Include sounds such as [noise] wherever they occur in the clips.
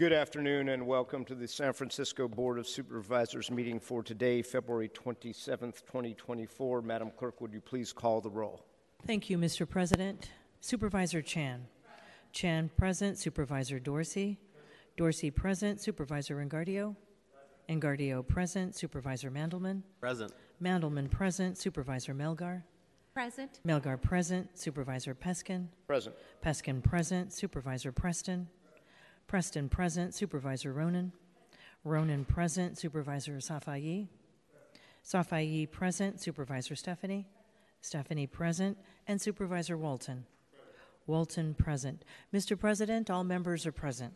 Good afternoon and welcome to the San Francisco Board of Supervisors meeting for today, February 27th, 2024. Madam Clerk, would you please call the roll? Thank you, Mr. President. Supervisor Chan. Chan present. Supervisor Dorsey. Dorsey present. Supervisor Engardio. Engardio present. Supervisor Mandelman. Present. Mandelman present. Supervisor Melgar. Present. Melgar present. Supervisor Peskin. Present. Peskin present. Supervisor Preston. Preston present. Supervisor Ronen. Ronen present. Supervisor Safai. Safai present. Supervisor Stefani. Stefani present. And Supervisor Walton. Walton present. Mr. President, all members are present.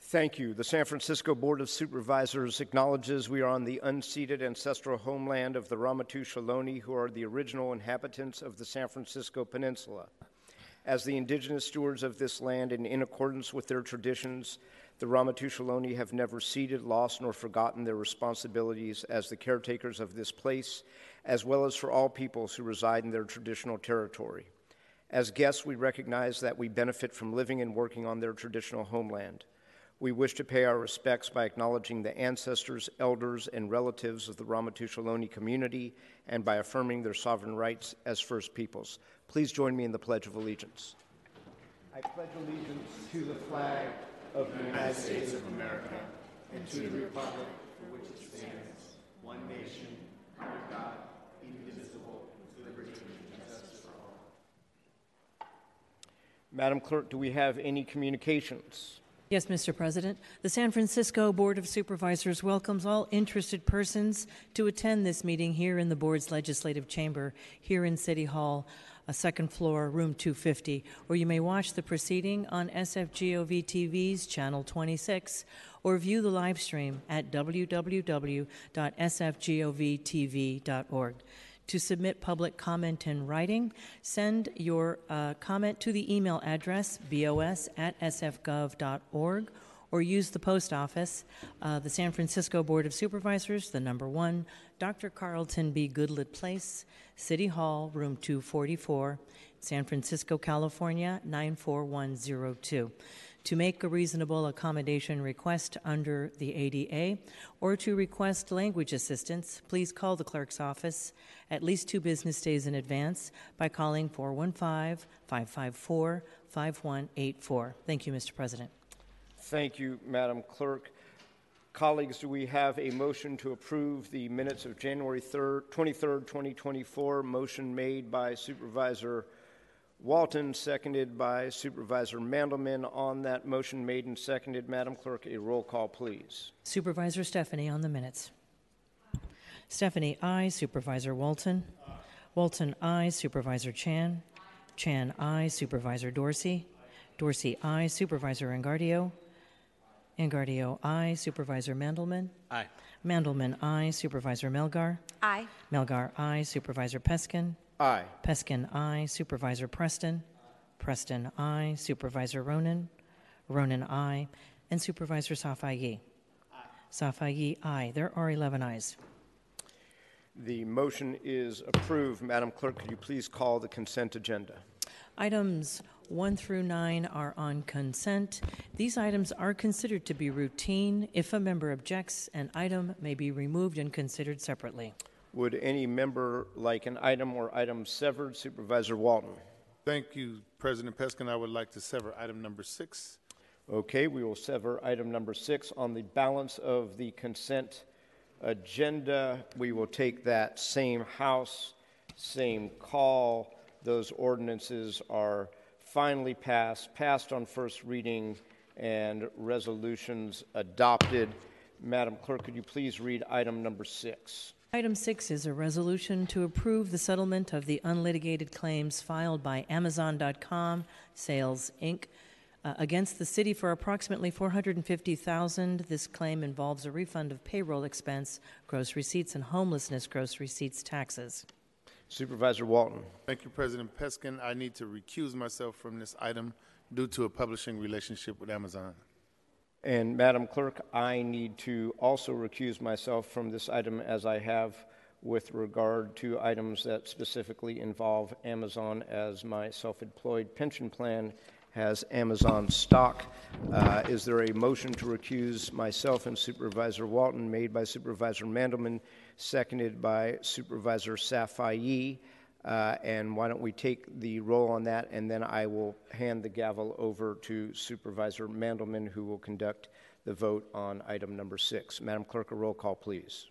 Thank you. The San Francisco Board of Supervisors acknowledges we are on the unceded ancestral homeland of the Ramaytush Ohlone, who are the original inhabitants of the San Francisco Peninsula. As the indigenous stewards of this land and in accordance with their traditions, the Ramaytush Ohlone have never ceded, lost, nor forgotten their responsibilities as the caretakers of this place, as well as for all peoples who reside in their traditional territory. As guests, we recognize that we benefit from living and working on their traditional homeland. We wish to pay our respects by acknowledging the ancestors, elders, and relatives of the Ramaytush Ohlone community and by affirming their sovereign rights as First Peoples. Please join me in the Pledge of Allegiance. I pledge allegiance to the flag of the United States of America and to the republic for which it stands, one nation, under God, indivisible, with liberty and justice for all. Madam Clerk, do we have any communications? Yes, Mr. President. The San Francisco Board of Supervisors welcomes all interested persons to attend this meeting here in the board's legislative chamber, here in City Hall, a second floor, room 250, or you may watch the proceeding on SFGOV TV's channel 26 or view the live stream at www.sfgovtv.org. To submit public comment in writing, send your uh, comment to the email address bos at sfgov.org or use the post office, uh, the San Francisco Board of Supervisors, the number one, Dr. Carlton B. Goodlett Place, City Hall, room 244, San Francisco, California, 94102 to make a reasonable accommodation request under the ADA or to request language assistance, please call the clerk's office at least two business days in advance by calling 415 554 5184. Thank you, Mr. President. Thank you, Madam Clerk. Colleagues, do we have a motion to approve the minutes of January 3rd, 23rd, 2024? Motion made by Supervisor Walton, seconded by Supervisor Mandelman. On that motion made and seconded, Madam Clerk, a roll call, please. Supervisor Stefani on the minutes. Stefani, aye. Supervisor Walton. Walton, aye. Supervisor Chan. Chan, aye. Supervisor Dorsey. Dorsey, aye. Supervisor Engardio. Engardio, aye. Supervisor Mandelman. Aye. Mandelman, aye. Supervisor Melgar. Aye. Melgar, aye. Supervisor Peskin. Aye. Peskin, aye. Supervisor Preston. Preston, aye. Supervisor Ronen. Ronen, aye. And Supervisor Safai. Safai, aye. There are 11 ayes. The motion is approved. Madam Clerk, could you please call the consent agenda? Items 1 through 9 are on consent. These items are considered to be routine. If a member objects, an item may be removed and considered separately. Would any member like an item or item severed? Supervisor Walton. Thank you, President Peskin. I would like to sever item number six. Okay, we will sever item number six. On the balance of the consent agenda, we will take that same House, same call. Those ordinances are finally passed, passed on first reading, and resolutions adopted. Madam Clerk, could you please read item number six? Item 6 is a resolution to approve the settlement of the unlitigated claims filed by Amazon.com Sales Inc. Uh, against the city for approximately 450,000. This claim involves a refund of payroll expense, gross receipts, and homelessness gross receipts taxes. Supervisor Walton. Thank you, President Peskin. I need to recuse myself from this item due to a publishing relationship with Amazon. And Madam Clerk, I need to also recuse myself from this item as I have with regard to items that specifically involve Amazon as my self employed pension plan has Amazon stock. Uh, Is there a motion to recuse myself and Supervisor Walton, made by Supervisor Mandelman, seconded by Supervisor Safai? Uh, And why don't we take the roll on that, and then I will hand the gavel over to Supervisor Mandelman, who will conduct the vote on item number six. Madam Clerk, a roll call, please.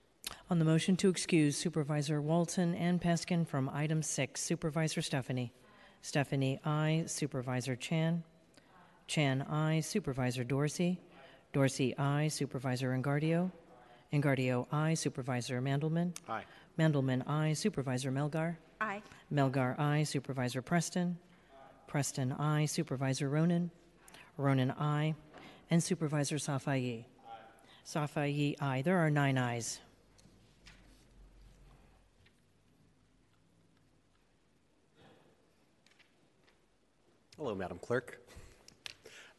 On the motion to excuse Supervisor Walton and Peskin from item six, Supervisor Stefani. Stefani, I. Supervisor Chan. Chan, I. Supervisor Dorsey. Dorsey, I. Supervisor Engardio. Engardio, I. Supervisor Mandelman. Aye. Mandelman, I. Supervisor Melgar. Aye. Melgar, I. Supervisor Preston. Preston, I. Supervisor Ronen. Ronen, I. And Supervisor Safai. Safai, aye. There are nine ayes. Hello, Madam Clerk.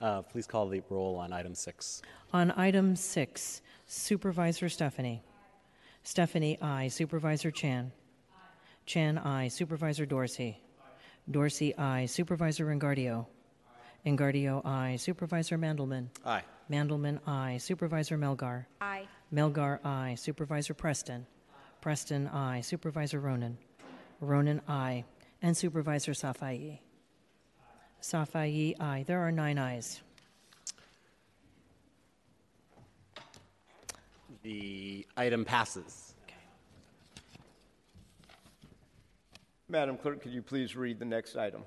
Uh, Please call the roll on item six. On item six, Supervisor Stefani. Stefani, I. Supervisor Chan. Chan, I. Supervisor Dorsey. Dorsey, I. Supervisor Engardio. Engardio, I. Supervisor Mandelman. Aye. Mandelman, I. Supervisor Melgar. Aye. Melgar, I. Supervisor Preston. Preston, I. Supervisor Ronen. Ronen, I. And Supervisor Safai. Safai, I. There are nine ayes. The item passes. Madam Clerk, could you please read the next item?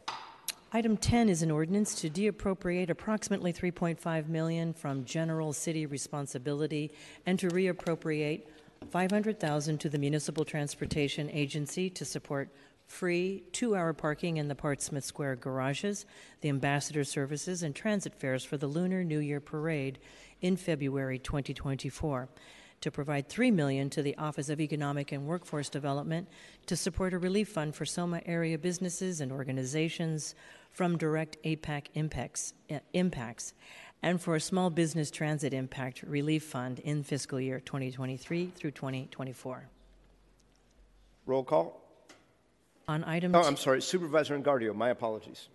Item 10 is an ordinance to deappropriate approximately 3.5 million from general city responsibility and to reappropriate 500,000 to the Municipal Transportation Agency to support free two-hour parking in the Portsmouth Square garages, the ambassador services and transit fares for the Lunar New Year Parade in February 2024 to provide 3 million to the Office of Economic and Workforce Development to support a relief fund for Soma area businesses and organizations from direct APEC impacts, eh, impacts and for a small business transit impact relief fund in fiscal year 2023 through 2024. Roll call? On item Oh, I'm sorry, Supervisor Engardio, my apologies.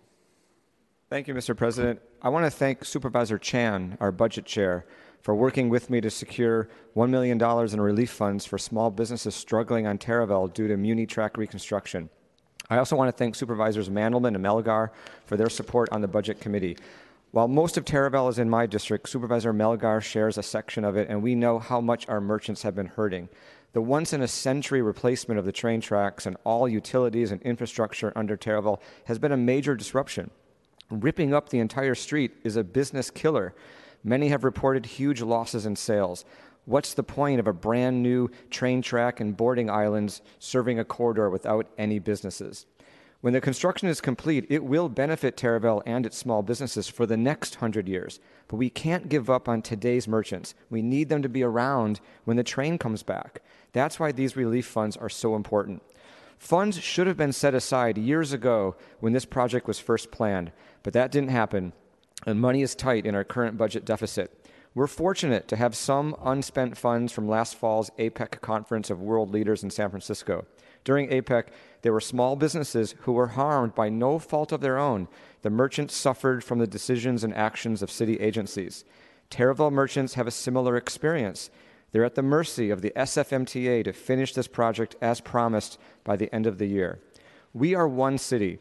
Thank you, Mr. President. I want to thank Supervisor Chan, our budget chair, for working with me to secure $1 million in relief funds for small businesses struggling on Taraval due to Muni track reconstruction. I also want to thank Supervisors Mandelman and Melgar for their support on the Budget Committee. While most of Taraval is in my district, Supervisor Melgar shares a section of it, and we know how much our merchants have been hurting. The once in a century replacement of the train tracks and all utilities and infrastructure under Taraval has been a major disruption. Ripping up the entire street is a business killer. Many have reported huge losses in sales. What's the point of a brand new train track and boarding islands serving a corridor without any businesses? When the construction is complete, it will benefit Taraval and its small businesses for the next hundred years. But we can't give up on today's merchants. We need them to be around when the train comes back. That's why these relief funds are so important. Funds should have been set aside years ago when this project was first planned, but that didn't happen, and money is tight in our current budget deficit. We're fortunate to have some unspent funds from last fall's APEC conference of world leaders in San Francisco. During APEC, there were small businesses who were harmed by no fault of their own. The merchants suffered from the decisions and actions of city agencies. Taraval merchants have a similar experience. They're at the mercy of the SFMTA to finish this project as promised by the end of the year. We are one city.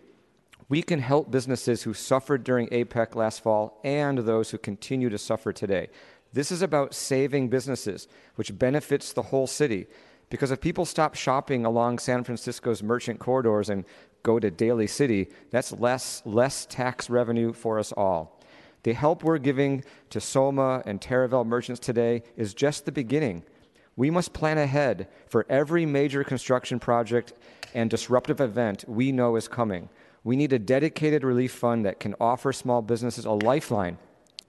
We can help businesses who suffered during APEC last fall and those who continue to suffer today. This is about saving businesses, which benefits the whole city. Because if people stop shopping along San Francisco's merchant corridors and go to Daly City, that's less, less tax revenue for us all. The help we're giving to Soma and Taraval merchants today is just the beginning. We must plan ahead for every major construction project and disruptive event we know is coming. We need a dedicated relief fund that can offer small businesses a lifeline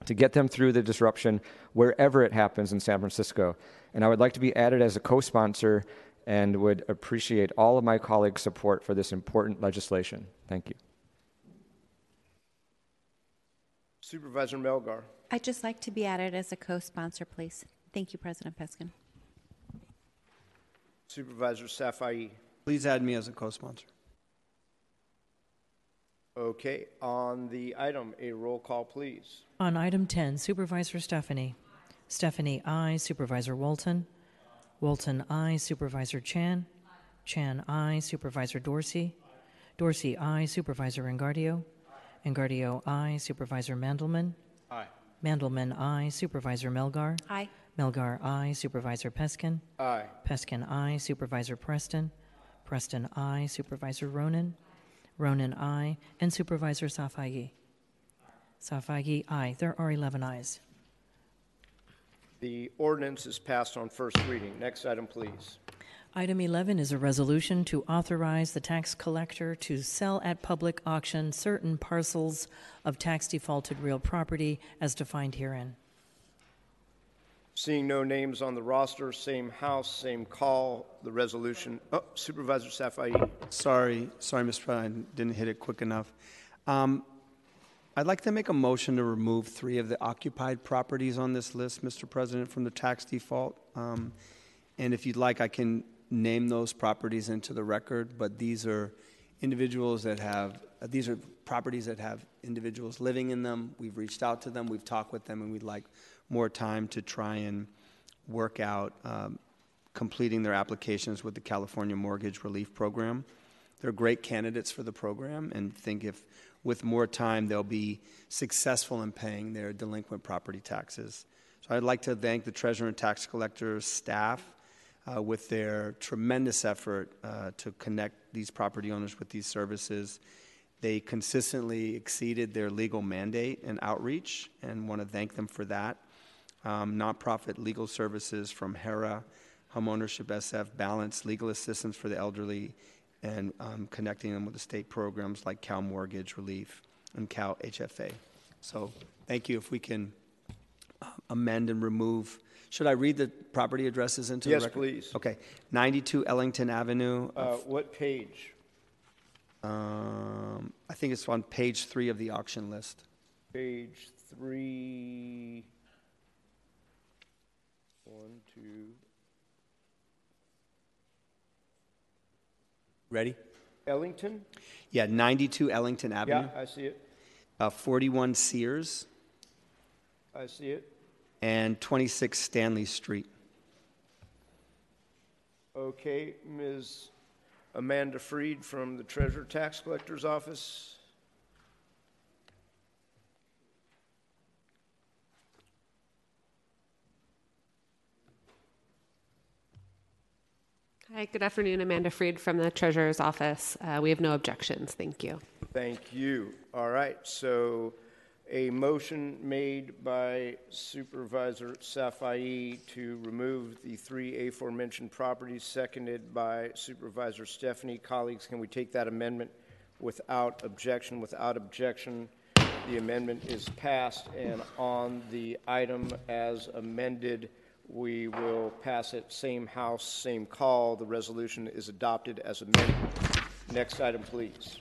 to get them through the disruption wherever it happens in San Francisco. And I would like to be added as a co sponsor and would appreciate all of my colleagues' support for this important legislation. Thank you. Supervisor Melgar. I'd just like to be added as a co-sponsor, please. Thank you, President Peskin. Supervisor Safai. Please add me as a co-sponsor. Okay, on the item, a roll call, please. On item 10, Supervisor Stefani. Stefani, I. Supervisor Walton. Walton, I. Supervisor Chan. Chan, I. Supervisor Dorsey. Dorsey, I. Supervisor Engardio. Engardio, I. Supervisor Mandelman. Aye. Mandelman, I. Supervisor Melgar. Aye. Melgar, I. Supervisor Peskin. Aye. Peskin, I. Supervisor Preston. Preston, I. Supervisor Ronen. Ronen, I. And Supervisor Safai. Safai, aye. There are 11 ayes. The ordinance is passed on first reading. Next item, please. Item 11 is a resolution to authorize the tax collector to sell at public auction certain parcels of tax defaulted real property as defined herein. Seeing no names on the roster, same house, same call, the resolution, oh, Supervisor Safai. Sorry, sorry, Mr. President, didn't hit it quick enough. Um, I'd like to make a motion to remove three of the occupied properties on this list, Mr. President, from the tax default. Um, And if you'd like, I can name those properties into the record, but these are individuals that have, uh, these are properties that have individuals living in them. We've reached out to them, we've talked with them, and we'd like more time to try and work out um, completing their applications with the California Mortgage Relief Program. They're great candidates for the program and think if with more time they'll be successful in paying their delinquent property taxes. So I'd like to thank the treasurer and tax collector staff uh, with their tremendous effort uh, to connect these property owners with these services. They consistently exceeded their legal mandate and outreach, and want to thank them for that. Um, nonprofit legal services from HERA, Homeownership SF, Balance, legal assistance for the elderly, and um, connecting them with the state programs like Cal Mortgage Relief and Cal HFA. So, thank you. If we can uh, amend and remove, should I read the property addresses into Yes, the record? please. Okay, 92 Ellington Avenue. Uh, What page? Um, I think it's on page three of the auction list. Page three. One, two. Ready? Ellington? Yeah, 92 Ellington Avenue. Yeah, I see it. Uh, 41 Sears I see it. and 26 Stanley Street. Okay, Ms. Amanda Freed from the Treasurer Tax Collector's Office. Hi, good afternoon. Amanda Freed from the Treasurer's Office. Uh, we have no objections. Thank you. Thank you. All right, so a motion made by Supervisor Safai to remove the three aforementioned properties, seconded by Supervisor Stefani. Colleagues, can we take that amendment without objection? Without objection, the amendment is passed, and on the item as amended, we will pass it same house, same call. The resolution is adopted as amended. Next item, please.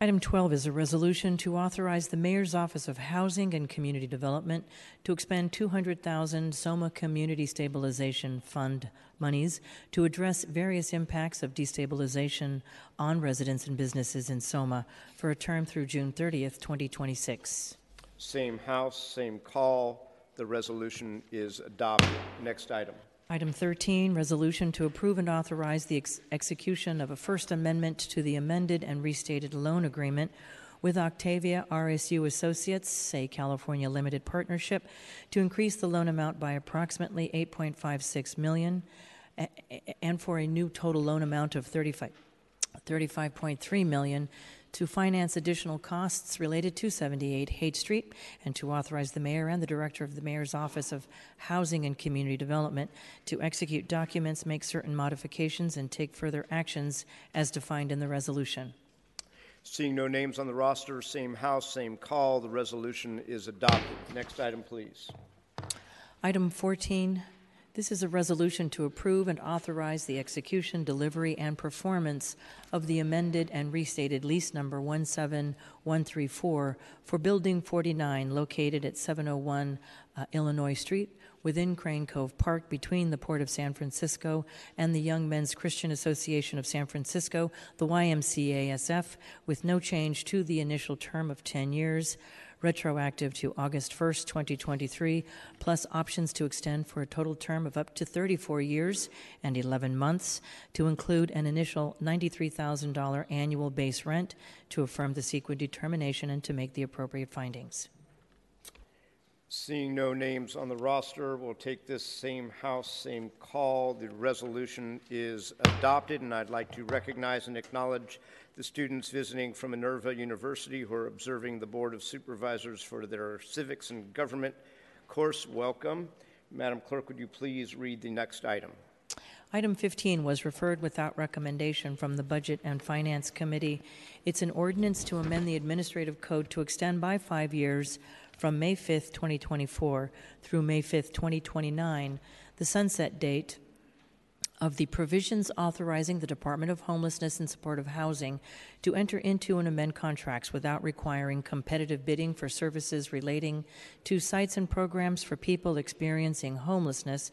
Item 12 is a resolution to authorize the Mayor's Office of Housing and Community Development to expend 200,000 Soma Community Stabilization Fund monies to address various impacts of destabilization on residents and businesses in Soma for a term through June 30th, 2026. Same house, same call. The resolution is adopted. Next item. Item 13, resolution to approve and authorize the ex- execution of a First Amendment to the amended and restated loan agreement with Octavia RSU Associates, say California Limited Partnership, to increase the loan amount by approximately 8.56 million a- a- and for a new total loan amount of 35 35.3 million to finance additional costs related to 78 Haight Street and to authorize the mayor and the director of the mayor's office of housing and community development to execute documents, make certain modifications, and take further actions as defined in the resolution. Seeing no names on the roster, same house, same call. The resolution is adopted. Next item, please. Item 14, this is a resolution to approve and authorize the execution, delivery, and performance of the amended and restated lease number 17134 for Building 49 located at 701 uh, Illinois Street within Crane Cove Park between the Port of San Francisco and the Young Men's Christian Association of San Francisco, the YMCASF, with no change to the initial term of 10 years, retroactive to August 1st, 2023, plus options to extend for a total term of up to 34 years and 11 months, to include an initial $93,000 annual base rent, to affirm the CEQA determination and to make the appropriate findings. Seeing no names on the roster, we'll take this same house, same call. The resolution is adopted, and I'd like to recognize and acknowledge the students visiting from Minerva University who are observing the Board of Supervisors for their Civics and Government course. Welcome. Madam Clerk, would you please read the next item? Item 15 was referred without recommendation from the Budget and Finance Committee. It's an ordinance to amend the administrative code to extend by five years from May 5th, 2024 through May 5th, 2029, the sunset date of the provisions authorizing the Department of Homelessness and Supportive Housing to enter into and amend contracts without requiring competitive bidding for services relating to sites and programs for people experiencing homelessness,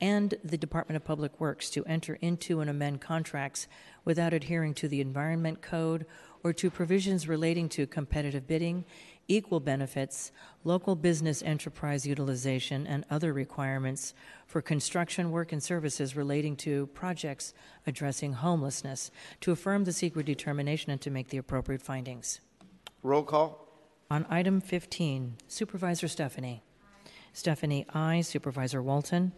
and the Department of Public Works to enter into and amend contracts without adhering to the Environment Code or to provisions relating to competitive bidding, equal benefits, local business enterprise utilization, and other requirements for construction work and services relating to projects addressing homelessness, to affirm the CEQA determination and to make the appropriate findings. Roll call. On item 15, Supervisor Stefani. Stefani, I. Supervisor Walton.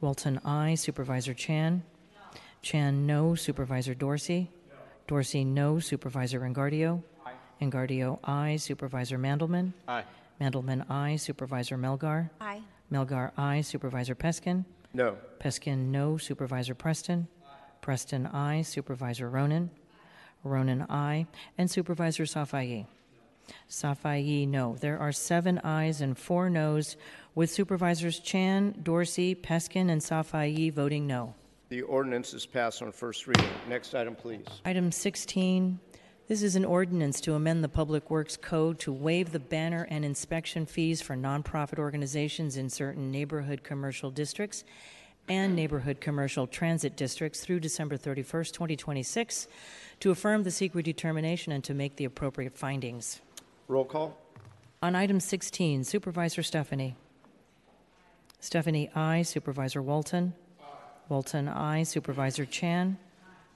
Walton, I. Supervisor Chan. Chan, no. Supervisor Dorsey. Dorsey, no. Supervisor Engardio. Engardio, I. Supervisor Mandelman. Aye. Mandelman, I. Supervisor Melgar. Aye. Melgar, I. Supervisor Peskin. No. Peskin, no. Supervisor Preston. Preston, I. Supervisor Ronen. Ronen, I. And Supervisor Safai. Safai, no. There are seven ayes and four noes, with Supervisors Chan, Dorsey, Peskin, and Safai voting no. The ordinance is passed on first reading. Next item, please. Item 16, this is an ordinance to amend the Public Works Code to waive the banner and inspection fees for nonprofit organizations in certain neighborhood commercial districts and neighborhood commercial transit districts through December 31st, 2026, to affirm the CEQA determination and to make the appropriate findings. Roll call. On item 16, Supervisor Stefani. Stefani, I. Supervisor Walton. Walton, I. Supervisor Chan.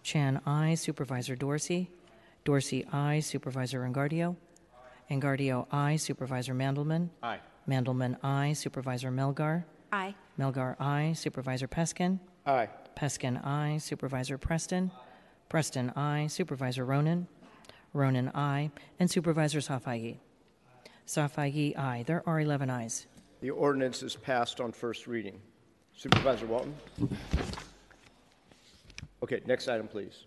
Chan, I. Supervisor Dorsey. Dorsey, I. Supervisor Engardio. Engardio, I. Supervisor Mandelman. Aye. Mandelman, I. Supervisor Melgar. Aye. Melgar, I. Supervisor Peskin. Aye. Peskin, I. Supervisor Preston. Preston, I. Supervisor Ronen. Ronen, I. And Supervisor Safai. Safai, I. There are 11 ayes. The ordinance is passed on first reading. Supervisor Walton? Okay, next item, please.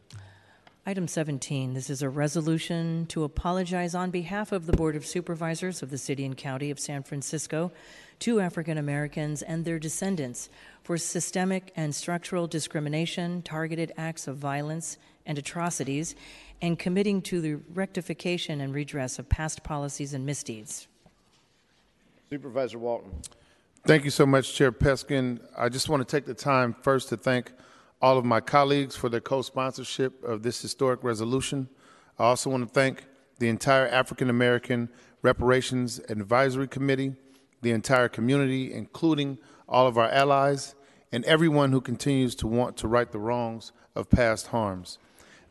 Item 17, this is a resolution to apologize on behalf of the Board of Supervisors of the City and County of San Francisco to African Americans and their descendants for systemic and structural discrimination, targeted acts of violence, and atrocities, and committing to the rectification and redress of past policies and misdeeds. Supervisor Walton? Thank you so much, Chair Peskin. I just want to take the time first to thank all of my colleagues for their co-sponsorship of this historic resolution. I also want to thank the entire African American Reparations Advisory Committee, the entire community, including all of our allies, and everyone who continues to want to right the wrongs of past harms.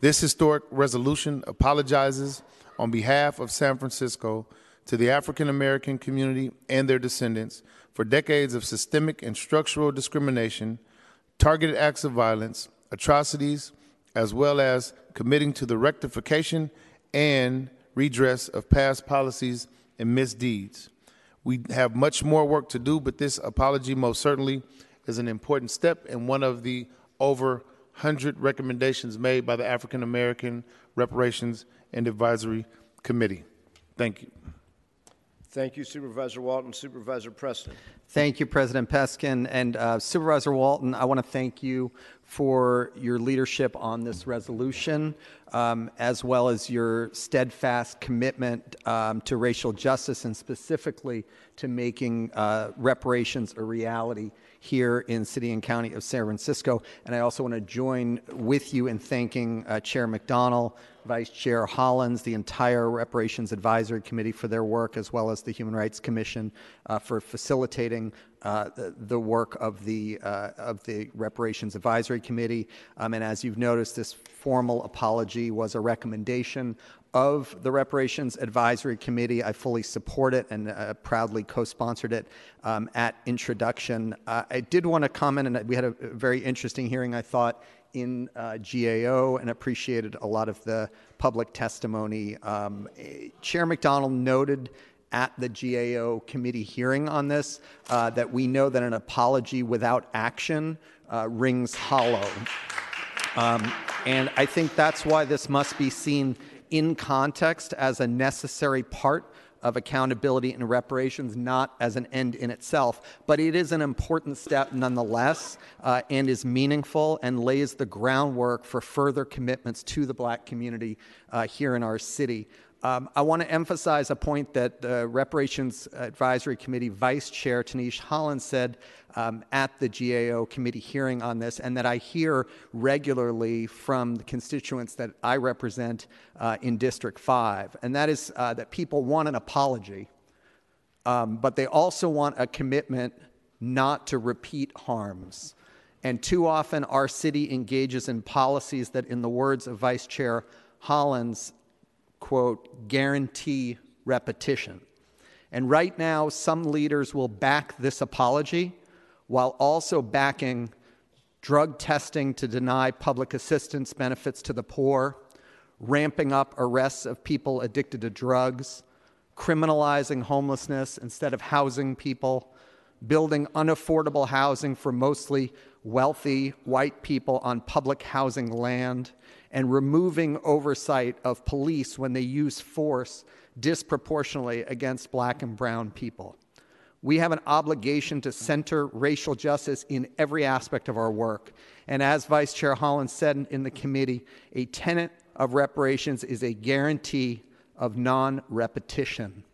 This historic resolution apologizes on behalf of San Francisco to the African American community and their descendants for decades of systemic and structural discrimination, targeted acts of violence, atrocities, as well as committing to the rectification and redress of past policies and misdeeds. We have much more work to do, but this apology most certainly is an important step and one of the over 100 recommendations made by the African American Reparations and Advisory Committee. Thank you. Thank you, Supervisor Walton. Supervisor Preston? Thank you, President Peskin. And uh, Supervisor Walton, I want to thank you for your leadership on this resolution, um, as well as your steadfast commitment um, to racial justice and specifically to making uh, reparations a reality here in City and County of San Francisco. And I also want to join with you in thanking uh, Chair McDonnell, Vice Chair Hollins, the entire Reparations Advisory Committee for their work, as well as the Human Rights Commission uh, for facilitating uh, the, the, work of the uh, of the Reparations Advisory Committee. Um, and as you've noticed, this formal apology was a recommendation of the Reparations Advisory Committee. I fully support it and uh, proudly co sponsored it um, at introduction. Uh, I did want to comment, and we had a very interesting hearing, I thought, in uh, GAO and appreciated a lot of the public testimony. Um, Chair McDonnell noted at the GAO committee hearing on this uh, that we know that an apology without action uh, rings hollow. Um, and I think that's why this must be seen in context as a necessary part of accountability and reparations, not as an end in itself. But it is an important step nonetheless uh, and is meaningful and lays the groundwork for further commitments to the black community uh, here in our city. Um, I want to emphasize a point that the Reparations Advisory Committee Vice Chair Tinisch Hollins said um, at the GAO committee hearing on this, and that I hear regularly from the constituents that I represent uh, in District 5, and that is uh, that people want an apology, um, but they also want a commitment not to repeat harms. And too often, our city engages in policies that, in the words of Vice Chair Hollins, quote, guarantee repetition. And right now, some leaders will back this apology while also backing drug testing to deny public assistance benefits to the poor, ramping up arrests of people addicted to drugs, criminalizing homelessness instead of housing people, building unaffordable housing for mostly wealthy white people on public housing land, and removing oversight of police when they use force disproportionately against black and brown people. We have an obligation to center racial justice in every aspect of our work. And as Vice Chair Hollins said in the committee, a tenet of reparations is a guarantee of non repetition.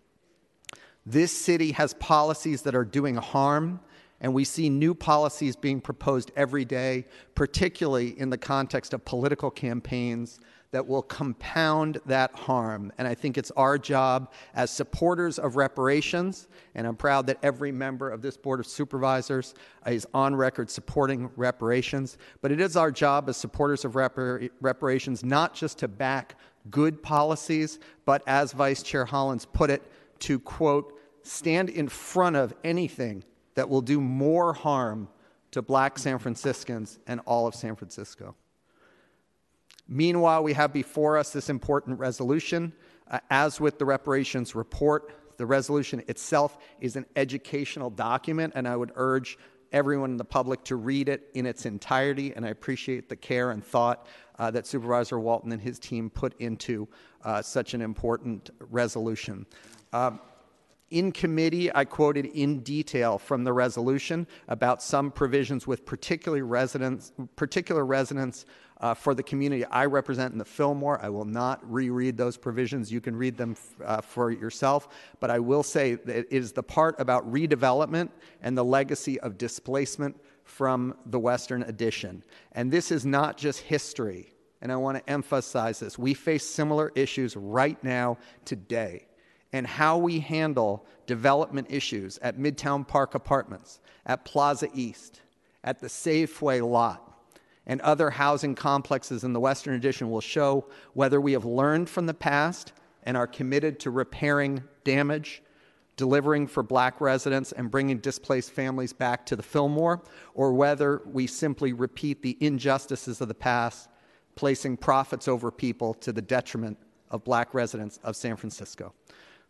This city has policies that are doing harm and we see new policies being proposed every day, particularly in the context of political campaigns that will compound that harm. And I think it's our job as supporters of reparations, and I'm proud that every member of this Board of Supervisors is on record supporting reparations, but it is our job as supporters of repar- reparations not just to back good policies, but as Vice Chair Hollins put it, to quote, stand in front of anything that will do more harm to black San Franciscans and all of San Francisco. Meanwhile, we have before us this important resolution. Uh, as with the reparations report, the resolution itself is an educational document, and I would urge everyone in the public to read it in its entirety. And I appreciate the care and thought uh, that Supervisor Walton and his team put into uh, such an important resolution. Um, in committee, I quoted in detail from the resolution about some provisions with particular residents, particular residents uh, for the community I represent in the Fillmore. I will not reread those provisions. You can read them uh, for yourself. But I will say that it is the part about redevelopment and the legacy of displacement from the Western Addition. And this is not just history. And I want to emphasize this. We face similar issues right now, today and how we handle development issues at Midtown Park Apartments, at Plaza East, at the Safeway lot, and other housing complexes in the Western Addition will show whether we have learned from the past and are committed to repairing damage, delivering for black residents, and bringing displaced families back to the Fillmore, or whether we simply repeat the injustices of the past, placing profits over people to the detriment of black residents of San Francisco.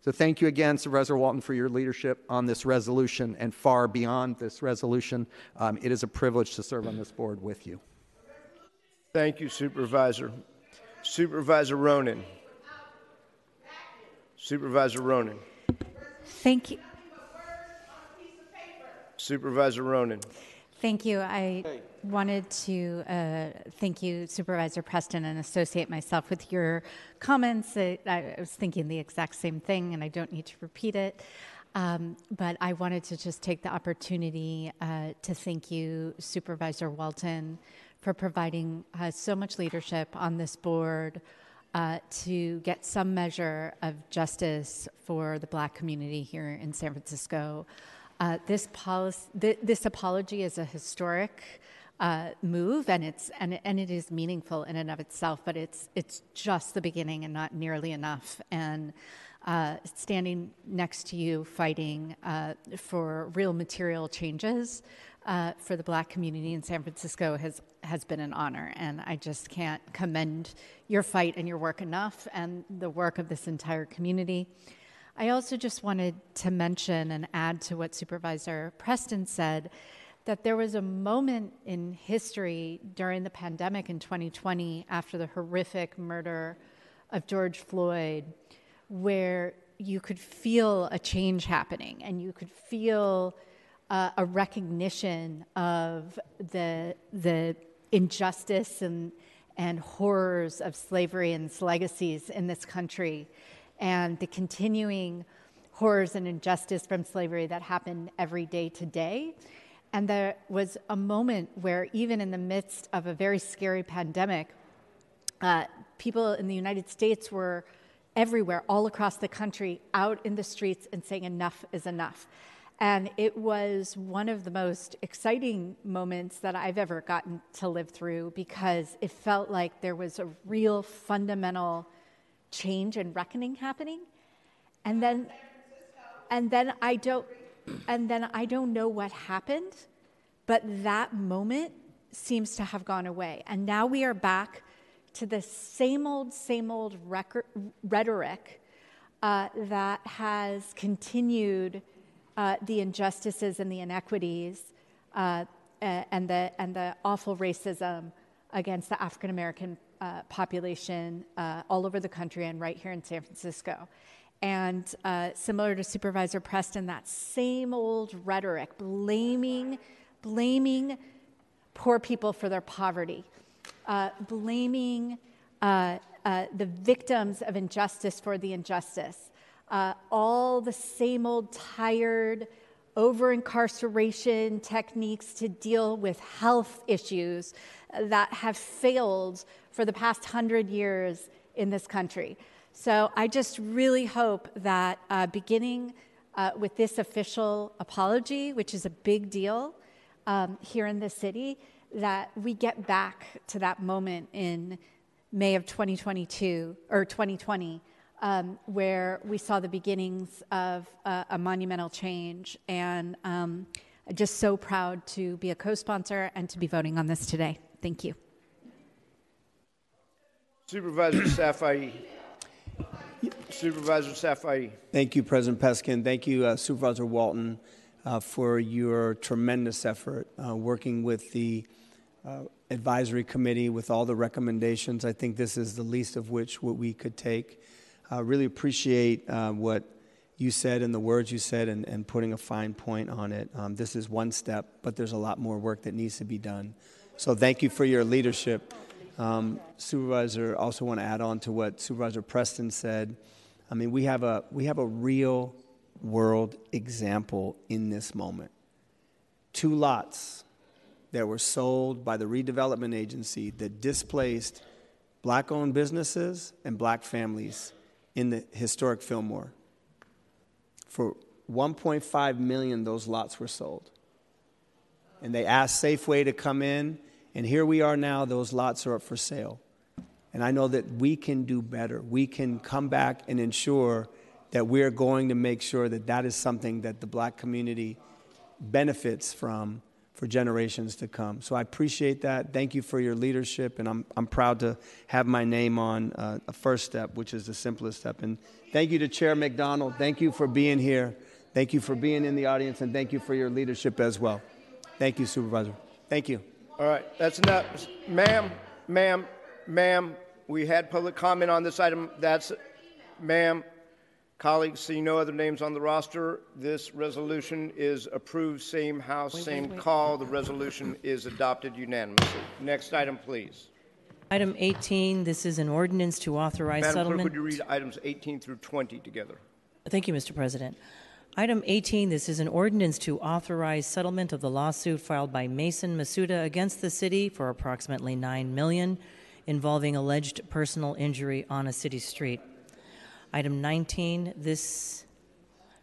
So thank you again, Supervisor Walton, for your leadership on this resolution and far beyond this resolution. Um, it is a privilege to serve on this board with you. Thank you, Supervisor. Supervisor Ronen. Supervisor Ronen. Thank you. Supervisor Ronen. Thank you. I wanted to uh, thank you, Supervisor Preston, and associate myself with your comments. I, I was thinking the exact same thing, and I don't need to repeat it. Um, but I wanted to just take the opportunity uh, to thank you, Supervisor Walton, for providing uh, so much leadership on this board uh, to get some measure of justice for the black community here in San Francisco. Uh, this, th- this apology is a historic uh, move, and it's and, and it is meaningful in and of itself. But it's it's just the beginning and not nearly enough. And uh, standing next to you, fighting uh, for real material changes uh, for the Black community in San Francisco has has been an honor, and I just can't commend your fight and your work enough, and the work of this entire community. I also just wanted to mention and add to what Supervisor Preston said that there was a moment in history during the pandemic in 2020 after the horrific murder of George Floyd where you could feel a change happening and you could feel uh, a recognition of the, the injustice and, and horrors of slavery and its legacies in this country and the continuing horrors and injustice from slavery that happen every day today. And there was a moment where, even in the midst of a very scary pandemic, uh, people in the United States were everywhere, all across the country, out in the streets and saying, enough is enough. And it was one of the most exciting moments that I've ever gotten to live through because it felt like there was a real fundamental change and reckoning happening. And then, and then I don't, and then I don't know what happened, but that moment seems to have gone away. And now we are back to the same old, same old record, rhetoric uh, that has continued uh, the injustices and the inequities uh, and, the, and the awful racism against the African American uh, population uh, all over the country and right here in San Francisco. And uh, similar to Supervisor Preston, that same old rhetoric, blaming, blaming poor people for their poverty, uh, blaming uh, uh, the victims of injustice for the injustice. All the same old tired, over incarceration techniques to deal with health issues that have failed for the past hundred years in this country. So I just really hope that uh, beginning uh, with this official apology, which is a big deal um, here in the city, that we get back to that moment in May of 2022 or 2020 um, where we saw the beginnings of uh, a monumental change. And um, just so proud to be a co sponsor and to be voting on this today. Thank you. Supervisor [clears throat] Safai. Supervisor Safai. Thank you, President Peskin. Thank you, uh, Supervisor Walton, uh, for your tremendous effort uh, working with the uh, advisory committee with all the recommendations. I think this is the least of which what we could take. I really appreciate uh, what you said and the words you said and, and putting a fine point on it. Um, this is one step, but there's a lot more work that needs to be done. So thank you for your leadership. Um, Supervisor, also want to add on to what Supervisor Preston said. I mean, we have a we have a real world example in this moment. Two lots that were sold by the redevelopment agency that displaced black owned businesses and black families in the historic Fillmore. For 1.5 million, those lots were sold. And they asked Safeway to come in, and here we are now, those lots are up for sale. And I know that we can do better. We can come back and ensure that we're going to make sure that that is something that the black community benefits from for generations to come. So I appreciate that. Thank you for your leadership, and I'm, I'm proud to have my name on uh, a first step, which is the simplest step. And thank you to Chair McDonnell. Thank you for being here. Thank you for being in the audience, and thank you for your leadership as well. Thank you, Supervisor. Thank you. All right, that's enough. Ma'am, ma'am, ma'am, we had public comment on this item. That's, ma'am, Colleagues, see no other names on the roster, this resolution is approved. Same House, same call. The resolution is adopted unanimously. Next item, please. Item 18, this is an ordinance to authorize Madam Clerk, settlement. would you read items 18 through 20 together? Thank you, Mr. President. Item 18, this is an ordinance to authorize settlement of the lawsuit filed by Mason Masuda against the city for approximately 9 million involving alleged personal injury on a city street. Item 19, this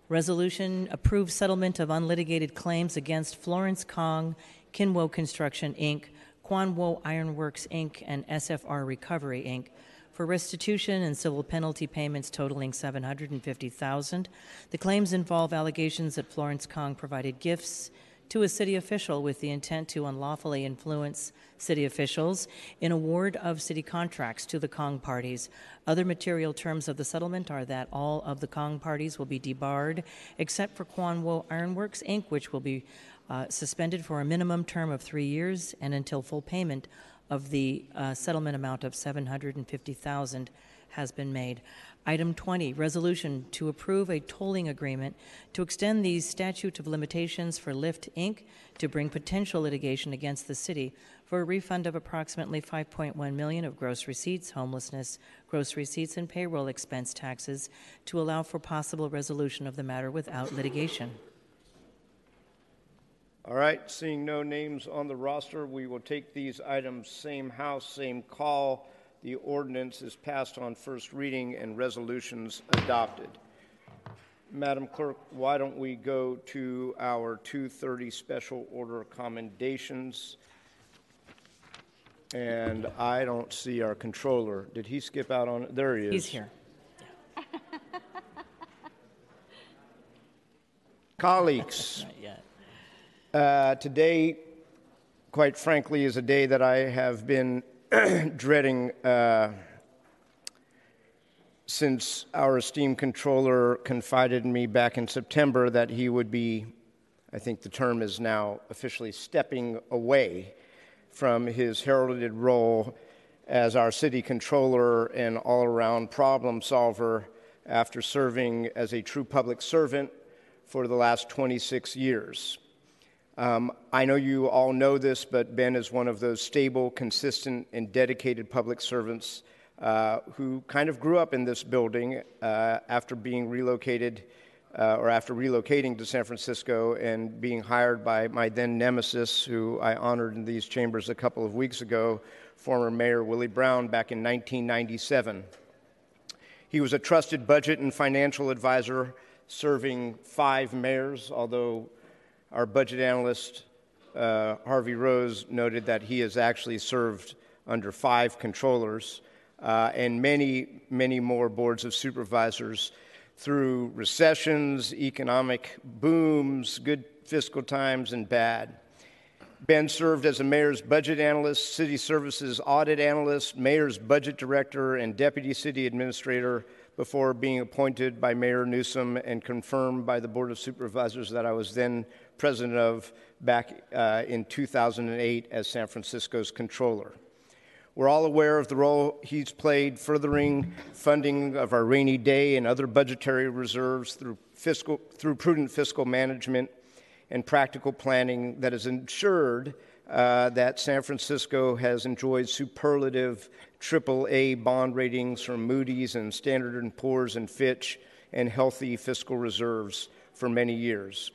resolution approves settlement of unlitigated claims against Florence Kong, Kinwo Construction, Inc., Kwanwo Ironworks, Inc., and SFR Recovery, Inc., for restitution and civil penalty payments totaling 750,000. The claims involve allegations that Florence Kong provided gifts to a city official with the intent to unlawfully influence city officials in award of city contracts to the Kong parties. Other material terms of the settlement are that all of the Kong parties will be debarred except for Kwan Wo Ironworks Inc., which will be uh, suspended for a minimum term of three years and until full payment of the uh, settlement amount of 750,000 has been made. Item 20, resolution to approve a tolling agreement to extend the statute of limitations for Lyft Inc. to bring potential litigation against the city for a refund of approximately 5.1 million of gross receipts, homelessness, gross receipts, and payroll expense taxes to allow for possible resolution of the matter without litigation. All right, seeing no names on the roster, we will take these items same house, same call. The ordinance is passed on first reading and resolutions adopted. Madam Clerk, why don't we go to our 230 special order commendations? And I don't see our controller. Did he skip out on, it? there he is. He's here. Colleagues, Not yet. Uh, today, quite frankly, is a day that I have been [clears throat] dreading uh, since our esteemed controller confided in me back in September that he would be, I think the term is now officially stepping away from his heralded role as our city controller and all around problem solver after serving as a true public servant for the last 26 years. Um, I know you all know this, but Ben is one of those stable, consistent, and dedicated public servants uh, who kind of grew up in this building uh, after being relocated uh, or after relocating to San Francisco and being hired by my then nemesis, who I honored in these chambers a couple of weeks ago, former Mayor Willie Brown, back in 1997. He was a trusted budget and financial advisor, serving five mayors, although our budget analyst, uh, Harvey Rose, noted that he has actually served under five controllers uh, and many, many more boards of supervisors through recessions, economic booms, good fiscal times, and bad. Ben served as a mayor's budget analyst, city services audit analyst, mayor's budget director, and deputy city administrator before being appointed by Mayor Newsom and confirmed by the Board of Supervisors that I was then president of back uh, in 2008 as San Francisco's controller. We're all aware of the role he's played furthering funding of our rainy day and other budgetary reserves through, fiscal, through prudent fiscal management and practical planning that has ensured uh, that San Francisco has enjoyed superlative AAA bond ratings from Moody's and Standard & Poor's and Fitch and healthy fiscal reserves for many years.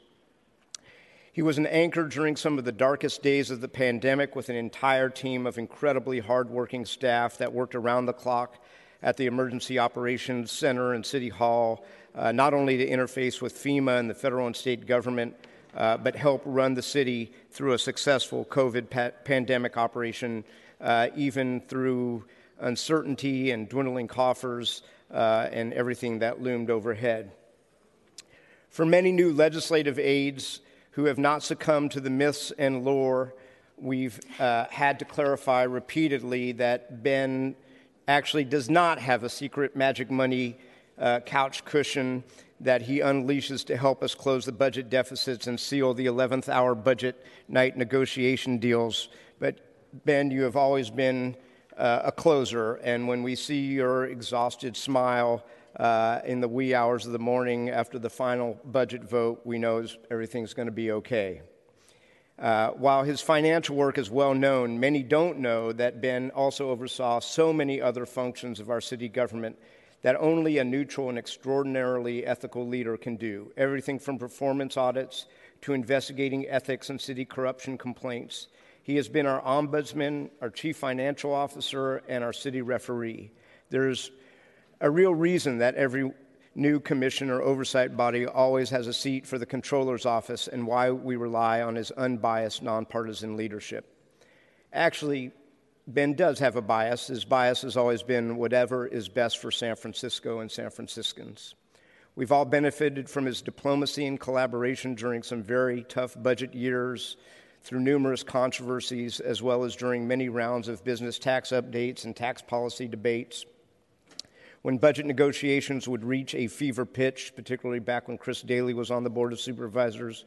He was an anchor during some of the darkest days of the pandemic with an entire team of incredibly hardworking staff that worked around the clock at the Emergency Operations Center and City Hall, uh, not only to interface with FEMA and the federal and state government, uh, but help run the city through a successful COVID pa- pandemic operation, uh, even through uncertainty and dwindling coffers uh, and everything that loomed overhead. For many new legislative aides, who have not succumbed to the myths and lore, we've uh, had to clarify repeatedly that Ben actually does not have a secret magic money uh, couch cushion that he unleashes to help us close the budget deficits and seal the 11th hour budget night negotiation deals. But Ben, you have always been uh, a closer, and when we see your exhausted smile, uh, in the wee hours of the morning after the final budget vote, we know everything's going to be okay. Uh, while his financial work is well known, many don't know that Ben also oversaw so many other functions of our city government that only a neutral and extraordinarily ethical leader can do. Everything from performance audits to investigating ethics and city corruption complaints. He has been our ombudsman, our chief financial officer, and our city referee. There's a real reason that every new commission or oversight body always has a seat for the controller's office and why we rely on his unbiased, nonpartisan leadership. Actually, Ben does have a bias. His bias has always been whatever is best for San Francisco and San Franciscans. We've all benefited from his diplomacy and collaboration during some very tough budget years, through numerous controversies, as well as during many rounds of business tax updates and tax policy debates. When budget negotiations would reach a fever pitch, particularly back when Chris Daly was on the Board of Supervisors,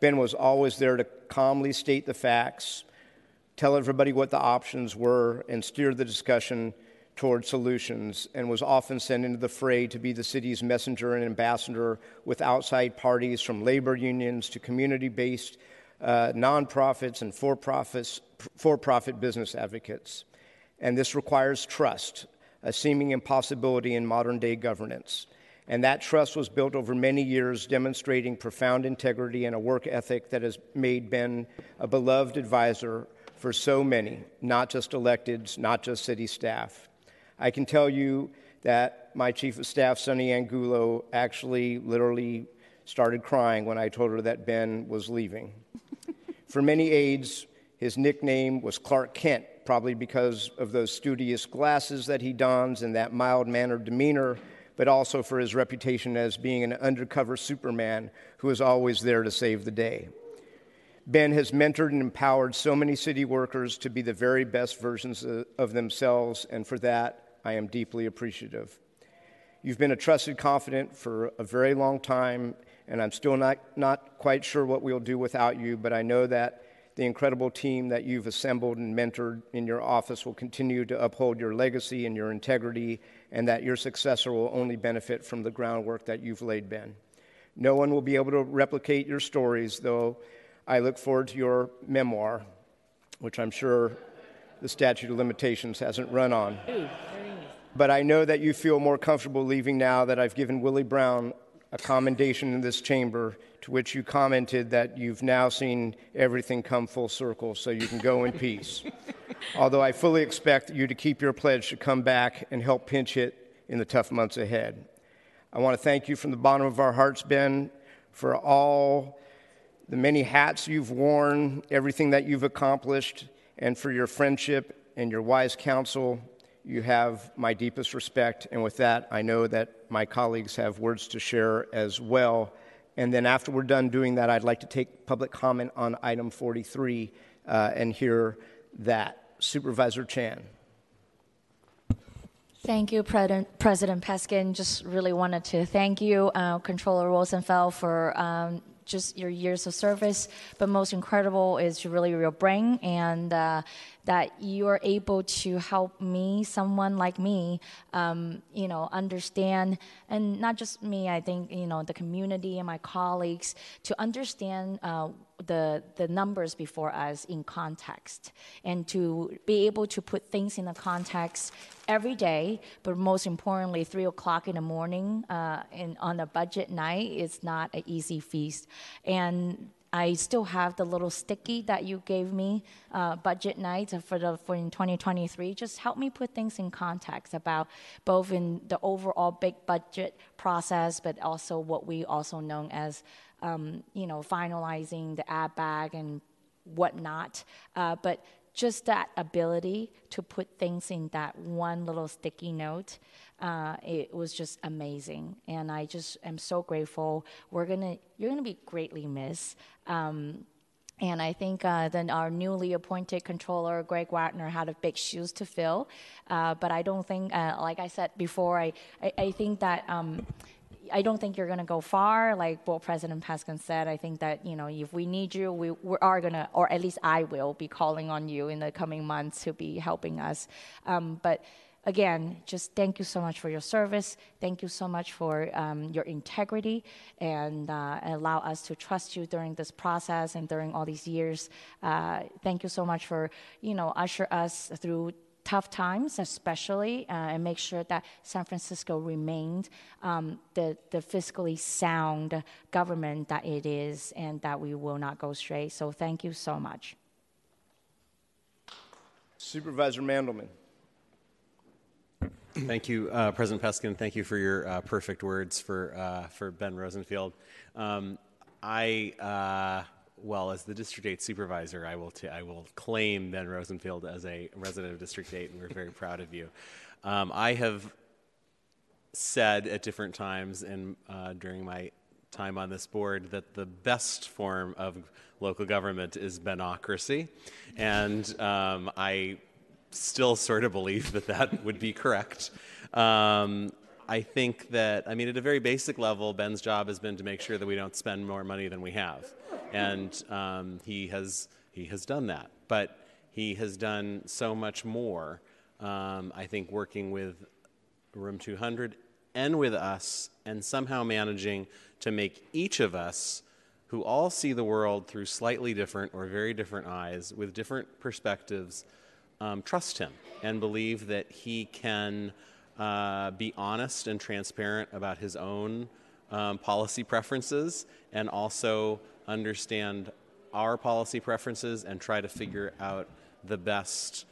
Ben was always there to calmly state the facts, tell everybody what the options were, and steer the discussion toward solutions, and was often sent into the fray to be the city's messenger and ambassador with outside parties from labor unions to community based uh, nonprofits and for profit business advocates. And this requires trust a seeming impossibility in modern day governance. And that trust was built over many years, demonstrating profound integrity and a work ethic that has made Ben a beloved advisor for so many, not just electeds, not just city staff. I can tell you that my chief of staff, Sunny Angulo, actually literally started crying when I told her that Ben was leaving. [laughs] for many aides, his nickname was Clark Kent, probably because of those studious glasses that he dons and that mild mannered demeanor, but also for his reputation as being an undercover Superman who is always there to save the day. Ben has mentored and empowered so many city workers to be the very best versions of themselves, and for that, I am deeply appreciative. You've been a trusted confidant for a very long time, and I'm still not, not quite sure what we'll do without you, but I know that the incredible team that you've assembled and mentored in your office will continue to uphold your legacy and your integrity, and that your successor will only benefit from the groundwork that you've laid, Ben. No one will be able to replicate your stories, though I look forward to your memoir, which I'm sure the statute of limitations hasn't run on. But I know that you feel more comfortable leaving now that I've given Willie Brown a commendation in this chamber to which you commented that you've now seen everything come full circle, so you can go in [laughs] peace. Although I fully expect you to keep your pledge to come back and help pinch hit in the tough months ahead. I want to thank you from the bottom of our hearts, Ben, for all the many hats you've worn, everything that you've accomplished, and for your friendship and your wise counsel you have my deepest respect. And with that, I know that my colleagues have words to share as well. And then after we're done doing that, I'd like to take public comment on item 43 uh, and hear that. Supervisor Chan. Thank you, President, Peskin. Just really wanted to thank you, uh, Controller Rosenfield, for um, just your years of service. But most incredible is your really your brain and uh, that you are able to help me, someone like me, um, you know, understand, and not just me, I think, you know, the community and my colleagues to understand uh, the, the numbers before us in context and to be able to put things in the context every day, but most importantly, three o'clock in the morning uh, in, on a budget night is not an easy feast. And I still have the little sticky that you gave me uh, budget night for the for in 2023. Just help me put things in context about both in the overall big budget process, but also what we also know as um, you know finalizing the add-back and whatnot. Uh, but just that ability to put things in that one little sticky note, uh, it was just amazing. And I just am so grateful. We're gonna, you're gonna be greatly missed. Um, and I think uh, then our newly appointed controller, Greg Wagner, had a big shoes to fill. Uh, but I don't think, uh, like I said before, I, I, I think that um, I don't think you're going to go far. Like what President Peskin said, I think that, you know, if we need you, we, we are going to, or at least I will be calling on you in the coming months to be helping us. Um, but again, just thank you so much for your service. Thank you so much for um, your integrity and uh, allow us to trust you during this process and during all these years. Uh, thank you so much for, you know, usher us through tough times, especially, uh, and make sure that San Francisco remained um, the, the fiscally sound government that it is and that we will not go astray. So thank you so much. Supervisor Mandelman. Thank you, uh, President Peskin. Thank you for your uh, perfect words for uh, for Ben Rosenfield. Um, I, uh, well, as the District 8 supervisor, I will t- I will claim Ben Rosenfield as a resident of District 8, and we're very [laughs] proud of you. Um, I have said at different times and uh, during my time on this board that the best form of local government is benocracy, and um, I still sort of believe that that would be correct. Um, I think that, I mean, at a very basic level, Ben's job has been to make sure that we don't spend more money than we have. And um, he, has, he has done that. But he has done so much more, um, I think, working with Room 200 and with us, and somehow managing to make each of us who all see the world through slightly different or very different eyes with different perspectives um, trust him and believe that he can uh, be honest and transparent about his own um, policy preferences and also understand our policy preferences and try to figure out the best,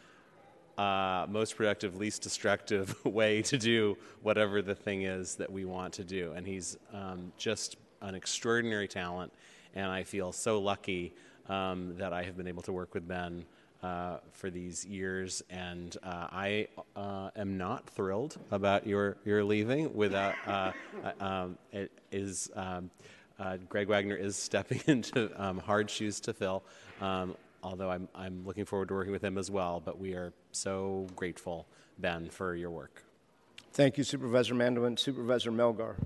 uh, most productive, least destructive [laughs] way to do whatever the thing is that we want to do. And he's um, just an extraordinary talent, and I feel so lucky um, that I have been able to work with Ben uh, for these years, and uh, I uh, am not thrilled about your your leaving. Without uh, [laughs] uh, um, it is um, uh, Greg Wagner is [laughs] stepping into um, hard shoes to fill. Um, although I'm I'm looking forward to working with him as well. But we are so grateful, Ben, for your work. Thank you, Supervisor Mandelman. Supervisor Melgar.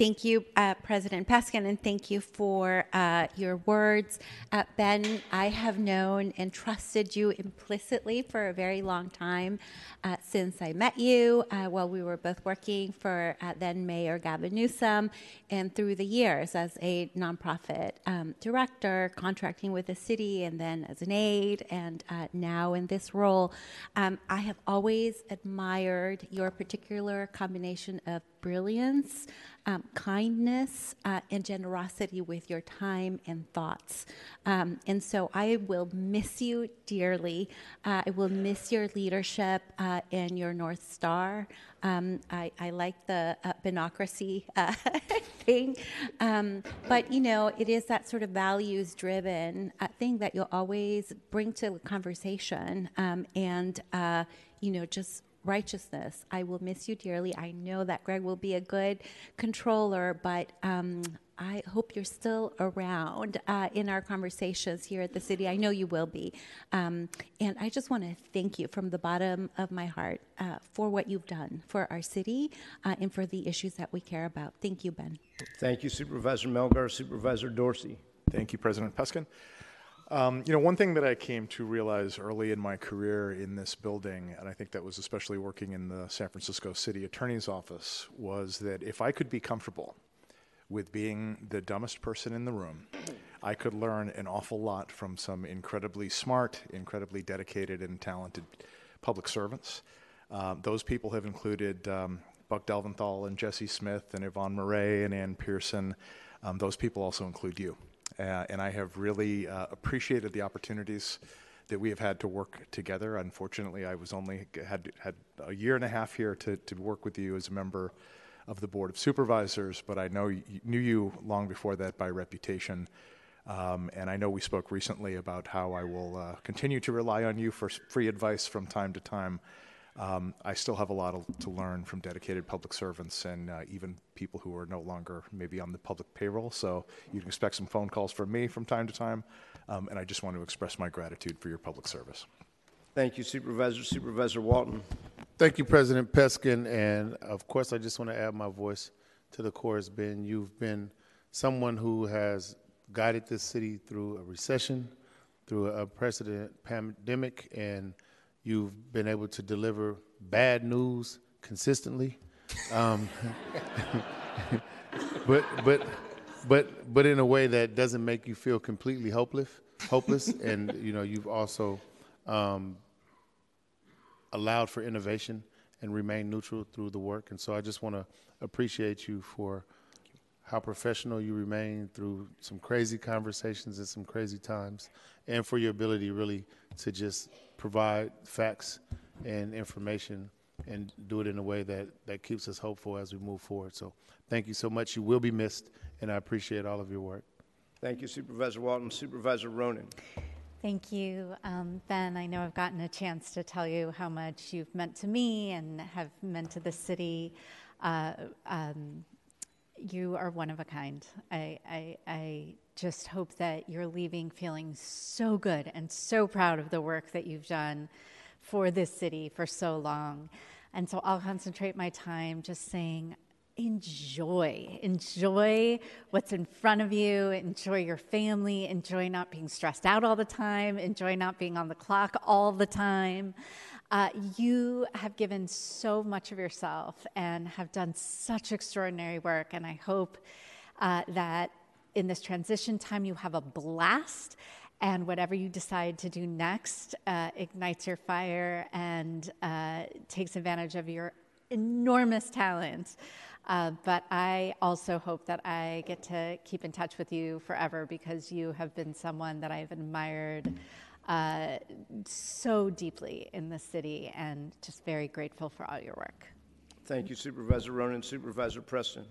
Uh, thank you, uh, President Peskin, and thank you for uh, your words. Uh, ben, I have known and trusted you implicitly for a very long time uh, since I met you uh, while we were both working for then Mayor Gavin Newsom, and through the years as a nonprofit um, director, contracting with the city, and then as an aide, and now in this role. Um, I have always admired your particular combination of brilliance um, kindness uh, and generosity with your time and thoughts. Um, and so I will miss you dearly. Uh, I will miss your leadership uh, and your North Star. Um, I, I, like the uh, benocracy uh, [laughs] thing. Um, but, you know, it is that sort of values driven uh, thing that you'll always bring to the conversation um, and, you know, just righteousness. I will miss you dearly. I know that Greg will be a good controller, but um, I hope you're still around uh, in our conversations here at the city. I know you will be. Um, and I just want to thank you from the bottom of my heart uh, for what you've done for our city uh, and for the issues that we care about. Thank you, Ben. Thank you, Supervisor Melgar. Supervisor Dorsey. Thank you, President Peskin. Um, you know, one thing that I came to realize early in my career in this building, and I think that was especially working in the San Francisco City Attorney's Office, was that if I could be comfortable with being the dumbest person in the room, I could learn an awful lot from some incredibly smart, incredibly dedicated, and talented public servants. Uh, those people have included um, Buck Delventhal and Jesse Smith and Yvonne Murray and Ann Pearson. Um, those people also include you. Uh, and I have really uh, appreciated the opportunities that we have had to work together. Unfortunately, I was only had had a year and a half here to, to work with you as a member of the board of supervisors, but I know knew you long before that by reputation. Um, and I know we spoke recently about how I will uh, continue to rely on you for free advice from time to time um, I still have a lot of, to learn from dedicated public servants and uh, even people who are no longer maybe on the public payroll. So you can expect some phone calls from me from time to time. Um, and I just want to express my gratitude for your public service. Thank you, Supervisor. Supervisor Walton. Thank you, President Peskin. And of course, I just want to add my voice to the chorus, Ben. You've been someone who has guided this city through a recession, through a precedent pandemic, and You've been able to deliver bad news consistently. Um, [laughs] but but but but in a way that doesn't make you feel completely hopeless hopeless [laughs] and you know you've also um, allowed for innovation and remain neutral through the work and so i just want to appreciate you for how professional you remain through some crazy conversations and some crazy times and for your ability really to just provide facts and information and do it in a way that, that keeps us hopeful as we move forward. So thank you so much. You will be missed, and I appreciate all of your work. Thank you, Supervisor Walton. Supervisor Ronen. Thank you, um, Ben. I know I've gotten a chance to tell you how much you've meant to me and have meant to the city. Uh, um, you are one of a kind. I, I, I just hope that you're leaving feeling so good and so proud of the work that you've done for this city for so long. And so I'll concentrate my time just saying, enjoy. Enjoy what's in front of you. Enjoy your family. Enjoy not being stressed out all the time. Enjoy not being on the clock all the time. Uh, you have given so much of yourself and have done such extraordinary work. And I hope uh, that in this transition time, you have a blast and whatever you decide to do next uh, ignites your fire and uh, takes advantage of your enormous talent. Uh, but I also hope that I get to keep in touch with you forever because you have been someone that I've admired uh, so deeply in the city and just very grateful for all your work. Thank you, Supervisor Ronen. Supervisor Preston.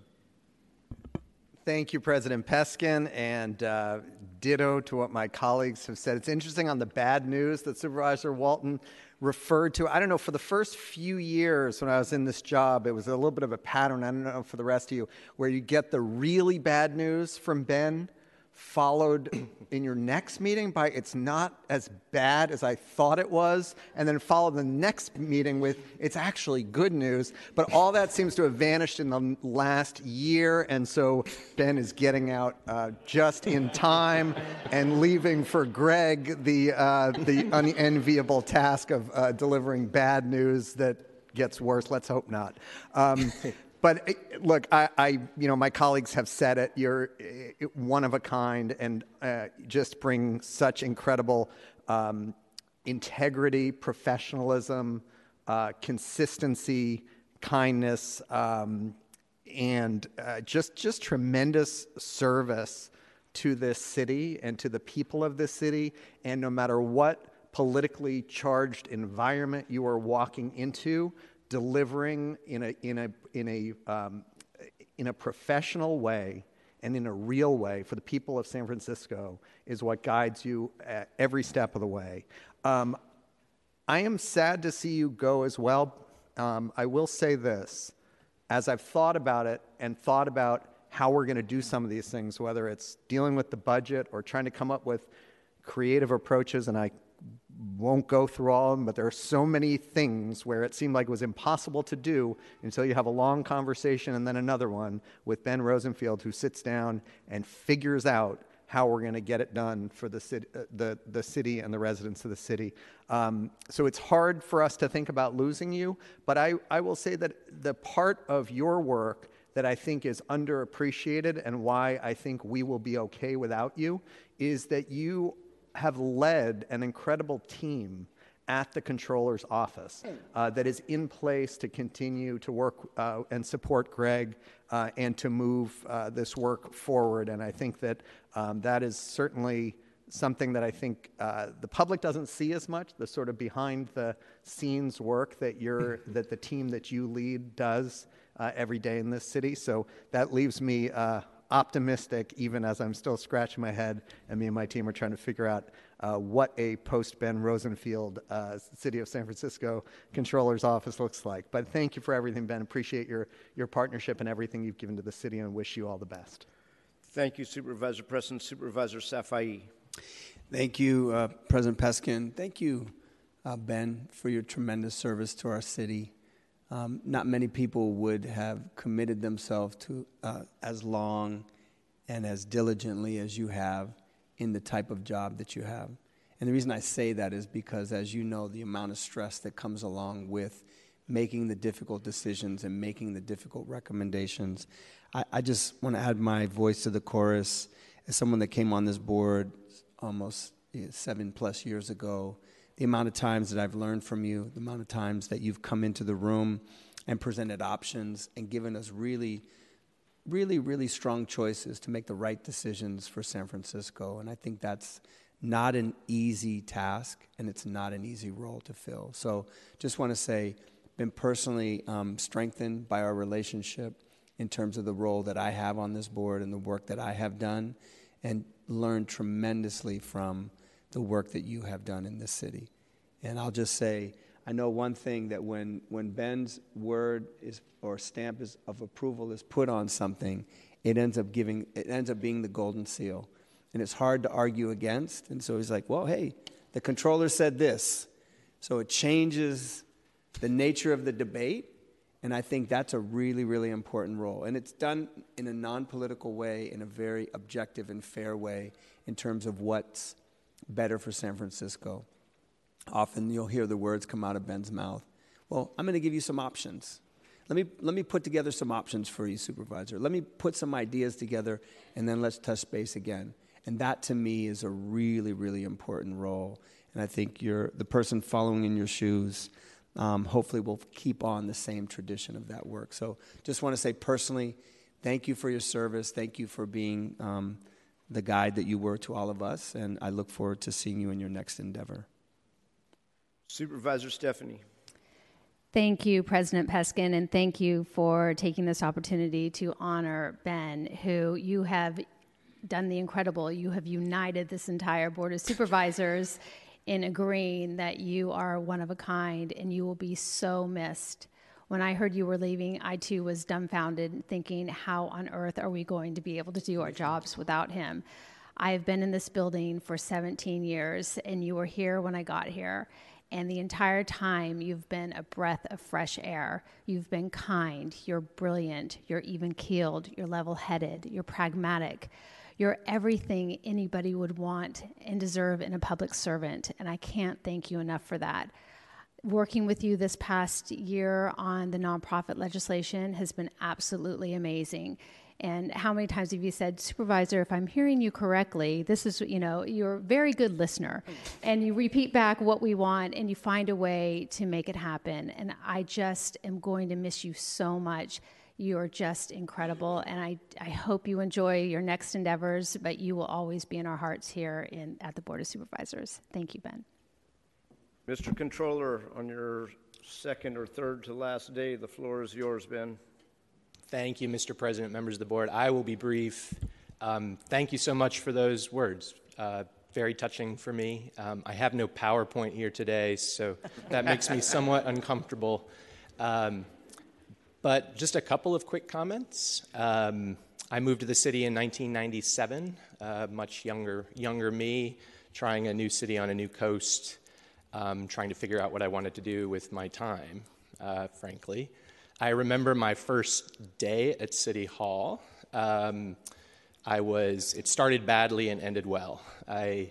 Thank you, President Peskin, and uh, ditto to what my colleagues have said. It's interesting on the bad news that Supervisor Walton referred to. I don't know, for the first few years when I was in this job, it was a little bit of a pattern. I don't know for the rest of you, where you get the really bad news from Ben followed in your next meeting by it's not as bad as I thought it was, and then follow the next meeting with it's actually good news. But all that seems to have vanished in the last year, and so Ben is getting out uh, just in time and leaving for Greg the uh, the unenviable task of uh, delivering bad news that gets worse. Let's hope not. Um, but eh, look, I, I, you know, my colleagues have said it. You're eh, one of a kind, and uh, just bring such incredible um, integrity, professionalism, uh, consistency, kindness, um, and uh, just just tremendous service to this city and to the people of this city. And no matter what politically charged environment you are walking into, delivering in a, in a, in a, um, in a professional way and in a real way for the people of San Francisco is what guides you at every step of the way. Um, I am sad to see you go as well. Um, I will say this as I've thought about it and thought about how we're going to do some of these things, whether it's dealing with the budget or trying to come up with creative approaches, and I won't go through all of them, but there are so many things where it seemed like it was impossible to do until you have a long conversation and then another one with Ben Rosenfield, who sits down and figures out how we're going to get it done for the city, uh, the, the city and the residents of the city. Um, so it's hard for us to think about losing you, but I, I will say that the part of your work that I think is underappreciated and why I think we will be okay without you is that you have led an incredible team at the controller's office uh, that is in place to continue to work uh, and support Greg uh, and to move uh, this work forward. And I think that um, that is certainly something that I think uh, the public doesn't see as much. The sort of behind the scenes work that you're [laughs] that the team that you lead does uh, every day in this city. So that leaves me optimistic, even as I'm still scratching my head, and me and my team are trying to figure out uh, what a post Ben Rosenfield uh, City of San Francisco Controller's Office looks like. But thank you for everything, Ben. Appreciate your, your partnership and everything you've given to the city, and wish you all the best. Thank you, Supervisor Preston. Supervisor Safai. Thank you, uh, President Peskin. Thank you, uh, Ben, for your tremendous service to our city. Um, not many people would have committed themselves to uh, as long and as diligently as you have in the type of job that you have. And the reason I say that is because, as you know, the amount of stress that comes along with making the difficult decisions and making the difficult recommendations. I, I just want to add my voice to the chorus as someone that came on this board almost seven plus years ago. The amount of times that I've learned from you, the amount of times that you've come into the room and presented options and given us really, really, really strong choices to make the right decisions for San Francisco. And I think that's not an easy task and it's not an easy role to fill. So just want to say, been personally um, strengthened by our relationship in terms of the role that I have on this board and the work that I have done, and learned tremendously from the work that you have done in this city. And I'll just say, I know one thing that when, when Ben's word is or stamp is, of approval is put on something, it ends up giving it ends up being the golden seal and it's hard to argue against. And so he's like, well, hey, the controller said this. So it changes the nature of the debate. And I think that's a really, really important role. And it's done in a non political way, in a very objective and fair way in terms of what's better for San Francisco. Often you'll hear the words come out of Ben's mouth. Well, I'm going to give you some options. Let me, let me put together some options for you, Supervisor. Let me put some ideas together, and then let's touch base again. And that to me is a really, really important role. And I think you're the person following in your shoes. Um, hopefully, will keep on the same tradition of that work. So, just want to say personally, thank you for your service. Thank you for being um, the guide that you were to all of us. And I look forward to seeing you in your next endeavor. Supervisor Stefani. Thank you, President Peskin, and thank you for taking this opportunity to honor Ben, who you have done the incredible. You have united this entire Board of Supervisors in agreeing that you are one of a kind and you will be so missed. When I heard you were leaving, I too was dumbfounded, thinking, how on earth are we going to be able to do our jobs without him? I have been in this building for 17 years, and you were here when I got here. And the entire time, you've been a breath of fresh air. You've been kind, you're brilliant, you're even keeled, you're level headed, you're pragmatic. You're everything anybody would want and deserve in a public servant, and I can't thank you enough for that. Working with you this past year on the nonprofit legislation has been absolutely amazing. And how many times have you said, Supervisor, if I'm hearing you correctly, this is, you know, you're a very good listener. And you repeat back what we want and you find a way to make it happen. And I just am going to miss you so much. You are just incredible, and I, I hope you enjoy your next endeavors, but you will always be in our hearts here in, at the Board of Supervisors. Thank you, Ben. Mr. Controller, on your second or third to last day, the floor is yours, Ben. Thank you, Mr. President, members of the board. I will be brief. Um, thank you so much for those words. Uh, very touching for me. Um, I have no PowerPoint here today, so that makes me [laughs] somewhat uncomfortable. Um, but just a couple of quick comments. Um, I moved to the city in 1997, uh, much younger, younger me, trying a new city on a new coast, um, trying to figure out what I wanted to do with my time, uh, frankly. I remember my first day at City Hall. Um, I was, it started badly and ended well. I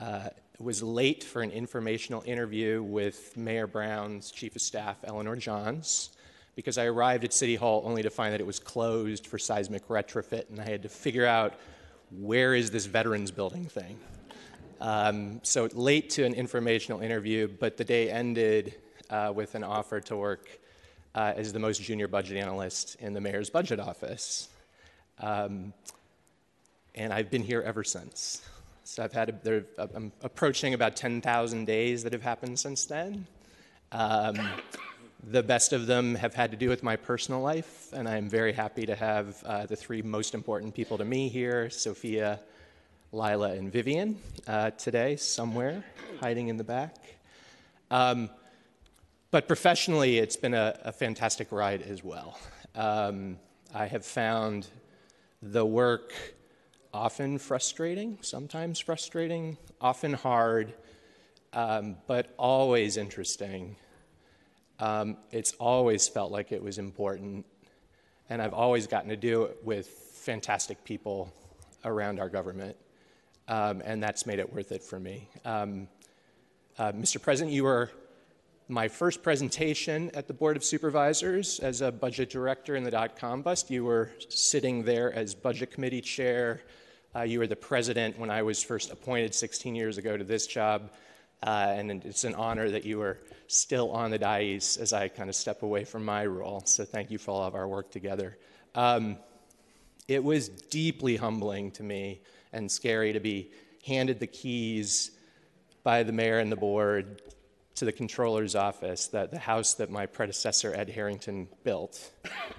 uh, was late for an informational interview with Mayor Brown's Chief of Staff, Eleanor Johns because I arrived at City Hall only to find that it was closed for seismic retrofit, and I had to figure out where is this veterans building thing. Um, so late to an informational interview, but the day ended uh, with an offer to work uh, as the most junior budget analyst in the mayor's budget office. Um, and I've been here ever since. So I've had, a, there, I'm approaching about 10,000 days that have happened since then. Um, the best of them have had to do with my personal life, and I'm very happy to have uh, the three most important people to me here Sophia, Lila, and Vivian uh, today, somewhere hiding in the back. Um, but professionally, it's been a, a fantastic ride as well. Um, I have found the work often frustrating, sometimes frustrating, often hard, um, but always interesting um, it's always felt like it was important, and I've always gotten to do it with fantastic people around our government. Um, and that's made it worth it for me. Um, uh, Mr. President, you were my first presentation at the Board of Supervisors as a budget director in the dot com bust. You were sitting there as budget committee chair. Uh, you were the president when I was first appointed 16 years ago to this job. Uh, and it's an honor that you are still on the dais as I kind of step away from my role. So thank you for all of our work together. Um, it was deeply humbling to me and scary to be handed the keys by the mayor and the board to the controller's office, the house that my predecessor Ed Harrington built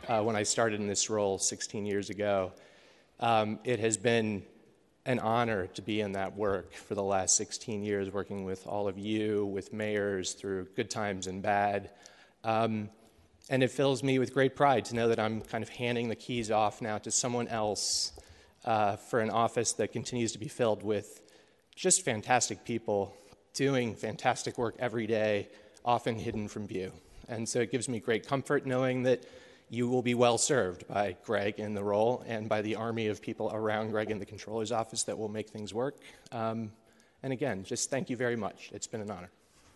uh, when I started in this role 16 years ago. Um, it has been an honor to be in that work for the last 16 years, working with all of you, with mayors through good times and bad. Um, and it fills me with great pride to know that I'm kind of handing the keys off now to someone else uh, for an office that continues to be filled with just fantastic people doing fantastic work every day, often hidden from view. And so it gives me great comfort knowing that you will be well served by Greg in the role and by the army of people around Greg in the controller's office that will make things work. Um, and again, just thank you very much. It's been an honor.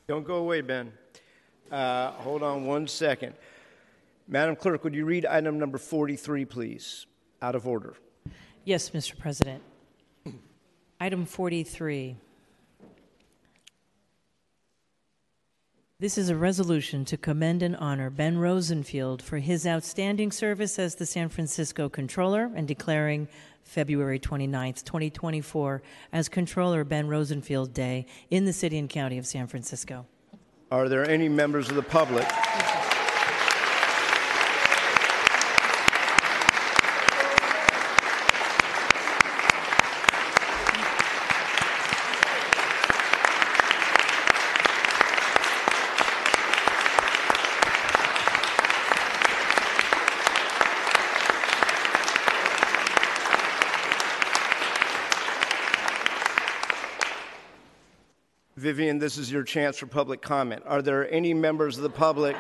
Don't go away, Ben. Uh, hold on one second. Madam Clerk, would you read item number 43, please? Out of order. Yes, Mr. President. Item 43. This is a resolution to commend and honor Ben Rosenfield for his outstanding service as the San Francisco Controller and declaring February 29th, 2024 as Controller Ben Rosenfield Day in the city and county of San Francisco. Are there any members of the public? Vivian, this is your chance for public comment. Are there any members of the public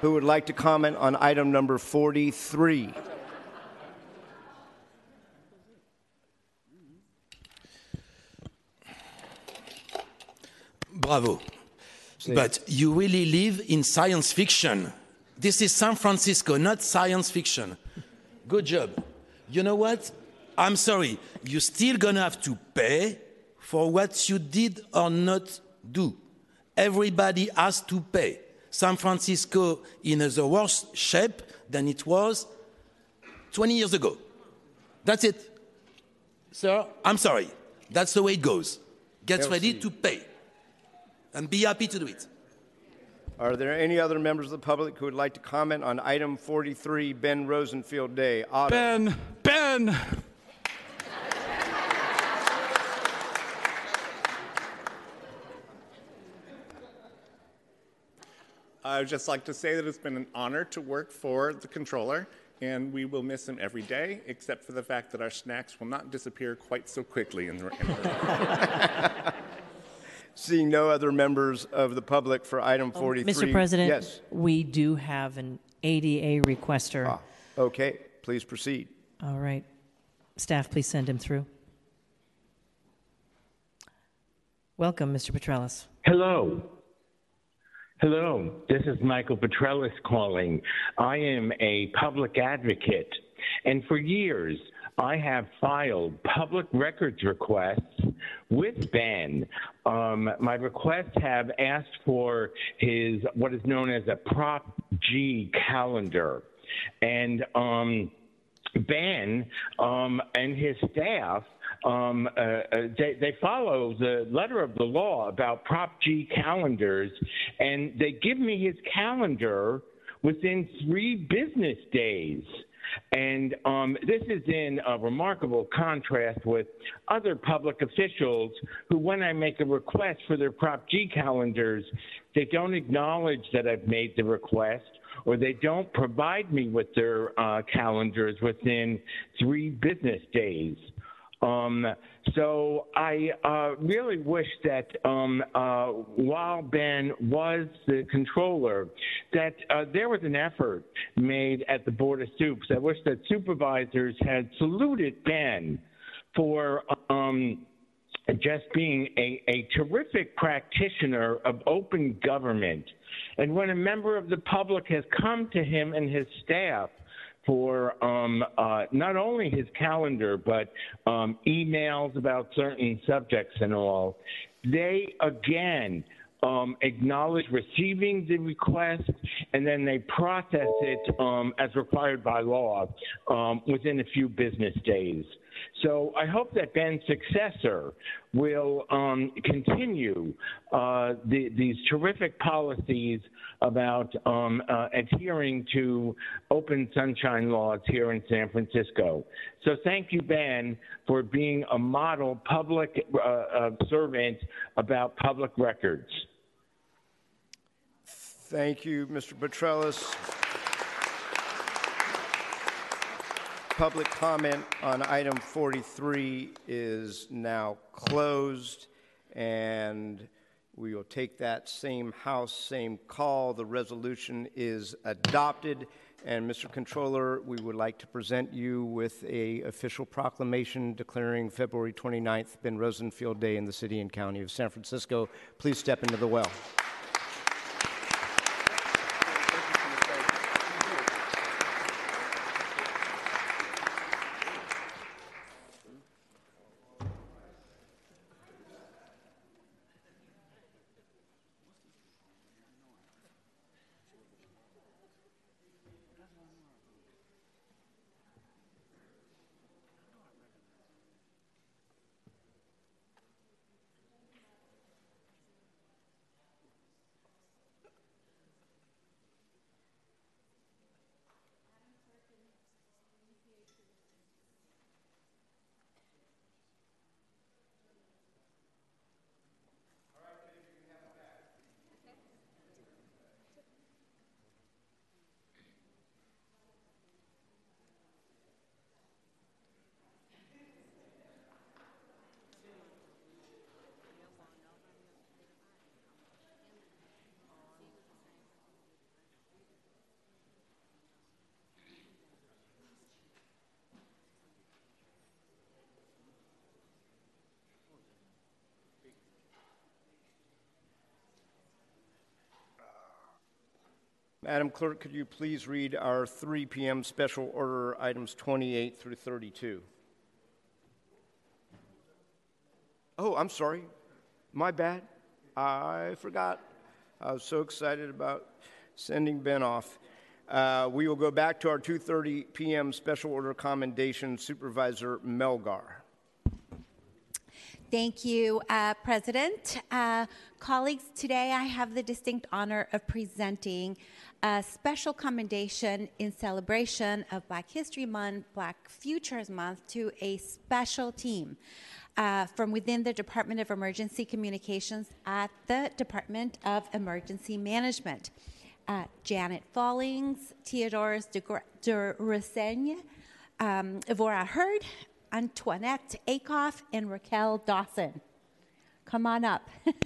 who would like to comment on item number 43? Bravo. But you really live in science fiction. This is San Francisco, not science fiction. Good job. You know what? I'm sorry. You're still gonna have to pay for what you did or not do. Everybody has to pay. San Francisco in a worse shape than it was 20 years ago. That's it. Sir, I'm sorry. That's the way it goes. Get ready to pay and be happy to do it. Are there any other members of the public who would like to comment on item 43, Ben Rosenfield Day? Auto. Ben, Ben, I would just like to say that it's been an honor to work for the controller, and we will miss him every day, except for the fact that our snacks will not disappear quite so quickly in the. In the [laughs] Seeing no other members of the public for item 43. Mr. President, Yes. we do have an ADA requester. Ah, okay, please proceed. All right. Staff, please send him through. Welcome, Mr. Petrelis. Hello. Hello, this is Michael Petrelis calling. I am a public advocate, and for years I have filed public records requests with Ben. Um, my requests have asked for his what is known as a Prop G calendar, and um, Ben um, and his staff um, uh, uh, they, they, follow the letter of the law about Prop G calendars, and they give me his calendar within three business days. And um, this is in a remarkable contrast with other public officials who, when I make a request for their Prop G calendars, they don't acknowledge that I've made the request or they don't provide me with their uh, calendars within three business days. Um, so I uh, really wish that um, uh, while Ben was the controller, that uh, there was an effort made at the Board of Supes. I wish that supervisors had saluted Ben for um, just being a, a terrific practitioner of open government. And when a member of the public has come to him and his staff for um, uh, not only his calendar, but um, emails about certain subjects and all, they again um, acknowledge receiving the request and then they process it um, as required by law um, within a few business days. So I hope that Ben's successor will um, continue uh, the, these terrific policies about um, uh, adhering to open sunshine laws here in San Francisco. So thank you, Ben, for being a model public uh, servant about public records. Thank you, Mr. Petrelis. Public comment on item 43 is now closed, and we will take that same House, same call. The resolution is adopted. And Mr. Controller, we would like to present you with a official proclamation declaring February 29th Ben Rosenfield Day in the city and county of San Francisco. Please step into the well. Madam Clerk, could you please read our 3 p.m. special order items 28 through 32? Oh, I'm sorry. My bad. I forgot. I was so excited about sending Ben off. Uh, we will go back to our 2:30 p.m. special order commendation. Supervisor Melgar. Thank you, uh, President. Uh, colleagues, today I have the distinct honor of presenting a special commendation in celebration of Black History Month, Black Futures Month, to a special team uh, from within the Department of Emergency Communications at the Department of Emergency Management. Uh, Janet Fallings, Theodore de, de um, Evora Hurd, Antoinette Akoff, and Raquel Dawson. Come on up. [laughs]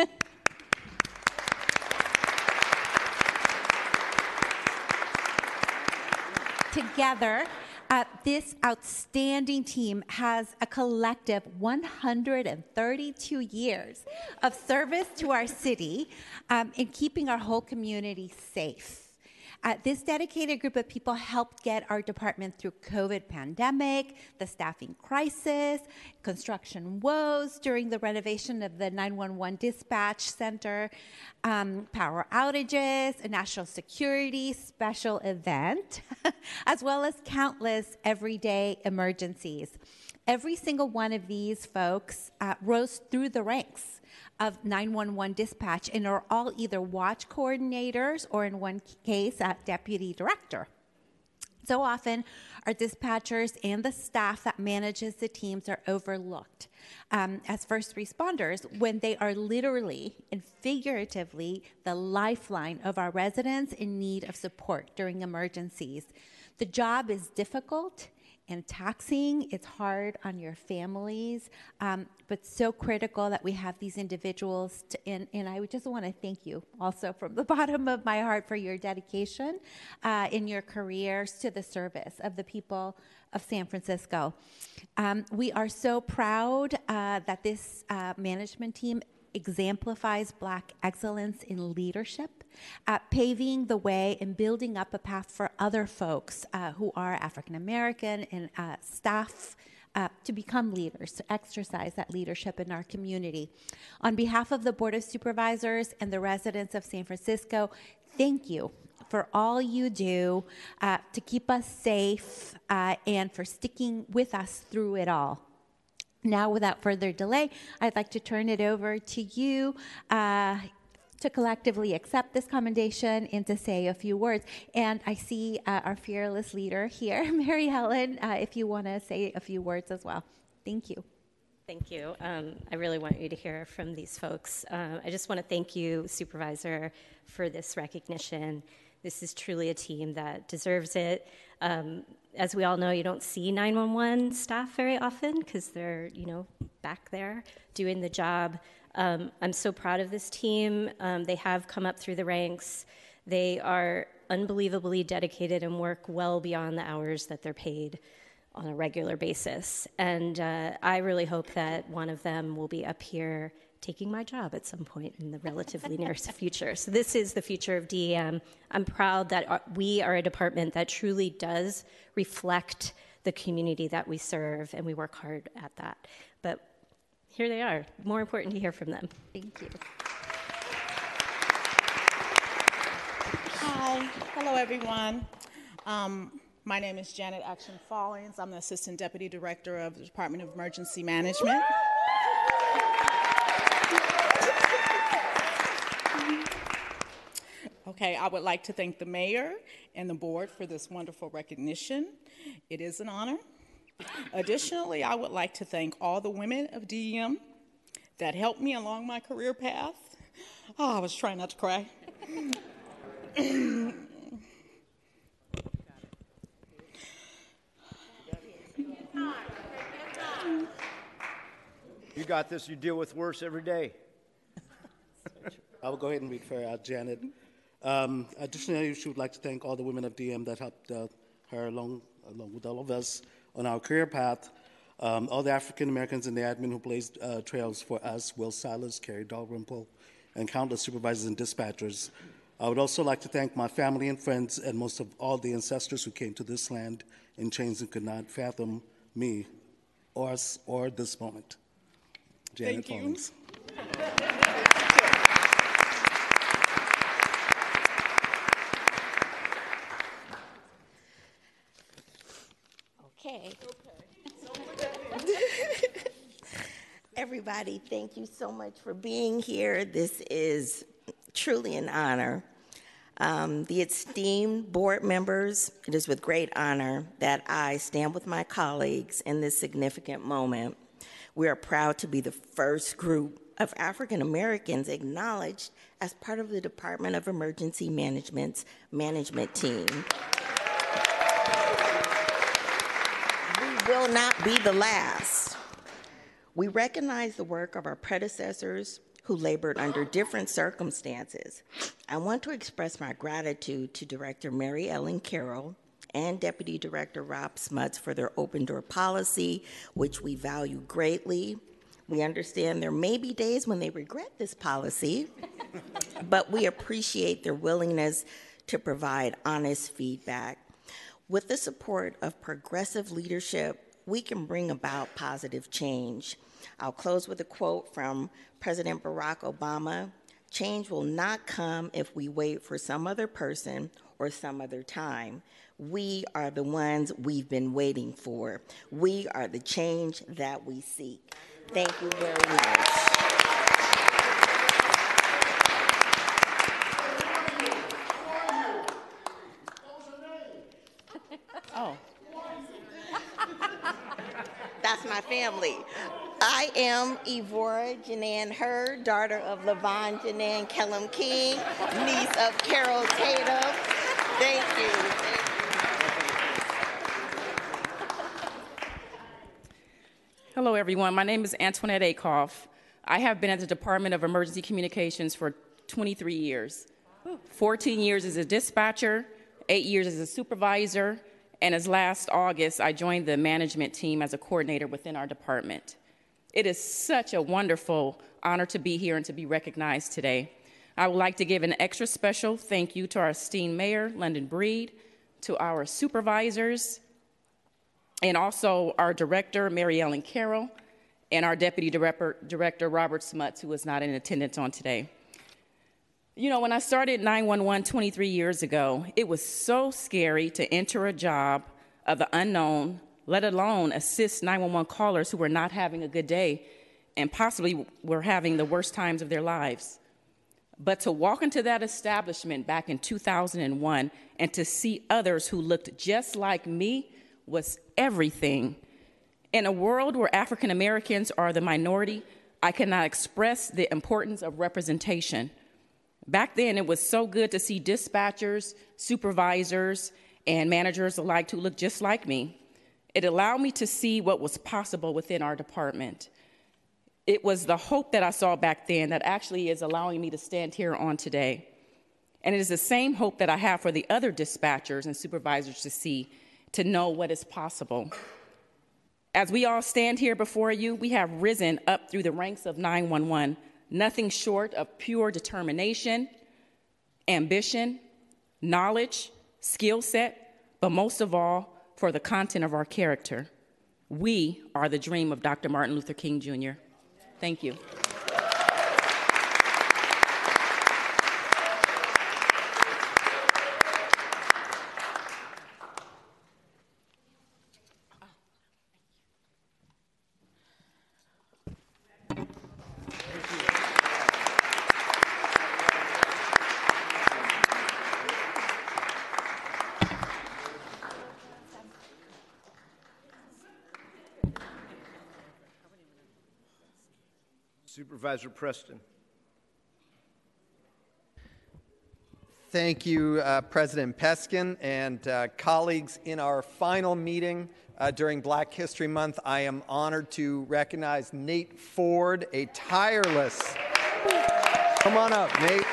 Together, uh, this outstanding team has a collective 132 years of service to our city um, in keeping our whole community safe. Uh, this dedicated group of people helped get our department through COVID pandemic, the staffing crisis, construction woes during the renovation of the 911 dispatch center, um, power outages, a national security special event, [laughs] as well as countless everyday emergencies. Every single one of these folks uh, rose through the ranks of 911 dispatch and are all either watch coordinators or, in one case, a deputy director. So often, our dispatchers and the staff that manages the teams are overlooked um, as first responders when they are literally and figuratively the lifeline of our residents in need of support during emergencies. The job is difficult and taxing. It's hard on your families, um, but so critical that we have these individuals. To, and, and I just want to thank you also from the [laughs] bottom of my heart for your dedication uh, in your careers to the service of the people of San Francisco. Um, we are so proud uh, that this uh, management team exemplifies Black excellence in leadership, uh, paving the way and building up a path for other folks uh, who are African American and uh, staff. Uh, to become leaders, to exercise that leadership in our community. On behalf of the Board of Supervisors and the residents of San Francisco, thank you for all you do uh, to keep us safe uh, and for sticking with us through it all. Now, without further delay, I'd like to turn it over to you uh, to collectively accept this commendation and to say a few words. And I see uh, our fearless leader here, [laughs] Mary Ellen, uh, if you want to say a few words as well. Thank you. Thank you. Um, I really want you to hear from these folks. Uh, I just want to thank you, Supervisor, for this recognition. This is truly a team that deserves it. Um, as we all know, you don't see 911 staff very often because they're, you know, back there doing the job. Um, I'm so proud of this team. Um, they have come up through the ranks. They are unbelievably dedicated and work well beyond the hours that they're paid on a regular basis. And uh, I really hope that one of them will be up here taking my job at some point in the relatively [laughs] near future. So, this is the future of DEM. I'm proud that uh, we are a department that truly does reflect the community that we serve, and we work hard at that. But here they are. More important to hear from them. Thank you. Hi. Hello, everyone. Um, my name is Janet Action Fallings. I'm the Assistant Deputy Director of the Department of Emergency Management. Okay, I would like to thank the mayor and the board for this wonderful recognition. It is an honor. Additionally, I would like to thank all the women of DEM that helped me along my career path. Oh, I was trying not to cry. You got this. You deal with worse every day. I will go ahead and read for uh, Janet. Um, additionally, she would like to thank all the women of DM that helped uh, her along, along with all of us on our career path. Um, all the African Americans in the admin who blazed uh, trails for us Will Silas, Carrie Dalrymple, and countless supervisors and dispatchers. I would also like to thank my family and friends, and most of all the ancestors who came to this land in chains and could not fathom me or us or this moment. Janet Thank you. Fallings. Okay. Everybody, thank you so much for being here. This is truly an honor. Um, the esteemed board members, it is with great honor that I stand with my colleagues in this significant moment. We are proud to be the first group of African Americans acknowledged as part of the Department of Emergency Management's management team. We will not be the last. We recognize the work of our predecessors who labored under different circumstances. I want to express my gratitude to Director Mary Ellen Carroll and Deputy Director Rob Smuts for their open door policy, which we value greatly. We understand there may be days when they regret this policy, [laughs] but we appreciate their willingness to provide honest feedback. With the support of progressive leadership, we can bring about positive change. I'll close with a quote from President Barack Obama Change will not come if we wait for some other person or some other time. We are the ones we've been waiting for. We are the change that we seek. Thank you very much. My family. I am Evora Janan Hurd, daughter of Levon Janan Kellum King, niece of Carol Tatum. Thank you. Hello, everyone. My name is Antoinette Akoff. I have been at the Department of Emergency Communications for 23 years 14 years as a dispatcher, eight years as a supervisor, and as last August, I joined the management team as a coordinator within our department. It is such a wonderful honor to be here and to be recognized today. I would like to give an extra special thank you to our esteemed mayor, London Breed, to our supervisors, and also our director, Mary Ellen Carroll, and our deputy director, Robert Smuts, who is not in attendance on today. You know, when I started 911 23 years ago, it was so scary to enter a job of the unknown, let alone assist 911 callers who were not having a good day and possibly were having the worst times of their lives. But to walk into that establishment back in 2001 and to see others who looked just like me was everything. In a world where African Americans are the minority, I cannot express the importance of representation. Back then, it was so good to see dispatchers, supervisors, and managers alike who looked just like me. It allowed me to see what was possible within our department. It was the hope that I saw back then that actually is allowing me to stand here on today. And it is the same hope that I have for the other dispatchers and supervisors to see, to know what is possible. As we all stand here before you, we have risen up through the ranks of 911, nothing short of pure determination, ambition, knowledge, skill set, but most of all, for the content of our character. We are the dream of Dr. Martin Luther King Jr. Thank you. Supervisor Preston. Thank you, uh, President Peskin and uh, colleagues. In our final meeting uh, during Black History Month, I am honored to recognize Nate Ford, a tireless. Come on up, Nate.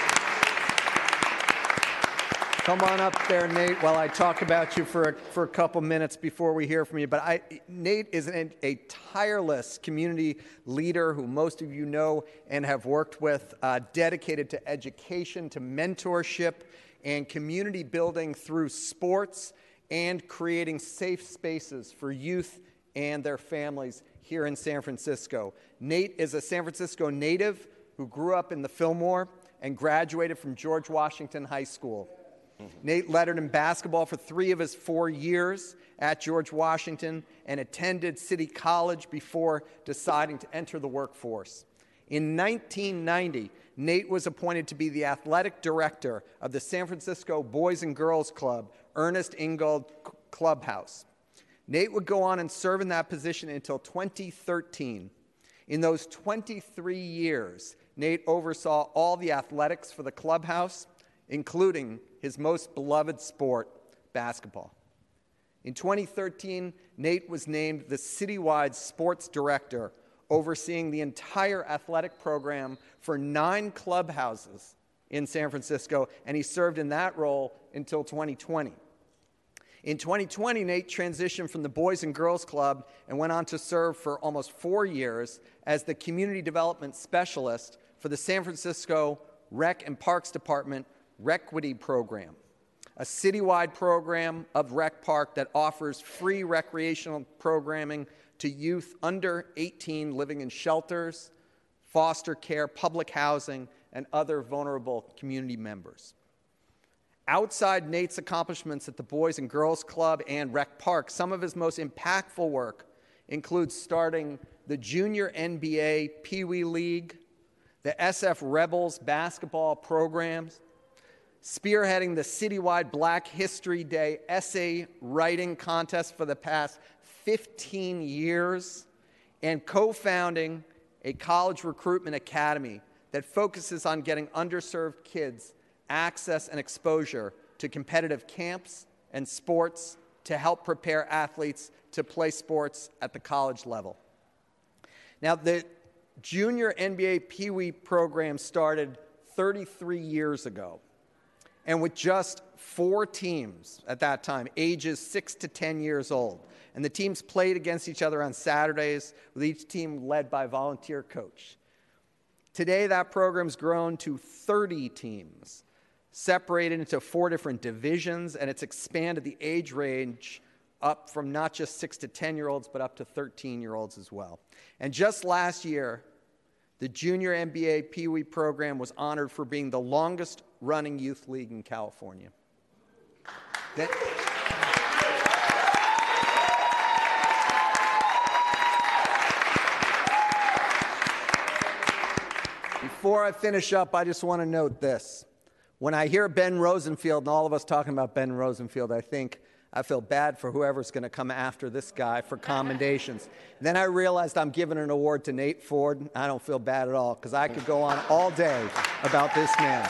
Come on up there, Nate, while I talk about you for a, for a couple minutes before we hear from you. But I, Nate is an, a tireless community leader who most of you know and have worked with, uh, dedicated to education, to mentorship, and community building through sports and creating safe spaces for youth and their families here in San Francisco. Nate is a San Francisco native who grew up in the Fillmore and graduated from George Washington High School. Nate lettered in basketball for three of his four years at George Washington and attended City College before deciding to enter the workforce. In 1990, Nate was appointed to be the athletic director of the San Francisco Boys and Girls Club, Ernest Ingold Clubhouse. Nate would go on and serve in that position until 2013. In those 23 years, Nate oversaw all the athletics for the clubhouse, including his most beloved sport, basketball. In 2013, Nate was named the citywide sports director, overseeing the entire athletic program for nine clubhouses in San Francisco, and he served in that role until 2020. In 2020, Nate transitioned from the Boys and Girls Club and went on to serve for almost four years as the Community Development Specialist for the San Francisco Rec and Parks Department Requity Program, a citywide program of Rec Park that offers free recreational programming to youth under 18 living in shelters, foster care, public housing, and other vulnerable community members. Outside Nate's accomplishments at the Boys and Girls Club and Rec Park, some of his most impactful work includes starting the Junior NBA Pee Wee League, the SF Rebels basketball programs, spearheading the citywide Black History Day essay writing contest for the past 15 years, and co founding a college recruitment academy that focuses on getting underserved kids access and exposure to competitive camps and sports to help prepare athletes to play sports at the college level. Now, the junior NBA Pee Wee program started 33 years ago. And with just four teams at that time, ages six to 10 years old. And the teams played against each other on Saturdays, with each team led by a volunteer coach. Today, that program's grown to 30 teams, separated into four different divisions, and it's expanded the age range up from not just 6 to 10 year olds, but up to 13 year olds as well. And just last year, the Junior NBA Pee Wee program was honored for being the longest running youth league in California. That, Before I finish up, I just want to note this. When I hear Ben Rosenfield and all of us talking about Ben Rosenfield, I think I feel bad for whoever's going to come after this guy for commendations. then I realized I'm giving an award to Nate Ford. I don't feel bad at all because I could go on all day about this man.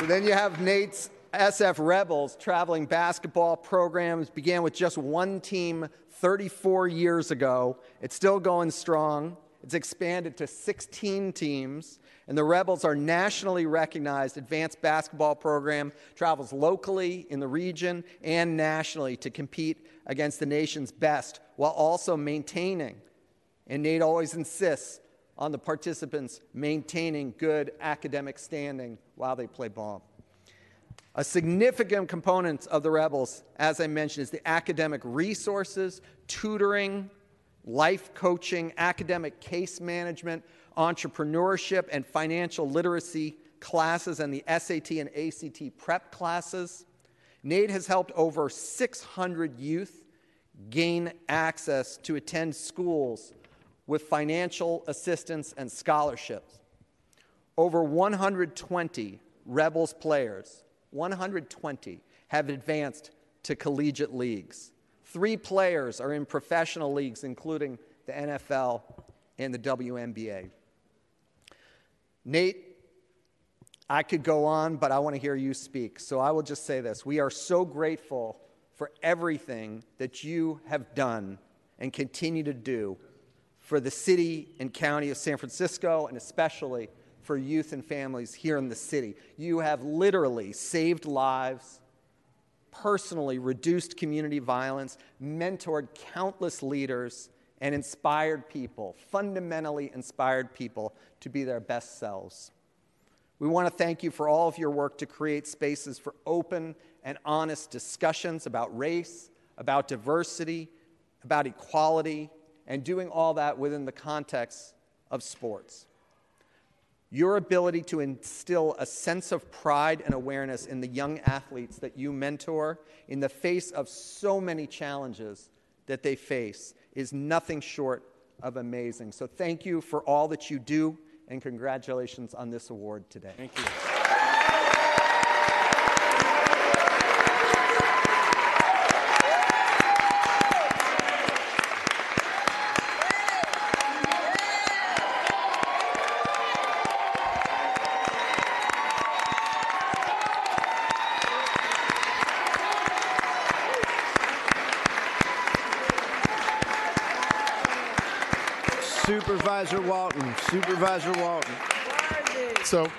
So then you have Nate's SF Rebels traveling basketball programs began with just one team 34 years ago. It's still going strong. It's expanded to 16 teams, and the Rebels are nationally recognized advanced basketball program, travels locally in the region and nationally to compete against the nation's best while also maintaining, and Nate always insists on the participants maintaining good academic standing while they play ball. A significant component of the Rebels, as I mentioned, is the academic resources, tutoring, life coaching, academic case management, entrepreneurship, and financial literacy classes, and the SAT and ACT prep classes. Nate has helped over 600 youth gain access to attend schools with financial assistance and scholarships. Over 120 Rebels players, 120, have advanced to collegiate leagues. Three players are in professional leagues, including the NFL and the WNBA. Nate, I could go on, but I want to hear you speak. So I will just say this. We are so grateful for everything that you have done and continue to do for the city and county of San Francisco, and especially for youth and families here in the city. You have literally saved lives personally reduced community violence, mentored countless leaders, and inspired people, fundamentally inspired people to be their best selves. We want to thank you for all of your work to create spaces for open and honest discussions about race, about diversity, about equality, and doing all that within the context of sports. Your ability to instill a sense of pride and awareness in the young athletes that you mentor in the face of so many challenges that they face is nothing short of amazing. So, thank you for all that you do, and congratulations on this award today. Thank you. Supervisor Walton. So,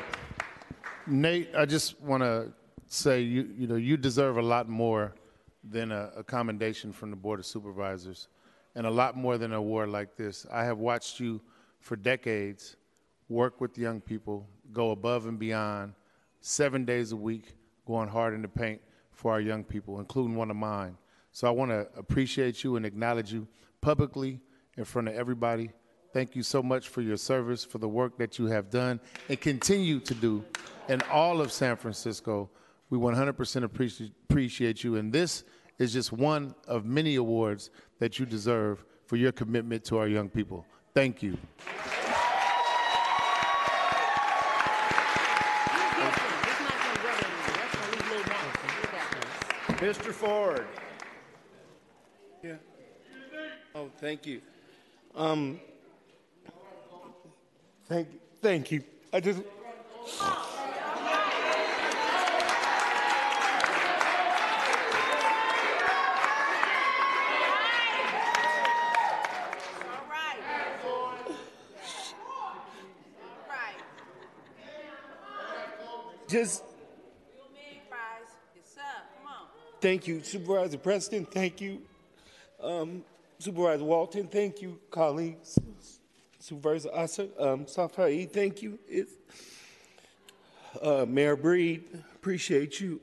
Nate, I just want to say you you know you deserve a lot more than a, a commendation from the Board of Supervisors, and a lot more than an award like this. I have watched you for decades work with young people, go above and beyond, seven days a week, going hard in the paint for our young people, including one of mine. So I want to appreciate you and acknowledge you publicly in front of everybody Thank you so much for your service, for the work that you have done and continue to do in all of San Francisco. We 100% appreciate, you. And this is just one of many awards that you deserve for your commitment to our young people. Thank you. Mr. Ford. Yeah. Oh, thank you. Um, Thank, thank you. I just. just thank you supervisor preston thank you um, supervisor walton thank you colleagues Supervisor Ahsha, um, Safai, thank you. Uh, Mayor Breed, appreciate you.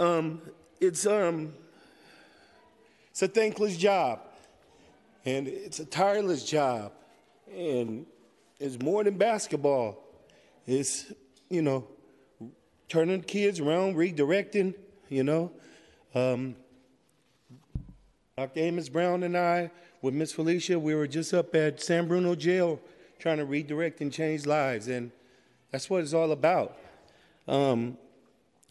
Um, it's um, it's a thankless job, and it's a tireless job, and it's more than basketball. It's you know, turning kids around, redirecting. You know, um, Dr. Amos Brown and I, with Miss Felicia, we were just up at San Bruno Jail trying to redirect and change lives, and that's what it's all about. Um,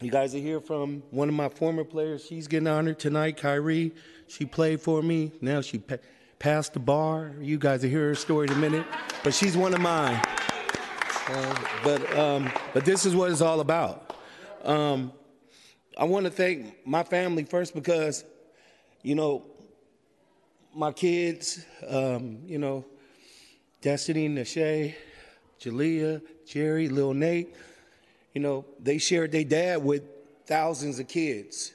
you guys are here from one of my former players. She's getting honored tonight, Kyrie. She played for me. Now she pa- passed the bar. You guys will hear her story in a minute, but she's one of mine. Uh, but um, but this is what it's all about. Um, I want to thank my family first because, you know, my kids, um, you know, Destiny, Nashay, Jalea, Jerry, Lil Nate, you know, they shared their dad with thousands of kids.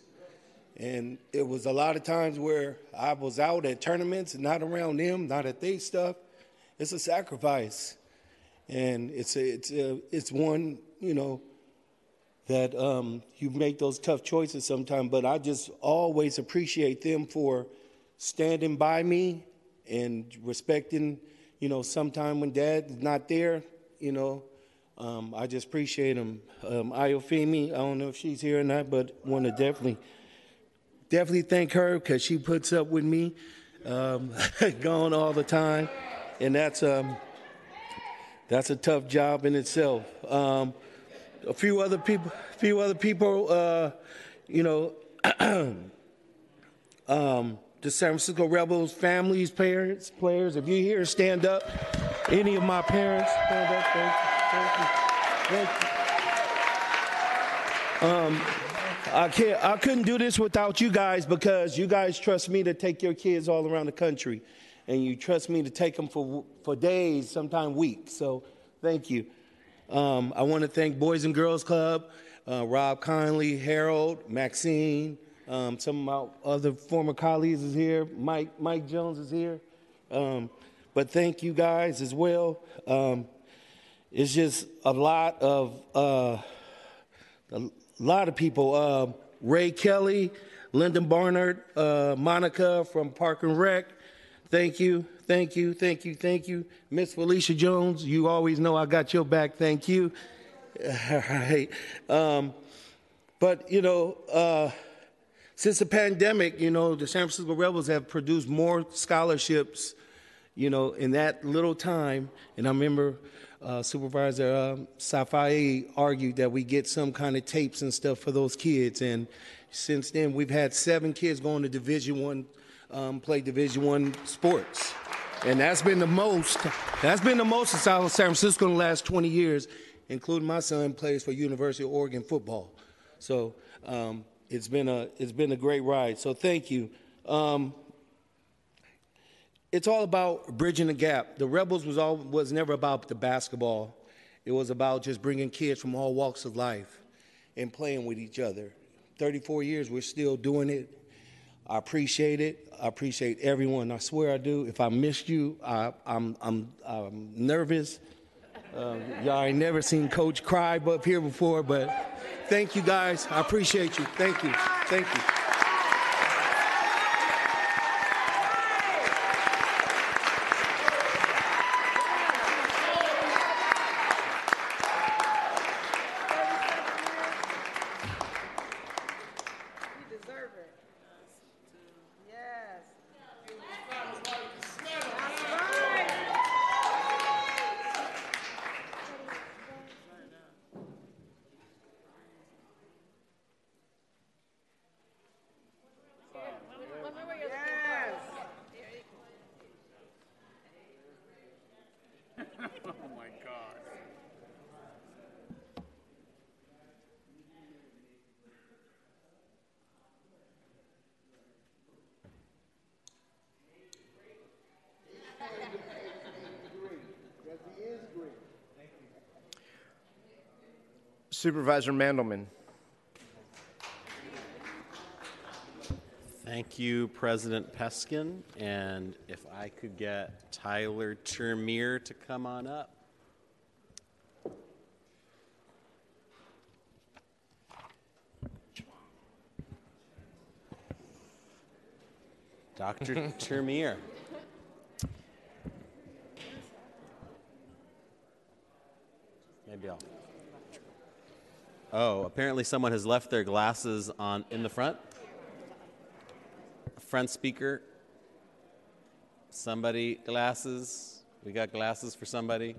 And it was a lot of times where I was out at tournaments not around them, not at their stuff. It's a sacrifice. And it's a, it's a, it's one, you know, that um, you make those tough choices sometimes, but I just always appreciate them for standing by me and respecting, you know, sometime when dad's not there, you know, um, I just appreciate them. Um, Iofemi, I don't know if she's here or not, but want to definitely, definitely thank her because she puts up with me, um, [laughs] gone all the time, and that's um, that's a tough job in itself. Um, a few other people, a few other people, uh, you know, [clears throat] um, the San Francisco Rebels families, parents, players. If you're here, stand up. Any of my parents, stand up. Thank you. Thank you. Thank you. Um, I can't. I couldn't do this without you guys because you guys trust me to take your kids all around the country, and you trust me to take them for for days, sometimes weeks. So, thank you. Um, I want to thank Boys and Girls Club, uh, Rob Conley, Harold, Maxine, um, some of my other former colleagues is here. Mike Mike Jones is here. Um, but thank you guys as well. Um, it's just a lot of uh, a lot of people. Uh, Ray Kelly, Lyndon Barnard, uh, Monica from Park and Rec. Thank you, thank you, thank you, thank you. Miss Felicia Jones, you always know I got your back. Thank you. [laughs] All right. Um, but, you know, uh, since the pandemic, you know, the San Francisco Rebels have produced more scholarships, you know, in that little time. And I remember uh, Supervisor uh, Safai argued that we get some kind of tapes and stuff for those kids. And since then, we've had seven kids going to Division One um, play Division One sports, and that's been the most. That's been the most in South San Francisco in the last 20 years, including my son plays for University of Oregon football. So um, it's been a it's been a great ride. So thank you. Um, it's all about bridging the gap. The Rebels was all was never about the basketball. It was about just bringing kids from all walks of life and playing with each other. 34 years, we're still doing it. I appreciate it. I appreciate everyone. I swear I do. If I missed you, I, I'm, I'm, I'm nervous. Um, y'all ain't never seen Coach cry up here before, but thank you guys. I appreciate you. Thank you. Thank you. Supervisor Mandelman. Thank you, President Peskin. And if I could get Tyler TerMeer to come on up. Dr. [laughs] TerMeer. Maybe I'll. Oh, apparently someone has left their glasses on in the front. Front speaker. Somebody glasses. We got glasses for somebody.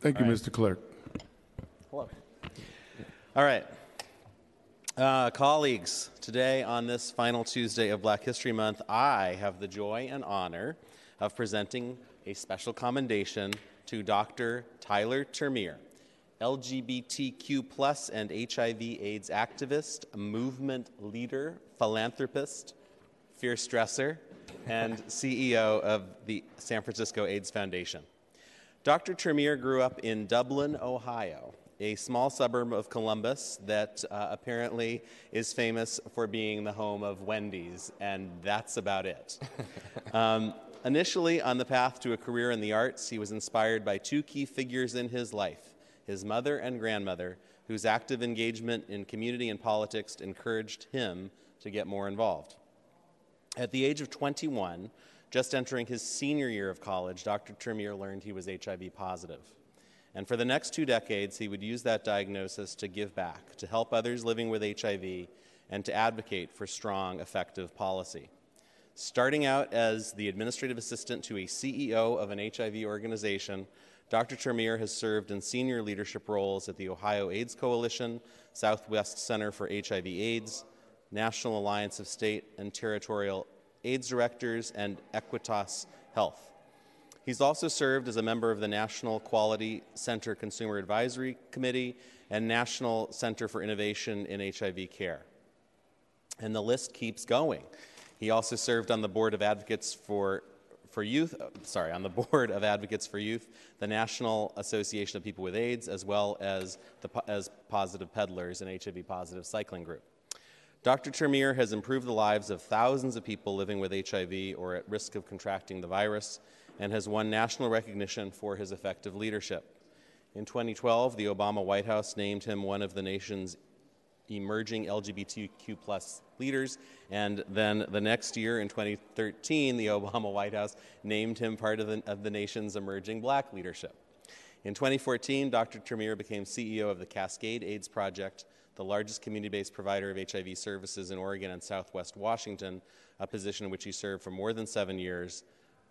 Thank you, All right. Mr. Clerk. Hello. All right. Uh, colleagues, today on this final Tuesday of Black History Month, I have the joy and honor of presenting a special commendation to Dr. Tyler TerMeer, LGBTQ plus and HIV/AIDS activist, movement leader, philanthropist, fierce dresser, and CEO of the San Francisco AIDS Foundation. Dr. TerMeer grew up in Dublin, Ohio, a small suburb of Columbus that uh, apparently is famous for being the home of Wendy's, and that's about it. [laughs] um, initially, on the path to a career in the arts, he was inspired by two key figures in his life his mother and grandmother, whose active engagement in community and politics encouraged him to get more involved. At the age of 21, just entering his senior year of college, Dr. TerMeer learned he was HIV positive. And for the next two decades, he would use that diagnosis to give back, to help others living with HIV, and to advocate for strong, effective policy. Starting out as the administrative assistant to a CEO of an HIV organization, Dr. TerMeer has served in senior leadership roles at the Ohio AIDS Coalition, Southwest Center for HIV AIDS, National Alliance of State and Territorial AIDS Directors, and Equitas Health. He's also served as a member of the National Quality Center Consumer Advisory Committee and National Center for Innovation in HIV Care. And the list keeps going. He also served on the Board of Advocates for, for Youth, uh, sorry, on the [laughs] Board of Advocates for Youth, the National Association of People with AIDS, as well as, the, as Positive Pedalers and HIV Positive Cycling Group. Dr. TerMeer has improved the lives of thousands of people living with HIV or at risk of contracting the virus and has won national recognition for his effective leadership. In 2012, the Obama White House named him one of the nation's emerging LGBTQ plus leaders, and then the next year, in 2013, the Obama White House named him part of the, of the nation's emerging black leadership. In 2014, Dr. TerMeer became CEO of the Cascade AIDS Project, the largest community based provider of HIV services in Oregon and Southwest Washington, a position in which he served for more than seven years.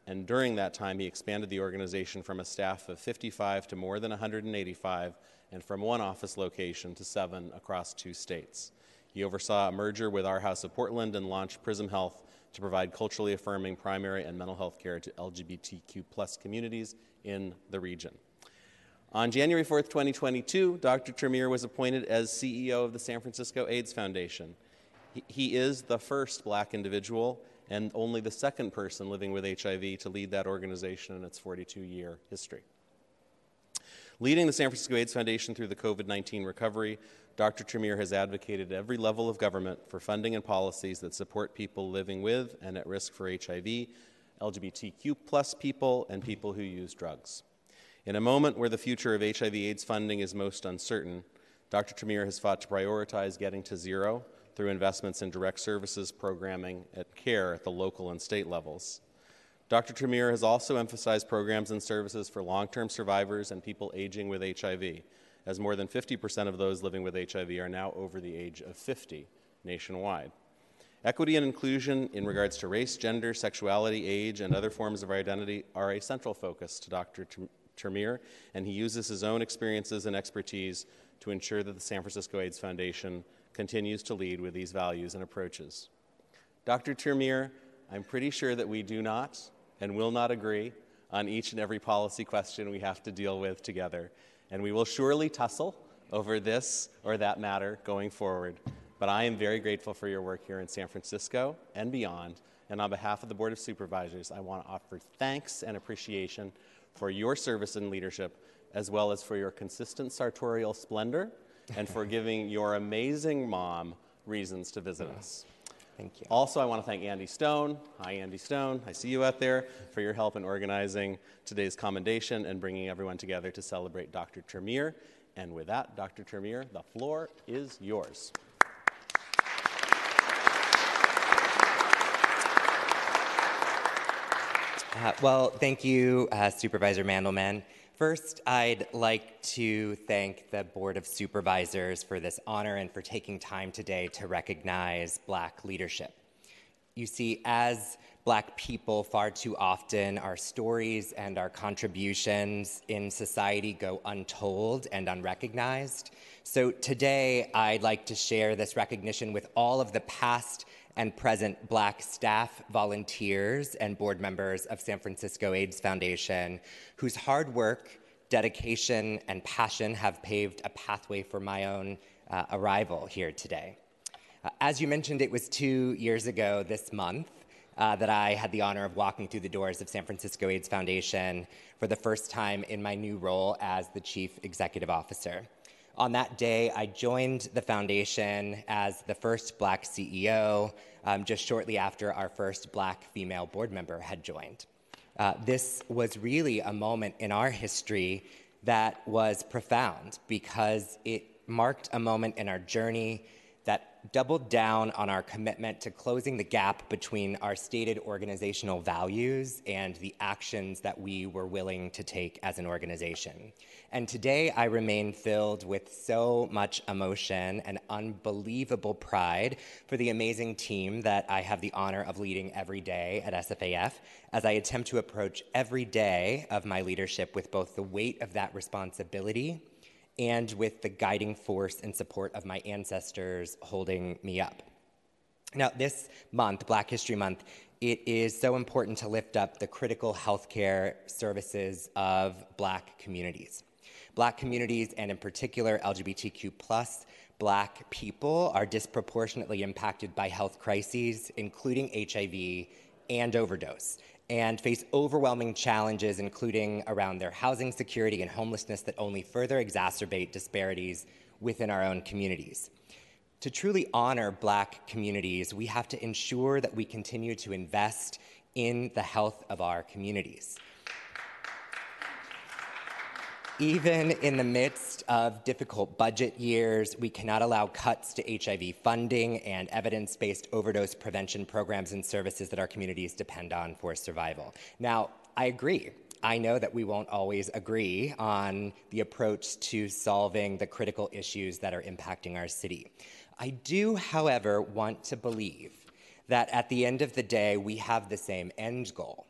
And during that time, he expanded the organization from a staff of 55 to more than 185, and from one office location to seven across two states. He oversaw a merger with Our House of Portland and launched Prism Health to provide culturally affirming primary and mental health care to LGBTQ plus communities in the region. On January 4th, 2022, Dr. TerMeer was appointed as CEO of the San Francisco AIDS Foundation. He is the first black individual and only the second person living with HIV to lead that organization in its 42 year history. Leading the San Francisco AIDS Foundation through the COVID 19 recovery, Dr. TerMeer has advocated at every level of government for funding and policies that support people living with and at risk for HIV, LGBTQ plus people, and people who use drugs. In a moment where the future of HIV AIDS funding is most uncertain, Dr. TerMeer has fought to prioritize getting to zero through investments in direct services, programming, and care at the local and state levels. Dr. TerMeer has also emphasized programs and services for long term survivors and people aging with HIV, as more than 50% of those living with HIV are now over the age of 50 nationwide. Equity and inclusion in regards to race, gender, sexuality, age, and other forms of identity are a central focus to Dr. TerMeer, and he uses his own experiences and expertise to ensure that the San Francisco AIDS Foundation continues to lead with these values and approaches. Dr. TerMeer, I'm pretty sure that we do not and will not agree on each and every policy question we have to deal with together, and we will surely tussle over this or that matter going forward. But I am very grateful for your work here in San Francisco and beyond. And on behalf of the Board of Supervisors, I want to offer thanks and appreciation for your service and leadership as well as for your consistent sartorial splendor and for giving your amazing mom reasons to visit us. Thank you. Also, I want to thank Andy Stone. Hi, Andy Stone. I see you out there for your help in organizing today's commendation and bringing everyone together to celebrate Dr. TerMeer. And with that, Dr. TerMeer, the floor is yours. Uh, well, thank you, uh, Supervisor Mandelman. First, I'd like to thank the Board of Supervisors for this honor and for taking time today to recognize Black leadership. You see, as Black people, far too often our stories and our contributions in society go untold and unrecognized. So today, I'd like to share this recognition with all of the past and present Black staff, volunteers, and board members of San Francisco AIDS Foundation, whose hard work, dedication, and passion have paved a pathway for my own uh, arrival here today. Uh, as you mentioned, it was two years ago this month uh, that I had the honor of walking through the doors of San Francisco AIDS Foundation for the first time in my new role as the Chief Executive Officer. On that day, I joined the foundation as the first black CEO, um, just shortly after our first black female board member had joined. Uh, this was really a moment in our history that was profound because it marked a moment in our journey doubled down on our commitment to closing the gap between our stated organizational values and the actions that we were willing to take as an organization. And today I remain filled with so much emotion and unbelievable pride for the amazing team that I have the honor of leading every day at SFAF as I attempt to approach every day of my leadership with both the weight of that responsibility and with the guiding force and support of my ancestors holding me up. Now, this month, Black History Month, it is so important to lift up the critical healthcare services of Black communities. Black communities, and in particular LGBTQ plus Black people, are disproportionately impacted by health crises, including HIV and overdose and face overwhelming challenges, including around their housing security and homelessness, that only further exacerbate disparities within our own communities. To truly honor Black communities, we have to ensure that we continue to invest in the health of our communities even in the midst of difficult budget years, we cannot allow cuts to HIV funding and evidence based overdose prevention programs and services that our communities depend on for survival. Now, I agree. I know that we won't always agree on the approach to solving the critical issues that are impacting our city. I do, however, want to believe that at the end of the day, we have the same end goal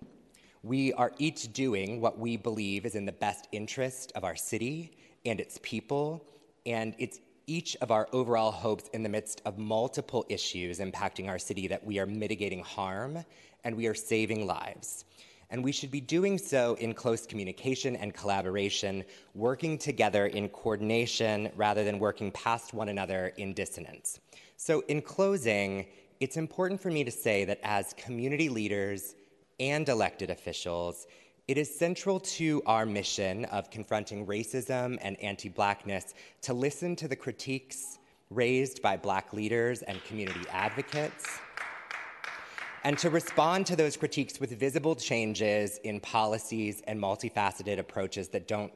we are each doing what we believe is in the best interest of our city and its people, and it's each of our overall hopes in the midst of multiple issues impacting our city that we are mitigating harm and we are saving lives. And we should be doing so in close communication and collaboration, working together in coordination rather than working past one another in dissonance. So, in closing, it's important for me to say that as community leaders, and elected officials, it is central to our mission of confronting racism and anti blackness to listen to the critiques raised by black leaders and community advocates, and to respond to those critiques with visible changes in policies and multifaceted approaches that don't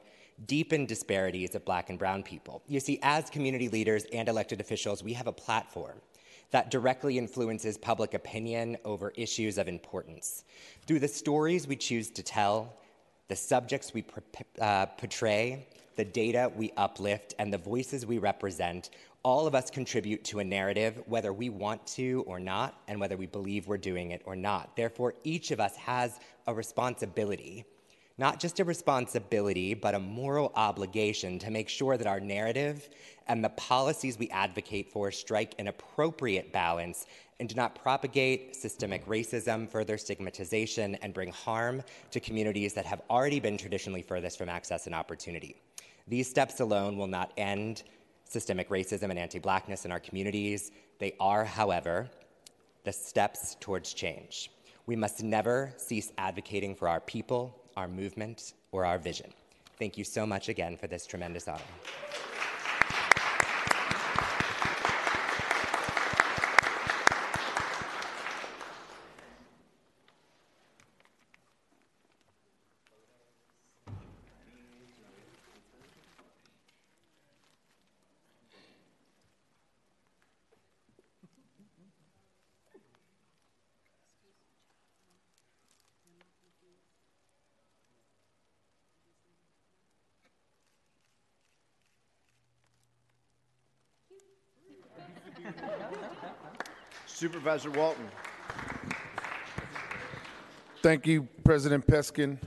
deepen disparities of black and brown people. You see, as community leaders and elected officials, we have a platform that directly influences public opinion over issues of importance. Through the stories we choose to tell, the subjects we uh, portray, the data we uplift, and the voices we represent, all of us contribute to a narrative, whether we want to or not, and whether we believe we're doing it or not. Therefore, each of us has a responsibility not just a responsibility, but a moral obligation to make sure that our narrative and the policies we advocate for strike an appropriate balance and do not propagate systemic racism, further stigmatization, and bring harm to communities that have already been traditionally furthest from access and opportunity. These steps alone will not end systemic racism and anti blackness in our communities. They are, however, the steps towards change. We must never cease advocating for our people, our movement, or our vision. Thank you so much again for this tremendous honor. Supervisor Walton. Thank you, President Peskin.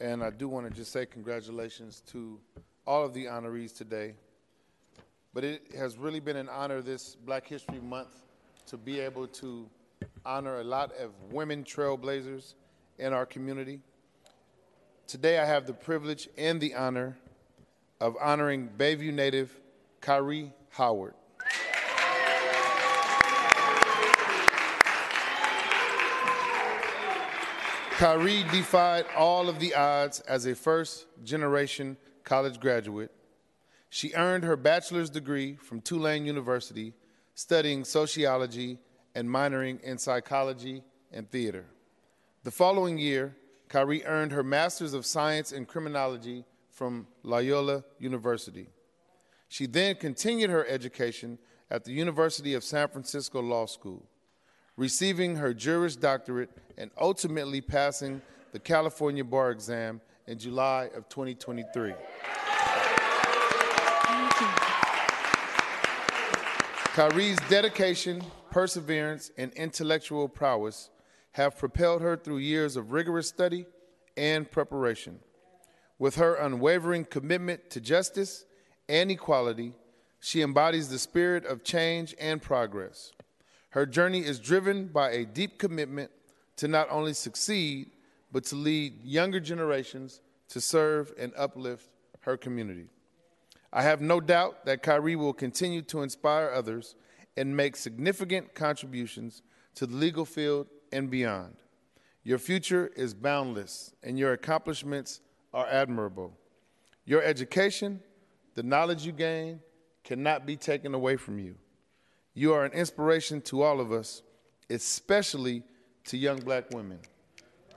And I do want to just say congratulations to all of the honorees today. But it has really been an honor this Black History Month to be able to honor a lot of women trailblazers in our community. Today I have the privilege and the honor of honoring Bayview native Kyrie Howard. Kyrie defied all of the odds as a first generation college graduate. She earned her bachelor's degree from Tulane University, studying sociology and minoring in psychology and theater. The following year, Kyrie earned her master's of science in criminology from Loyola University. She then continued her education at the University of San Francisco Law School receiving her Juris Doctorate and ultimately passing the California bar exam in July of 2023. Kyrie's dedication, perseverance, and intellectual prowess have propelled her through years of rigorous study and preparation. With her unwavering commitment to justice and equality, she embodies the spirit of change and progress. Her journey is driven by a deep commitment to not only succeed, but to lead younger generations to serve and uplift her community. I have no doubt that Kyrie will continue to inspire others and make significant contributions to the legal field and beyond. Your future is boundless, and your accomplishments are admirable. Your education, the knowledge you gain, cannot be taken away from you. You are an inspiration to all of us, especially to young black women.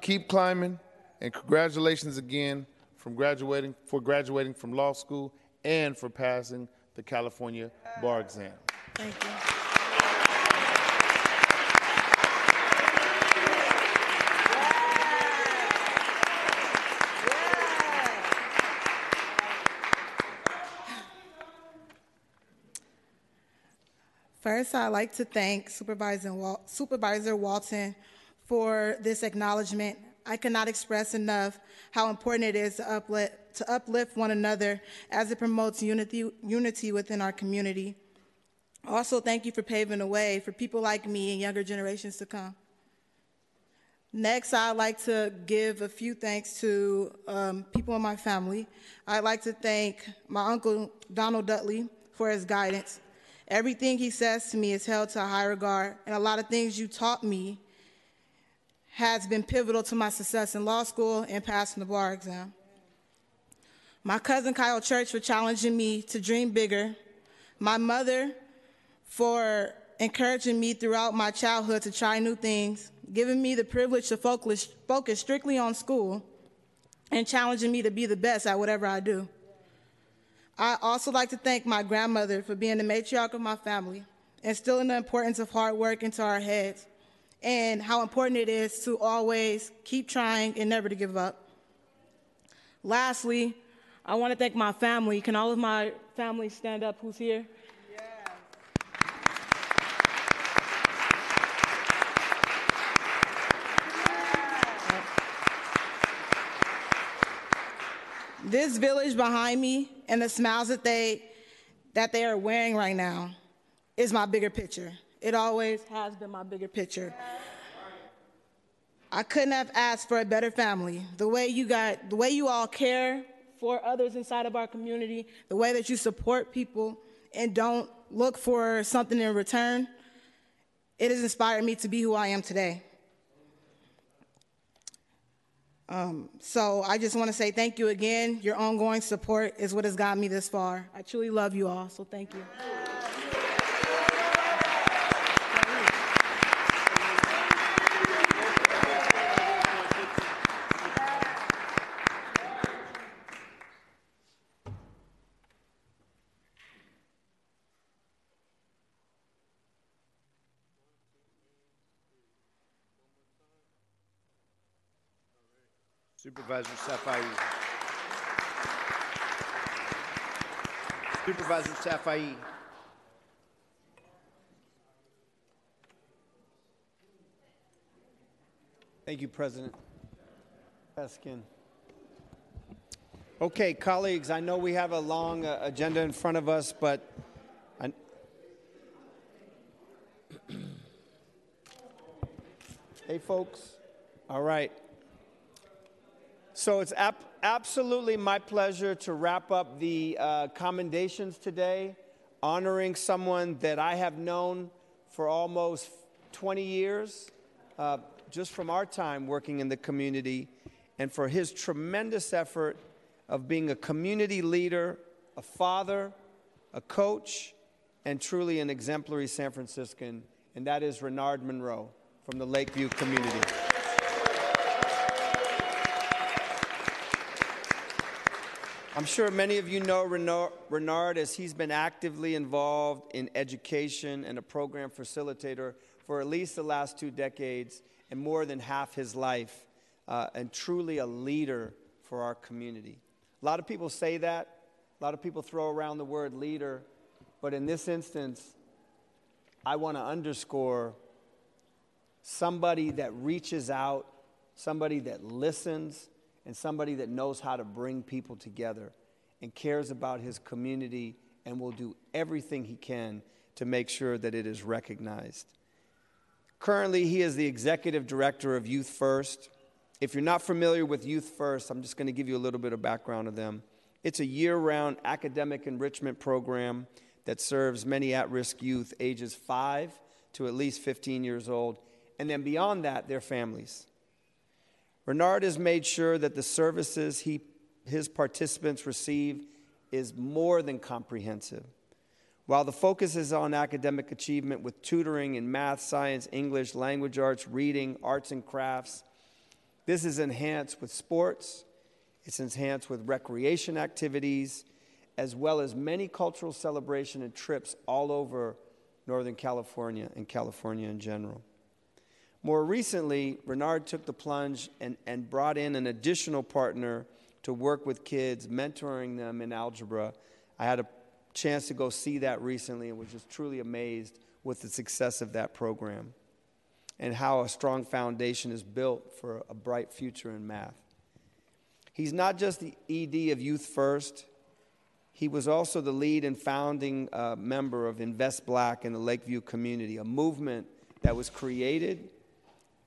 Keep climbing, and congratulations again from graduating, for graduating from law school and for passing the California bar exam. Thank you. First, I'd like to thank Supervisor, Wal- Supervisor Walton for this acknowledgement. I cannot express enough how important it is to uplift, to uplift one another as it promotes unity, unity within our community. Also, thank you for paving the way for people like me and younger generations to come. Next, I'd like to give a few thanks to um, people in my family. I'd like to thank my uncle Donald Dudley for his guidance. Everything he says to me is held to a high regard, and a lot of things you taught me has been pivotal to my success in law school and passing the bar exam. My cousin Kyle Church for challenging me to dream bigger. My mother for encouraging me throughout my childhood to try new things, giving me the privilege to focus, focus strictly on school, and challenging me to be the best at whatever I do. I also like to thank my grandmother for being the matriarch of my family, instilling the importance of hard work into our heads, and how important it is to always keep trying and never to give up. Lastly, I want to thank my family. Can all of my family stand up who's here? This village behind me and the smiles that they that they are wearing right now is my bigger picture. It always has been my bigger picture. I couldn't have asked for a better family. The way you got the way you all care for others inside of our community, the way that you support people and don't look for something in return, it has inspired me to be who I am today. Um, so I just want to say thank you again. Your ongoing support is what has gotten me this far. I truly love you all, so thank you. Supervisor Safai. Supervisor Safai. Thank you, President Peskin. Okay, colleagues, I know we have a long uh, agenda in front of us, but hey, folks. All right. So it's ap- absolutely my pleasure to wrap up the uh, commendations today, honoring someone that I have known for almost 20 years, uh, just from our time working in the community, and for his tremendous effort of being a community leader, a father, a coach, and truly an exemplary San Franciscan, and that is Renard Monroe from the Lakeview community. I'm sure many of you know Renard as he's been actively involved in education and a program facilitator for at least the last two decades and more than half his life, uh, and truly a leader for our community. A lot of people say that, a lot of people throw around the word leader, but in this instance, I want to underscore somebody that reaches out, somebody that listens, and somebody that knows how to bring people together and cares about his community and will do everything he can to make sure that it is recognized. Currently, he is the executive director of Youth First. If you're not familiar with Youth First, I'm just going to give you a little bit of background of them. It's a year round academic enrichment program that serves many at risk youth ages 5 to at least 15 years old, and then beyond that, their families. Renard has made sure that the services he, his participants receive is more than comprehensive. While the focus is on academic achievement with tutoring in math, science, English, language arts, reading, arts and crafts, this is enhanced with sports, it's enhanced with recreation activities, as well as many cultural celebration and trips all over Northern California and California in general. More recently, Renard took the plunge and, and brought in an additional partner to work with kids, mentoring them in algebra. I had a chance to go see that recently and was just truly amazed with the success of that program and how a strong foundation is built for a bright future in math. He's not just the ED of Youth First, he was also the lead and founding uh, member of Invest Black in the Lakeview community, a movement that was created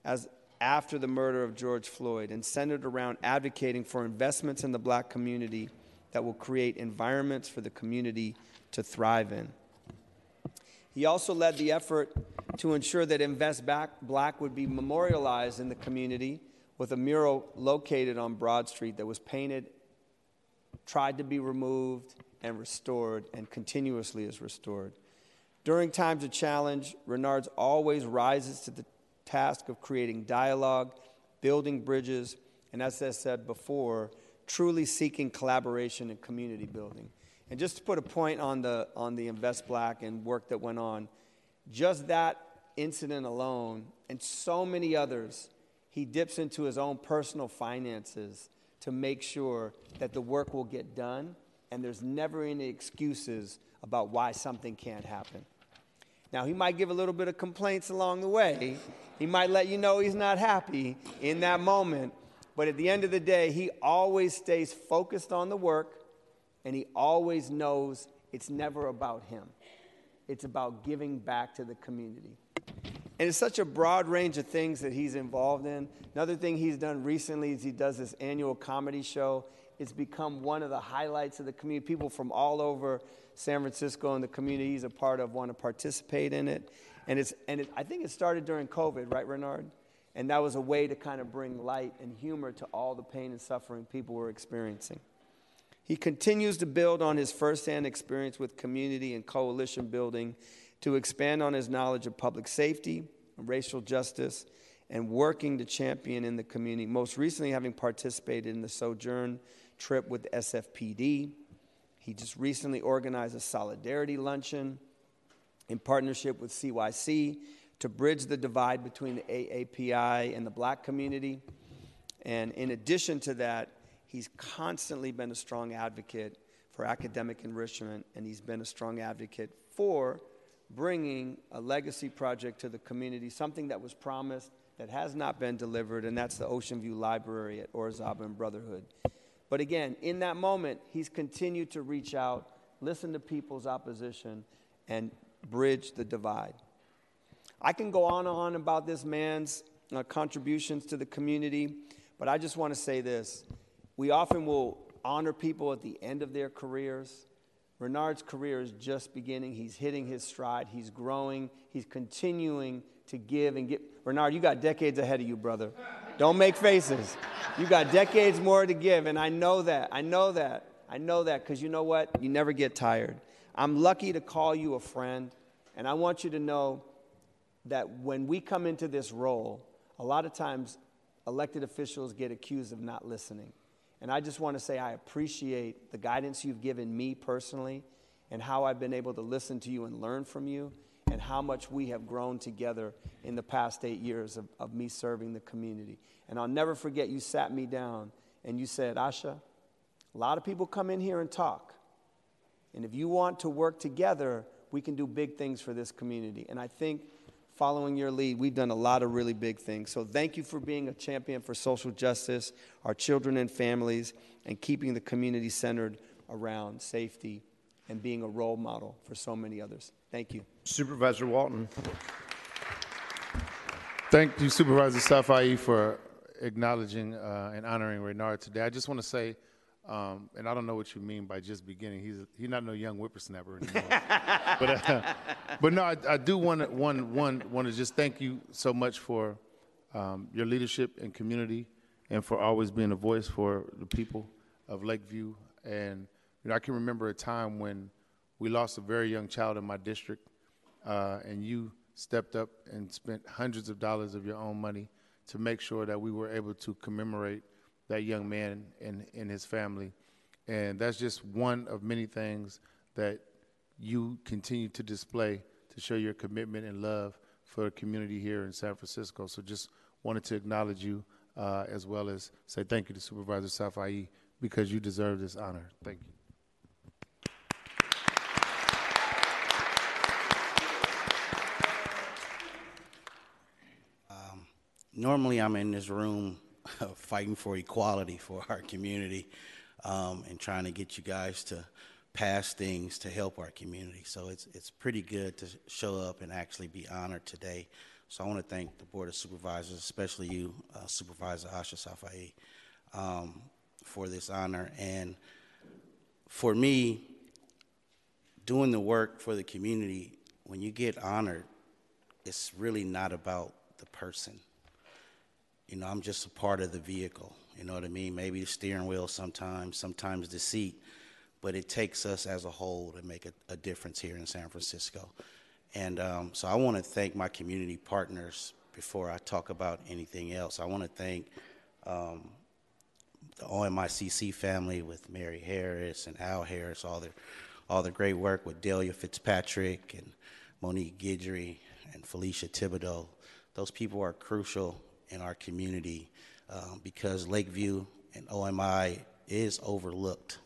as after the murder of George Floyd and centered around advocating for investments in the black community that will create environments for the community to thrive in. He also led the effort to ensure that Invest Back Black would be memorialized in the community with a mural located on Broad Street that was painted, tried to be removed, and restored, and continuously is restored. During times of challenge, Renard's always rises to the task of creating dialogue, building bridges, and as I said before, truly seeking collaboration and community building. And just to put a point on the, on the Invest Black and work that went on, just that incident alone and so many others, he dips into his own personal finances to make sure that the work will get done and there's never any excuses about why something can't happen. Now, he might give a little bit of complaints along the way. He might let you know he's not happy in that moment. But at the end of the day, he always stays focused on the work and he always knows it's never about him. It's about giving back to the community. And it's such a broad range of things that he's involved in. Another thing he's done recently is he does this annual comedy show. It's become one of the highlights of the community. People from all over San Francisco and the community he's a part of want to participate in it. And, it's, and it, I think it started during COVID, right, Renard? And that was a way to kind of bring light and humor to all the pain and suffering people were experiencing. He continues to build on his firsthand experience with community and coalition building to expand on his knowledge of public safety, racial justice, and working to champion in the community. Most recently, having participated in the Sojourn trip with SFPD. He just recently organized a solidarity luncheon in partnership with CYC to bridge the divide between the AAPI and the black community. And in addition to that, he's constantly been a strong advocate for academic enrichment, and he's been a strong advocate for bringing a legacy project to the community, something that was promised that has not been delivered, and that's the Ocean View Library at Orizaba and Brotherhood. But again, in that moment, he's continued to reach out, listen to people's opposition, and bridge the divide. I can go on and on about this man's uh, contributions to the community, but I just want to say this. We often will honor people at the end of their careers. Renard's career is just beginning. He's hitting his stride. He's growing. He's continuing to give and get. Renard, you got decades ahead of you, brother. Don't make faces. You got decades more to give, and I know that. I know that. I know that because you know what? You never get tired. I'm lucky to call you a friend, and I want you to know that when we come into this role, a lot of times elected officials get accused of not listening. And I just want to say I appreciate the guidance you've given me personally and how I've been able to listen to you and learn from you and how much we have grown together in the past eight years of, of me serving the community. And I'll never forget you sat me down and you said, Ahsha, a lot of people come in here and talk. And if you want to work together, we can do big things for this community. And I think following your lead, we've done a lot of really big things. So thank you for being a champion for social justice, our children and families, and keeping the community centered around safety and being a role model for so many others. Thank you. Supervisor Walton. Thank you, Supervisor Safai, for acknowledging uh, and honoring Renard today. I just want to say, um, and I don't know what you mean by just beginning. He's he's not no young whippersnapper anymore. [laughs] but uh, but no, I, I do want to one one want to just thank you so much for um, your leadership and community, and for always being a voice for the people of Lakeview. And you know, I can remember a time when we lost a very young child in my district, uh, and you stepped up and spent hundreds of dollars of your own money to make sure that we were able to commemorate that young man and, and his family. And that's just one of many things that you continue to display to show your commitment and love for the community here in San Francisco. So just wanted to acknowledge you uh, as well as say thank you to Supervisor Safai because you deserve this honor. Thank you. Normally I'm in this room fighting for equality for our community um, and trying to get you guys to pass things to help our community. So it's, it's pretty good to show up and actually be honored today. So I want to thank the Board of Supervisors, especially you, uh, Supervisor Ahsha Safai, um, for this honor. And for me, doing the work for the community, when you get honored, it's really not about the person you know, I'm just a part of the vehicle. You know what I mean? Maybe the steering wheel sometimes, sometimes the seat, but it takes us as a whole to make a, a difference here in San Francisco. And um, so I want to thank my community partners before I talk about anything else. I want to thank um, the OMICC family with Mary Harris and Al Harris, all their, all their great work with Delia Fitzpatrick and Monique Guidry and Felicia Thibodeau. Those people are crucial in our community um, because Lakeview and OMI is overlooked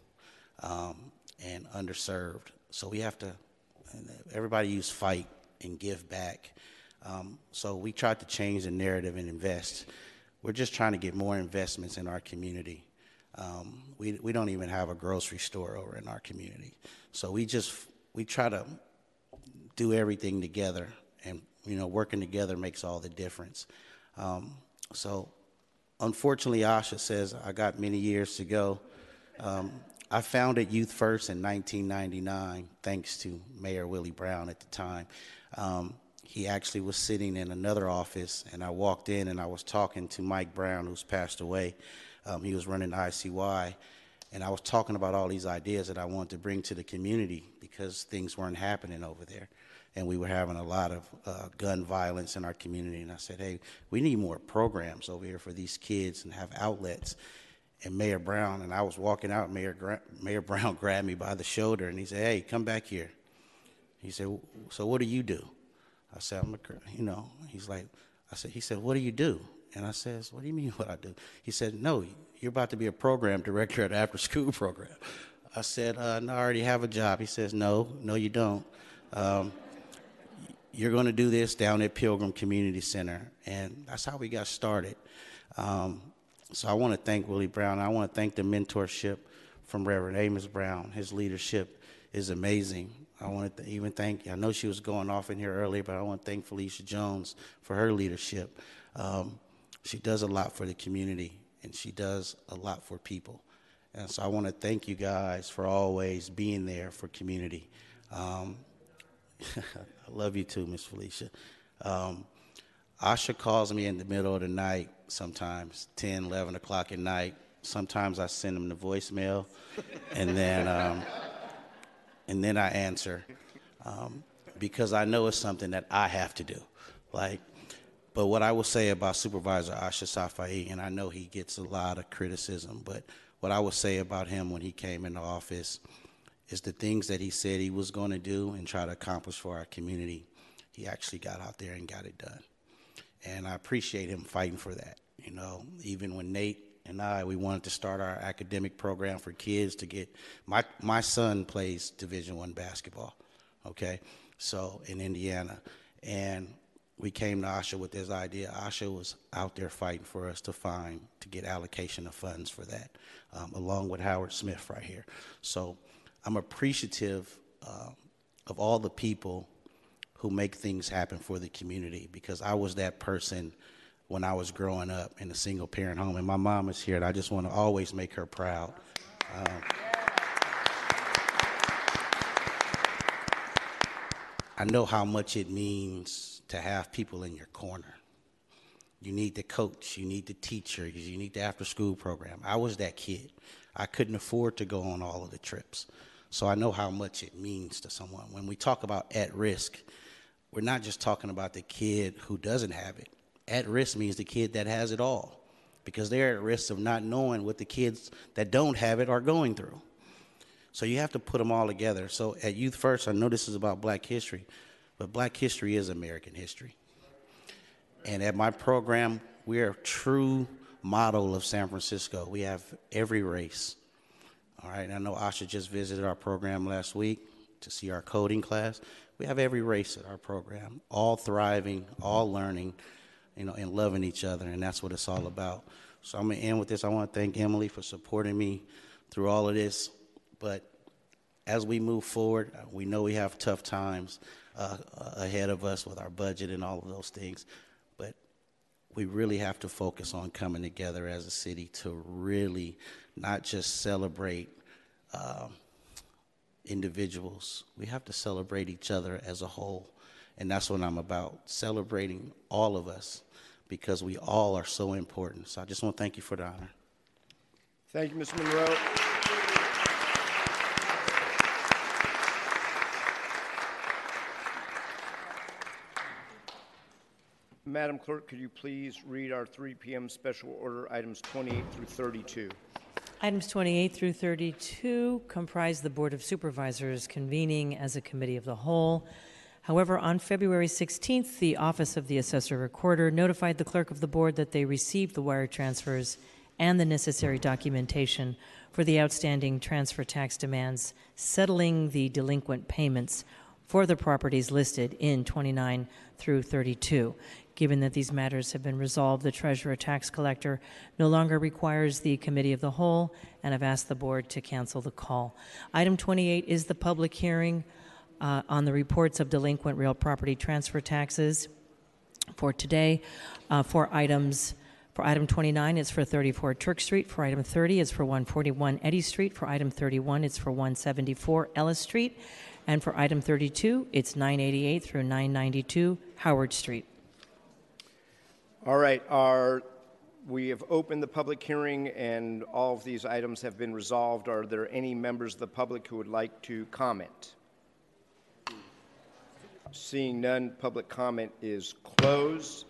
um, and underserved. So we have to, everybody use fight and give back. Um, so we tried to change the narrative and invest. We're just trying to get more investments in our community. Um, we, we don't even have a grocery store over in our community. So we just, we try to do everything together and, you know, working together makes all the difference. Um, so, unfortunately, Ahsha says I got many years to go. Um, I founded Youth First in 1999, thanks to Mayor Willie Brown at the time. Um, he actually was sitting in another office, and I walked in and I was talking to Mike Brown, who's passed away. Um, he was running ICY, and I was talking about all these ideas that I wanted to bring to the community because things weren't happening over there. And we were having a lot of uh, gun violence in our community. And I said, hey, we need more programs over here for these kids and have outlets. And Mayor Brown, and I was walking out, Mayor, Gra- Mayor [laughs] Brown grabbed me by the shoulder and he said, hey, come back here. He said, so what do you do? I said, I'm a, you know, he's like, I said, he said, what do you do? And I says, what do you mean [laughs] what I do? He said, no, you're about to be a program director at after school [laughs] program. I said, uh, no, I already have a job. He says, no, no, you don't. Um, you're going to do this down at Pilgrim Community Center. And that's how we got started. Um, so I want to thank Willie Brown. I want to thank the mentorship from Reverend Amos Brown. His leadership is amazing. I want to even thank, I know she was going off in here earlier, but I want to thank Felicia Jones for her leadership. Um, she does a lot for the community and she does a lot for people. And so I want to thank you guys for always being there for community. Um, [laughs] I love you too, Miss Felicia. Um, Ahsha calls me in the middle of the night sometimes, 10, 11 o'clock at night. Sometimes I send him the voicemail, [laughs] and then um, and then I answer um, because I know it's something that I have to do. Like, but what I will say about Supervisor Ahsha Safai, and I know he gets a lot of criticism, but what I will say about him when he came into office is the things that he said he was going to do and try to accomplish for our community. He actually got out there and got it done. And I appreciate him fighting for that. You know, even when Nate and I we wanted to start our academic program for kids to get my my son plays Division One basketball, okay, so in Indiana, and we came to Ahsha with this idea. Ahsha was out there fighting for us to find to get allocation of funds for that, um, along with Howard Smith right here. So I'm appreciative uh, of all the people who make things happen for the community because I was that person when I was growing up in a single parent home. And my mom is here, and I just want to always make her proud. Um, I know how much it means to have people in your corner. You need the coach, you need the teacher, you need the after school program. I was that kid. I couldn't afford to go on all of the trips. So I know how much it means to someone. When we talk about at risk, we're not just talking about the kid who doesn't have it. At risk means the kid that has it all because they're at risk of not knowing what the kids that don't have it are going through. So you have to put them all together. So at Youth First, I know this is about black history, but black history is American history. And at my program, we're a true model of San Francisco. We have every race. All right, I know Ahsha just visited our program last week to see our coding class. We have every race at our program, all thriving, all learning, you know, and loving each other, and that's what it's all about. So I'm gonna end with this. I want to thank Emily for supporting me through all of this. But as we move forward, we know we have tough times uh, ahead of us with our budget and all of those things. We really have to focus on coming together as a city to really not just celebrate uh, individuals. We have to celebrate each other as a whole. And that's what I'm about, celebrating all of us because we all are so important. So I just want to thank you for the honor. Thank you, Ms. Monroe. Madam Clerk, could you please read our 3 p.m. special order items 28 through 32? Items 28 through 32 comprise the Board of Supervisors convening as a committee of the whole. However, on February 16th, the Office of the Assessor Recorder notified the clerk of the board that they received the wire transfers and the necessary documentation for the outstanding transfer tax demands, settling the delinquent payments for the properties listed in 29 through 32. Given that these matters have been resolved, the treasurer tax collector no longer requires the committee of the whole, and I've asked the board to cancel the call. Item 28 is the public hearing uh, on the reports of delinquent real property transfer taxes for today. Uh, for items, for item 29, it's for 34 Turk Street. For item 30, it's for 141 Eddy Street. For item 31, it's for 174 Ellis Street. And for item 32, it's 988 through 992 Howard Street. All right, our, we have opened the public hearing and all of these items have been resolved. Are there any members of the public who would like to comment? Seeing none, public comment is closed.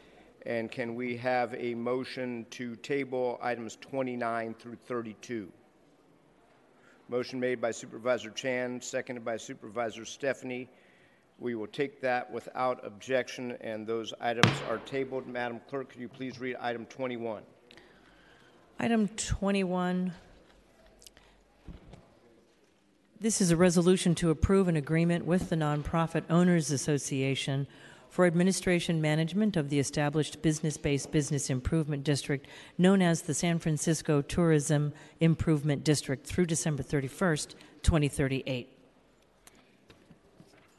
And can we have a motion to table items 29 through 32? Motion made by Supervisor Chan, seconded by Supervisor Stefani. We will take that without objection, and those items are tabled. Madam Clerk, could you please read item 21? Item 21. This is a resolution to approve an agreement with the Nonprofit Owners Association for administration management of the established business based business improvement district known as the San Francisco Tourism Improvement District through December 31st, 2038.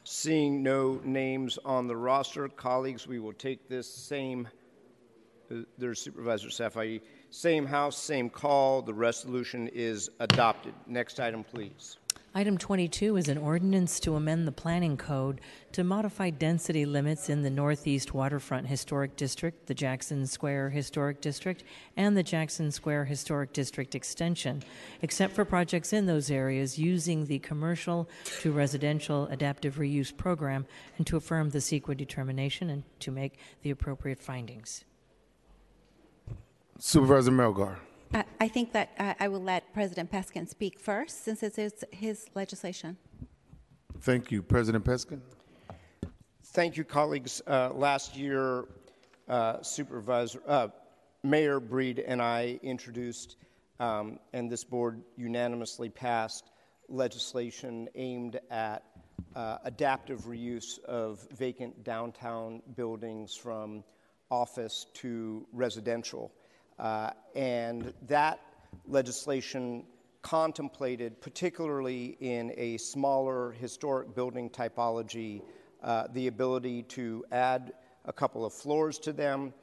Seeing no names on the roster, colleagues, we will take this same, uh, there's Supervisor Safai, same house, same call. The resolution is adopted. Next item, please. Item 22 is an ordinance to amend the planning code to modify density limits in the Northeast Waterfront Historic District, the Jackson Square Historic District, and the Jackson Square Historic District Extension, except for projects in those areas using the commercial to residential adaptive reuse program, and to affirm the CEQA determination and to make the appropriate findings. Supervisor Melgar. I- I think that uh, I will let President Peskin speak first, since it is his legislation. Thank you. President Peskin. Thank you, colleagues. Uh, last year, uh, Supervisor, uh, Mayor Breed and I introduced, um, and this board unanimously passed legislation aimed at uh, adaptive reuse of vacant downtown buildings from office to residential. Uh, and that legislation contemplated, particularly in a smaller historic building typology, uh, the ability to add a couple of floors to them.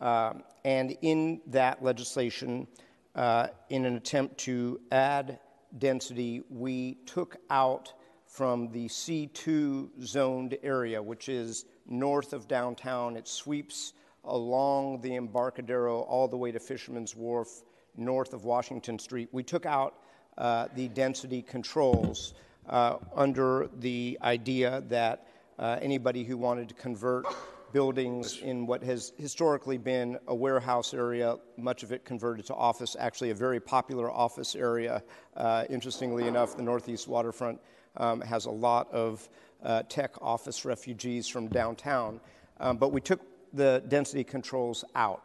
Uh, and in that legislation, uh, in an attempt to add density, we took out from the C2 zoned area, which is north of downtown. It sweeps along the Embarcadero all the way to Fisherman's Wharf, north of Washington Street. We took out uh, the density controls uh, under the idea that uh, anybody who wanted to convert buildings in what has historically been a warehouse area, much of it converted to office, actually a very popular office area. Uh, interestingly enough, the Northeast waterfront um, has a lot of uh, tech office refugees from downtown. Um, but we took the density controls out.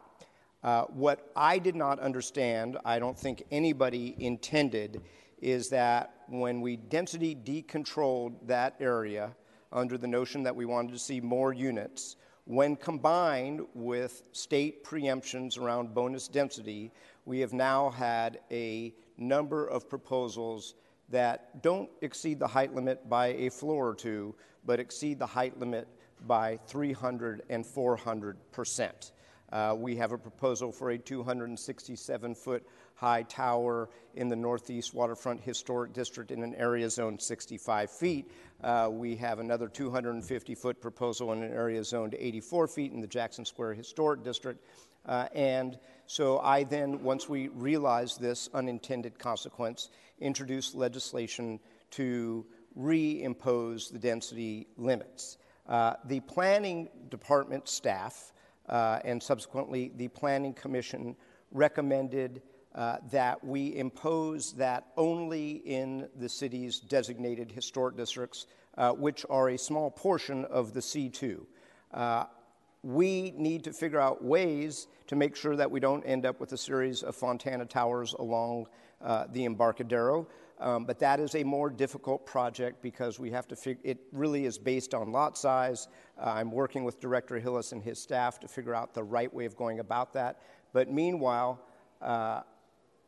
Uh, what I did not understand, I don't think anybody intended, is that when we density decontrolled that area under the notion that we wanted to see more units, when combined with state preemptions around bonus density, we have now had a number of proposals that don't exceed the height limit by a floor or two, but exceed the height limit by 300 and 400 percent. Uh, we have a proposal for a 267 foot high tower in the Northeast Waterfront Historic District in an area zoned 65 feet. Uh, we have another 250 foot proposal in an area zoned 84 feet in the Jackson Square Historic District. Uh, and so I then, once we realized this unintended consequence, introduced legislation to reimpose the density limits. Uh, the planning department staff uh, and subsequently the planning commission recommended uh, that we impose that only in the city's designated historic districts, uh, which are a small portion of the C2. Uh, we need to figure out ways to make sure that we don't end up with a series of Fontana Towers along the Embarcadero. Um, but that is a more difficult project because we have to figure it really is based on lot size. Uh, I'm working with Director Hillis and his staff to figure out the right way of going about that. But meanwhile, uh,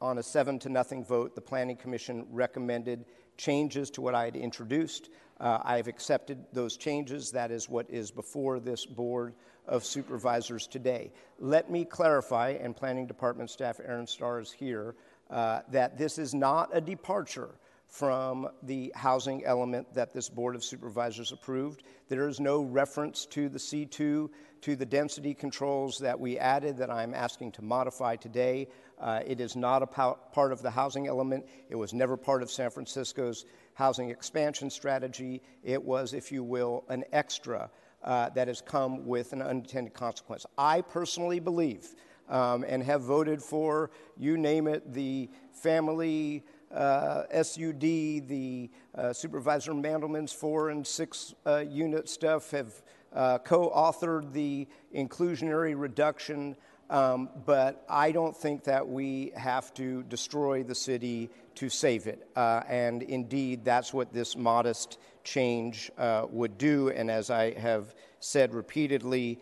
on a seven to nothing vote, the Planning Commission recommended changes to what I had introduced. Uh, I have accepted those changes. That is what is before this Board of Supervisors today. Let me clarify, and Planning Department staff Aaron Starr is here, uh, that this is not a departure from the housing element that this Board of Supervisors approved. There is no reference to the C2, to the density controls that we added that I'm asking to modify today. Uh, it is not a part of the housing element. It was never part of San Francisco's housing expansion strategy. It was, if you will, an extra uh, that has come with an unintended consequence. I personally believe um, and have voted for, you name it, the family uh, SUD, the uh, Supervisor Mandelman's four and six uh, unit stuff have uh, co authored the inclusionary reduction. Um, but I don't think that we have to destroy the city to save it. Uh, and indeed, that's what this modest change uh, would do. And as I have said repeatedly,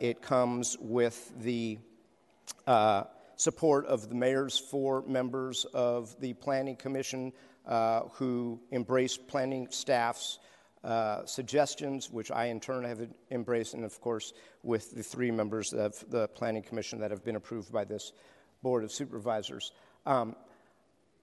it comes with the support of the mayor's four members of the Planning Commission uh, who embraced planning staff's uh, suggestions, which I in turn have embraced, and of course with the three members of the Planning Commission that have been approved by this Board of Supervisors. Um,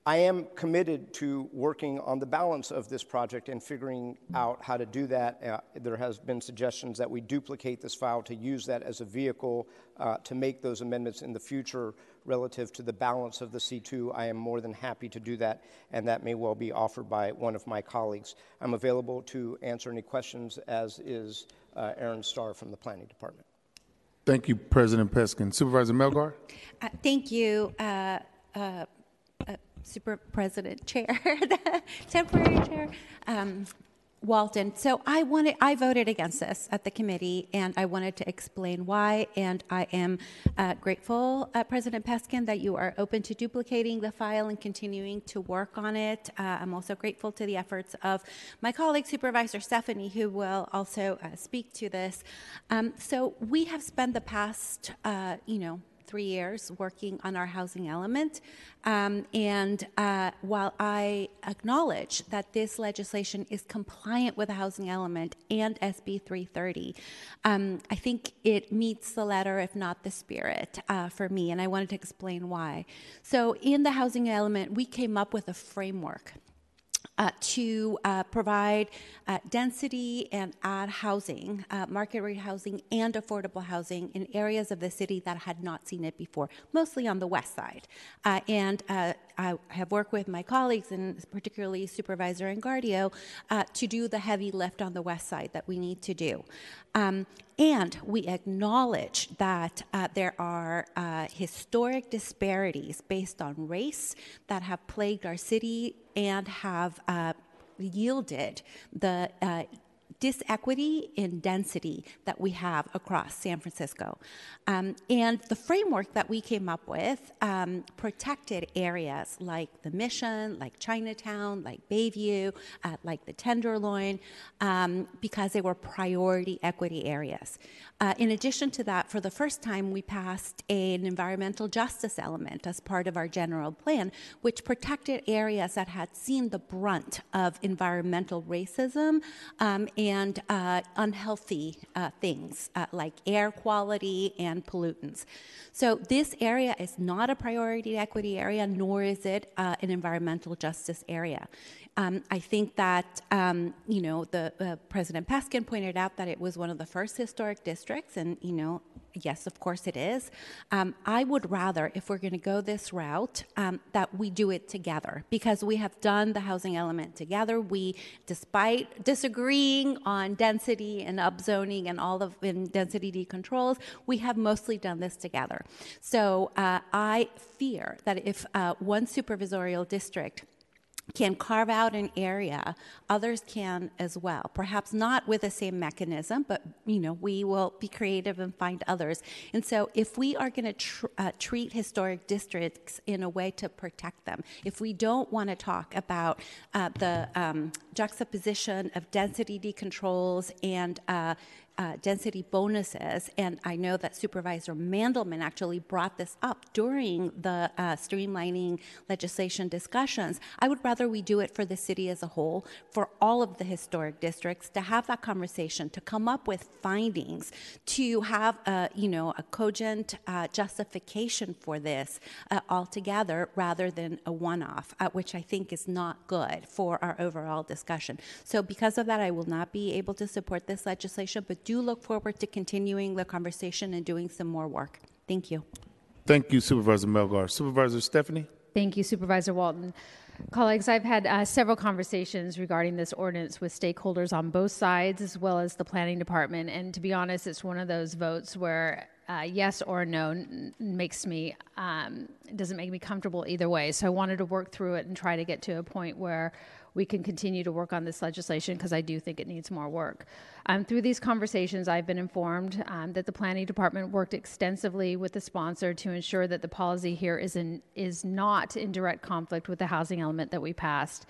I am committed to working on the balance of this project and figuring out how to do that. Uh, there has been suggestions that we duplicate this file to use that as a vehicle uh, to make those amendments in the future relative to the balance of the C2. I am more than happy to do that, and that may well be offered by one of my colleagues. I'm available to answer any questions, as is uh, Aaron Starr from the Planning Department. Thank you, President Peskin. Supervisor Melgar? Uh, thank you. Uh, uh Super President Chair, [laughs] the temporary chair, um, Walton. So I wanted, I voted against this at the committee, and I wanted to explain why. And I am uh, grateful, uh, President Peskin, that you are open to duplicating the file and continuing to work on it. Uh, I'm also grateful to the efforts of my colleague, Supervisor Stefani, who will also uh, speak to this. Um, so we have spent the past, uh, you know, three years working on our housing element. Um, and uh, while I acknowledge that this legislation is compliant with the housing element and SB 330, um, I think it meets the letter, if not the spirit, uh, for me. And I wanted to explain why. So, in the housing element, we came up with a framework uh, to uh, provide uh, density and add housing, uh, market rate housing, and affordable housing in areas of the city that had not seen it before, mostly on the west side. Uh, and uh, I have worked with my colleagues, and particularly Supervisor Engardio, to do the heavy lift on the west side that we need to do. Um, and we acknowledge that uh, there are uh, historic disparities based on race that have plagued our city and have uh, yielded the uh, disequity in density that we have across San Francisco. Um, and the framework that we came up with um, protected areas like the Mission, like Chinatown, like Bayview, uh, like the Tenderloin, um, because they were priority equity areas. Uh, in addition to that, for the first time, we passed an environmental justice element as part of our general plan, which protected areas that had seen the brunt of environmental racism um, and uh, unhealthy uh, things uh, like air quality and pollutants. So, this area is not a priority equity area, nor is it uh, an environmental justice area. Um, I think that, um, you know, the uh, President Peskin pointed out that it was one of the first historic districts, and, you know, yes, of course it is. Um, I would rather, if we're going to go this route, um, that we do it together because we have done the housing element together. We, despite disagreeing on density and upzoning and all of in density controls, we have mostly done this together. So uh, I fear that if uh, one supervisorial district can carve out an area others can as well. Perhaps not with the same mechanism but you know we will be creative and find others. And so if we are going to tr- uh, treat historic districts in a way to protect them if we don't want to talk about uh, the um, juxtaposition of density decontrols and uh, uh, density bonuses, and I know that Supervisor Mandelman actually brought this up during the uh, streamlining legislation discussions. I would rather we do it for the city as a whole, for all of the historic districts, to have that conversation, to come up with findings, to have a you know a cogent uh, justification for this uh, altogether, rather than a one-off, uh, which I think is not good for our overall discussion. So, because of that, I will not be able to support this legislation, but do look forward to continuing the conversation and doing some more work. Thank you. Thank you, Supervisor Melgar. Supervisor Stefani? Thank you, Supervisor Walton. Colleagues, I've had uh, several conversations regarding this ordinance with stakeholders on both sides, as well as the planning department. And to be honest, it's one of those votes where uh, yes or no n- makes me um, doesn't make me comfortable either way. So I wanted to work through it and try to get to a point where we can continue to work on this legislation because I do think it needs more work. Um, through these conversations, I've been informed um, that the planning department worked extensively with the sponsor to ensure that the policy here is, in, is not in direct conflict with the housing element that we passed.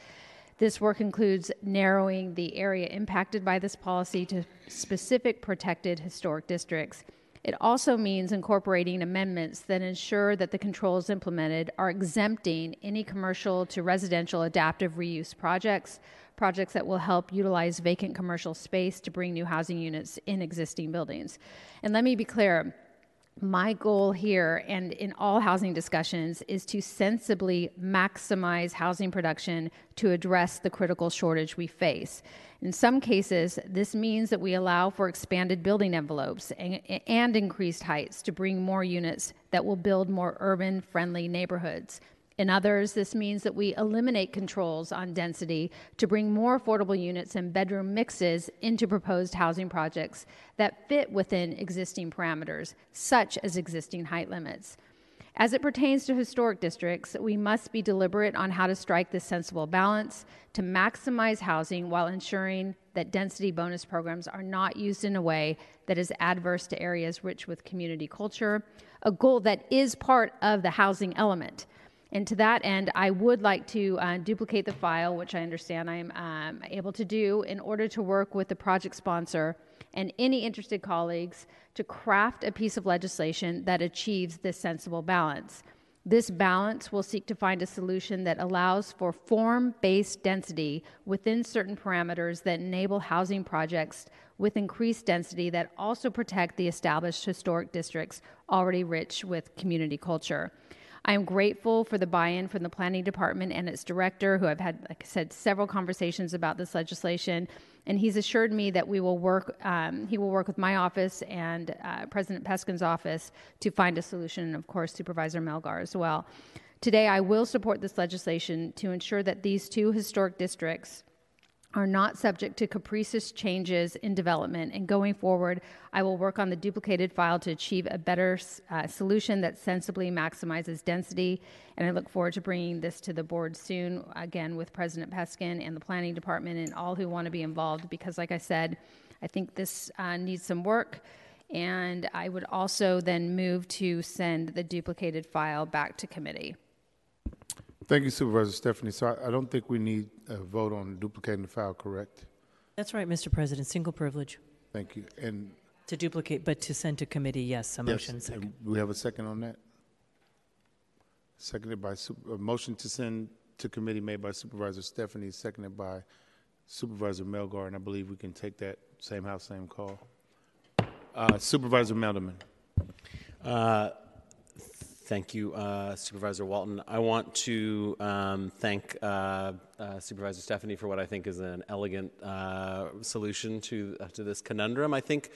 This work includes narrowing the area impacted by this policy to specific protected historic districts it also means incorporating amendments that ensure that the controls implemented are exempting any commercial to residential adaptive reuse projects, projects that will help utilize vacant commercial space to bring new housing units in existing buildings. And let me be clear my goal here and in all housing discussions is to sensibly maximize housing production to address the critical shortage we face. In some cases, this means that we allow for expanded building envelopes and, and increased heights to bring more units that will build more urban friendly neighborhoods. In others, this means that we eliminate controls on density to bring more affordable units and bedroom mixes into proposed housing projects that fit within existing parameters, such as existing height limits. As it pertains to historic districts, we must be deliberate on how to strike this sensible balance to maximize housing while ensuring that density bonus programs are not used in a way that is adverse to areas rich with community culture, a goal that is part of the housing element. And to that end, I would like to uh, duplicate the file, which I understand I'm um, able to do, in order to work with the project sponsor and any interested colleagues to craft a piece of legislation that achieves this sensible balance. This balance will seek to find a solution that allows for form based density within certain parameters that enable housing projects with increased density that also protect the established historic districts already rich with community culture. I am grateful for the buy in from the planning department and its director, who I've had, like I said, several conversations about this legislation. And he's assured me that we will work, um, he will work with my office and uh, President Peskin's office to find a solution, and of course, Supervisor Melgar as well. Today, I will support this legislation to ensure that these two historic districts are not subject to capricious changes in development. And going forward, I will work on the duplicated file to achieve a better uh, solution that sensibly maximizes density. And I look forward to bringing this to the board soon, again, with President Peskin and the planning department and all who want to be involved, because, like I said, I think this uh, needs some work. And I would also then move to send the duplicated file back to committee. Thank you, Supervisor Stefani. So I, I don't think we need a vote on duplicating the file, correct? That's right, Mr. President. Single privilege. Thank you. And To duplicate, but to send to committee, yes, a yes, motion second. and we have a second on that? Seconded by, Sup- a motion to send to committee made by Supervisor Stefani, seconded by Supervisor Melgar, and I believe we can take that same house, same call. Uh, Supervisor Mandelman. Uh, Thank you, uh, Supervisor Walton. I want to um, thank uh, uh, Supervisor Stefani for what I think is an elegant uh, solution to uh, to this conundrum. I think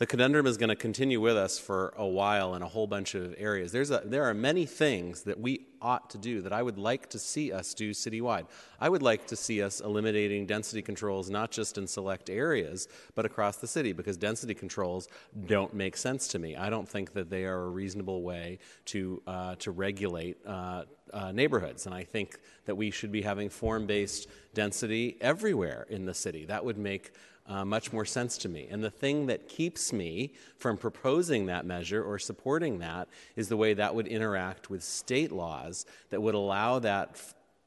the conundrum is going to continue with us for a while in a whole bunch of areas. There's a, there are many things that we ought to do that I would like to see us do citywide. I would like to see us eliminating density controls not just in select areas, but across the city because density controls don't make sense to me. I don't think that they are a reasonable way to, uh, to regulate uh, uh, neighborhoods. And I think that we should be having form based density everywhere in the city. That would make uh, much more sense to me. And the thing that keeps me from proposing that measure or supporting that is the way that would interact with state laws that would allow that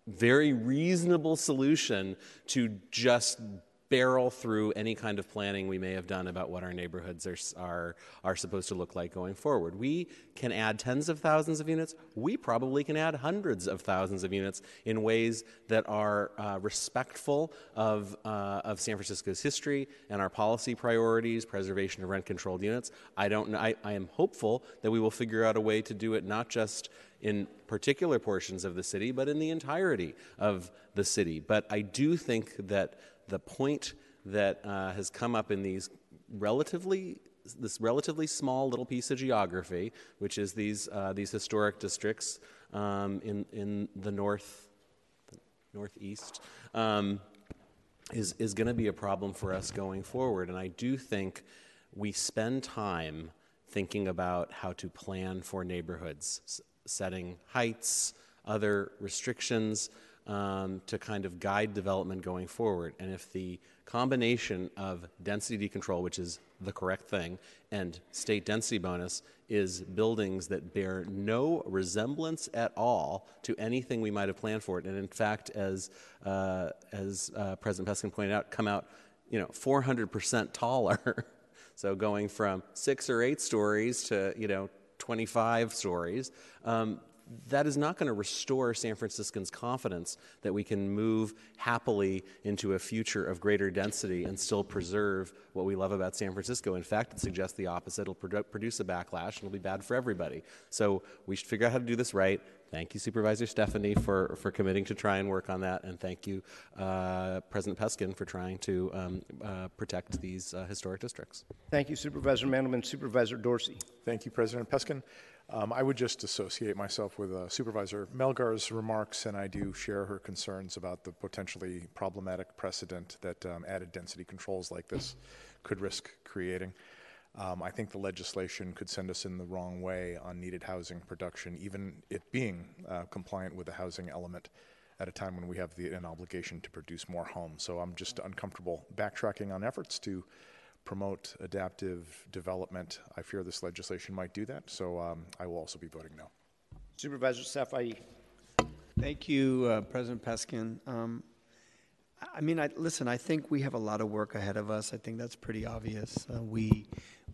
very reasonable solution to just barrel through any kind of planning we may have done about what our neighborhoods are, are, are supposed to look like going forward. We can add tens of thousands of units. We probably can add hundreds of thousands of units in ways that are uh, respectful of, uh, of San Francisco's history and our policy priorities, preservation of rent controlled units. I don't. I, I am hopeful that we will figure out a way to do it not just in particular portions of the city, but in the entirety of the city. But I do think that the point that uh, has come up in these relatively this relatively small little piece of geography, which is these uh, these historic districts um, in in the north the northeast, um, is is going to be a problem for us going forward. And I do think we spend time thinking about how to plan for neighborhoods, setting heights, other restrictions um, to kind of guide development going forward. And if the combination of density control, which is the correct thing, and state density bonus is buildings that bear no resemblance at all to anything we might have planned for it, and in fact, as uh, as uh, President Peskin pointed out, come out you know 400% taller. [laughs] so going from six or eight stories to you know 25 stories. Um, that is not going to restore San Franciscans' confidence that we can move happily into a future of greater density and still preserve what we love about San Francisco. In fact, it suggests the opposite. It'll produ- produce a backlash and it'll be bad for everybody. So we should figure out how to do this right. Thank you, Supervisor Stefani, for, for committing to try and work on that. And thank you, uh, President Peskin, for trying to um, uh, protect these uh, historic districts. Thank you, Supervisor Mandelman. Supervisor Dorsey. Thank you, President Peskin. Um, I would just associate myself with uh, Supervisor Melgar's remarks, and I do share her concerns about the potentially problematic precedent that um, added density controls like this could risk creating. Um, I think the legislation could send us in the wrong way on needed housing production, even it being uh, compliant with the housing element at a time when we have the, an obligation to produce more homes. So I'm just uncomfortable backtracking on efforts to promote adaptive development. I fear this legislation might do that, so um, I will also be voting no. Supervisor Safai. Thank you, uh, President Peskin. Um, I mean, I, listen, I think we have a lot of work ahead of us. I think that's pretty obvious. Uh, we,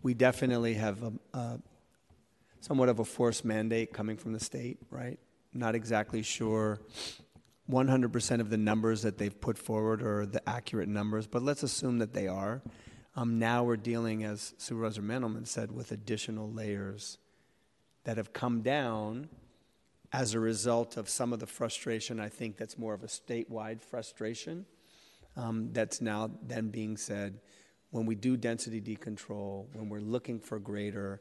we definitely have a, a, somewhat of a forced mandate coming from the state, right? Not exactly sure 100% of the numbers that they've put forward are the accurate numbers, but let's assume that they are. Um, now we're dealing, as Supervisor Mandelman said, with additional layers that have come down as a result of some of the frustration. I think that's more of a statewide frustration um, that's now then being said when we do density decontrol, when we're looking for greater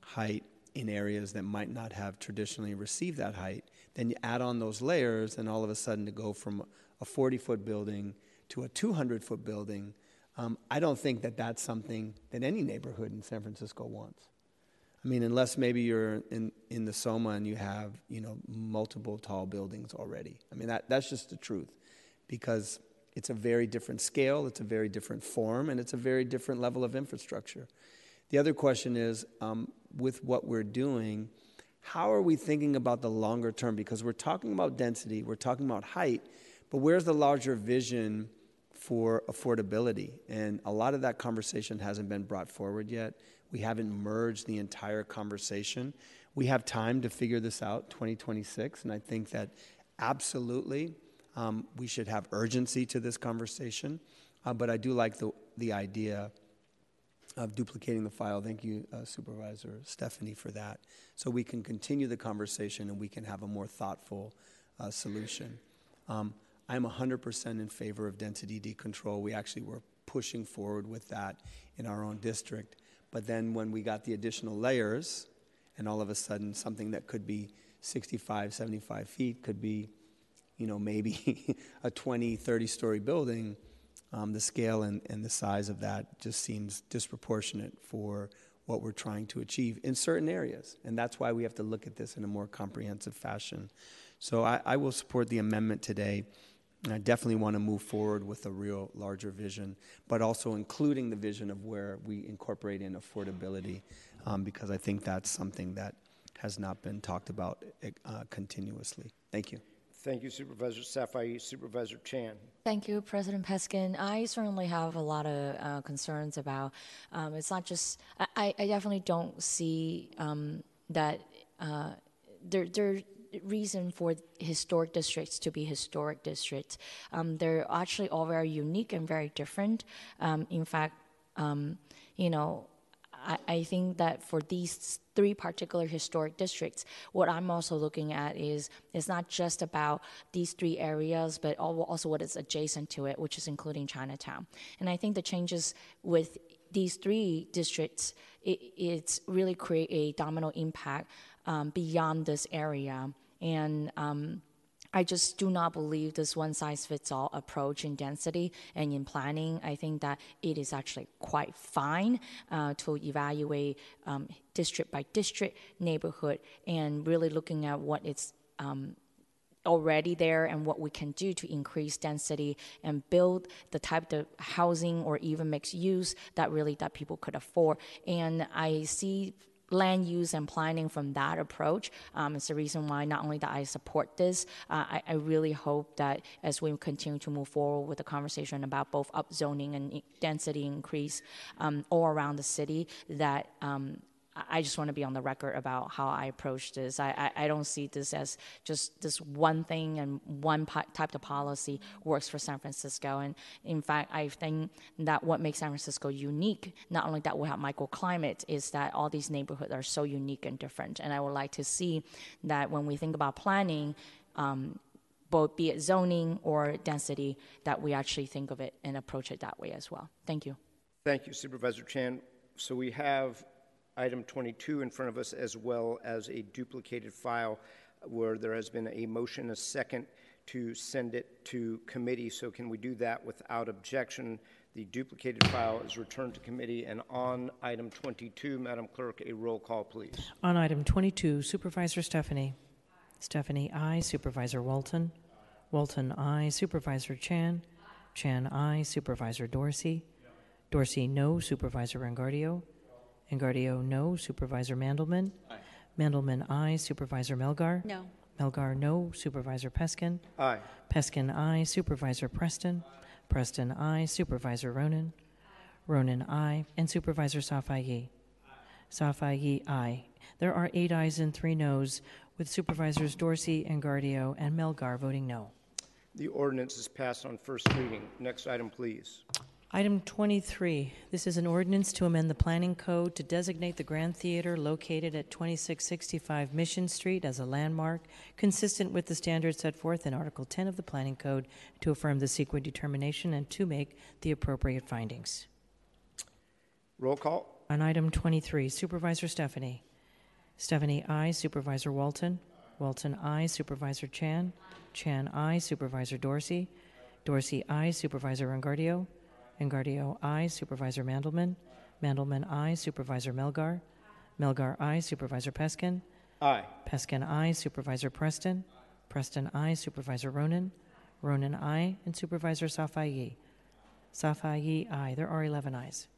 height in areas that might not have traditionally received that height, then you add on those layers, and all of a sudden to go from a 40 foot building to a 200 foot building, um, I don't think that that's something that any neighborhood in San Francisco wants. I mean, unless maybe you're in, in the Soma and you have, you know, multiple tall buildings already. I mean, that, that's just the truth because it's a very different scale, it's a very different form, and it's a very different level of infrastructure. The other question is um, with what we're doing, how are we thinking about the longer term? Because we're talking about density, we're talking about height, but where's the larger vision for affordability? And a lot of that conversation hasn't been brought forward yet. We haven't merged the entire conversation. We have time to figure this out, 2026, and I think that absolutely um, we should have urgency to this conversation. Uh, but I do like the, the idea of duplicating the file. Thank you, uh, Supervisor Stefani, for that. So we can continue the conversation and we can have a more thoughtful uh, solution. Um, I'm 100% in favor of density decontrol. We actually were pushing forward with that in our own district. But then when we got the additional layers, and all of a sudden something that could be 65, 75 feet could be, you know, maybe [laughs] a 20, 30 story building, um, the scale and, and the size of that just seems disproportionate for what we're trying to achieve in certain areas. And that's why we have to look at this in a more comprehensive fashion. So I, I will support the amendment today. And I definitely want to move forward with a real larger vision, but also including the vision of where we incorporate in affordability, um, because I think that's something that has not been talked about uh, continuously. Thank you. Thank you, Supervisor Safai. Supervisor Chan. Thank you, President Peskin. I certainly have a lot of uh, concerns about. Um, it's not just. I, I definitely don't see um, that uh, there there reason for historic districts to be historic districts. Um, they're actually all very unique and very different. Um, in fact, um, you know, I, I think that for these three particular historic districts, what I'm also looking at is it's not just about these three areas, but also what is adjacent to it, which is including Chinatown. And I think the changes with these three districts, it, it's really create a domino impact um, beyond this area. And um, I just do not believe this one size fits all approach in density and in planning. I think that it is actually quite fine uh, to evaluate um, district by district, neighborhood, and really looking at what it's um, already there and what we can do to increase density and build the type of housing or even mixed use that really that people could afford and i see land use and planning from that approach. Um, it's the reason why not only that I support this, uh, I, I, really hope that as we continue to move forward with the conversation about both upzoning and density increase um, all around the city, that um, I just want to be on the record about how I approach this. I, I, I, don't see this as just this one thing and one po- type of policy works for San Francisco. And in fact, I think that what makes San Francisco unique, not only that we have microclimate, is that all these neighborhoods are so unique and different. And I would like to see that when we think about planning, um, both be it zoning or density, that we actually think of it and approach it that way as well. Thank you. Thank you, Supervisor Chan. So we have item 22 in front of us, as well as a duplicated file where there has been a motion, a second, to send it to committee. So can we do that without objection? The duplicated file is returned to committee. And on item 22, Madam Clerk, a roll call, please. On item 22, Supervisor. Stefani, aye. Supervisor Walton. Walton, aye. Supervisor Chan. Chan, aye. Supervisor Dorsey. Dorsey, no. Supervisor Engardio. Engardio, no. Supervisor Mandelman? Aye. Mandelman, aye. Supervisor Melgar? No. Melgar, no. Supervisor Peskin? Aye. Peskin, aye. Supervisor Preston? Preston, aye. Supervisor Ronen? Ronen, aye. And Supervisor Safai? Safai, aye. There are eight ayes and three noes, with Supervisors Dorsey, Engardio, and Melgar voting no. The ordinance is passed on first reading. Next item, please. Item 23, this is an ordinance to amend the planning code to designate the Grand Theater located at 2665 Mission Street as a landmark consistent with the standards set forth in Article 10 of the Planning Code to affirm the CEQA determination and to make the appropriate findings. Roll call. On item 23, Supervisor Stephanie. Stefani, aye. Supervisor Walton. Walton, aye. Supervisor Chan. Chan, aye. Supervisor Dorsey. Dorsey, aye. Supervisor Engardio. Engardio, aye. Supervisor Mandelman. Mandelman, aye. Supervisor Melgar. Melgar, aye. Supervisor Peskin. Aye. Peskin, aye. Supervisor Preston. Preston, aye. Supervisor Ronen. Ronen, aye. And Supervisor Safai. Safai, aye. There are 11 ayes.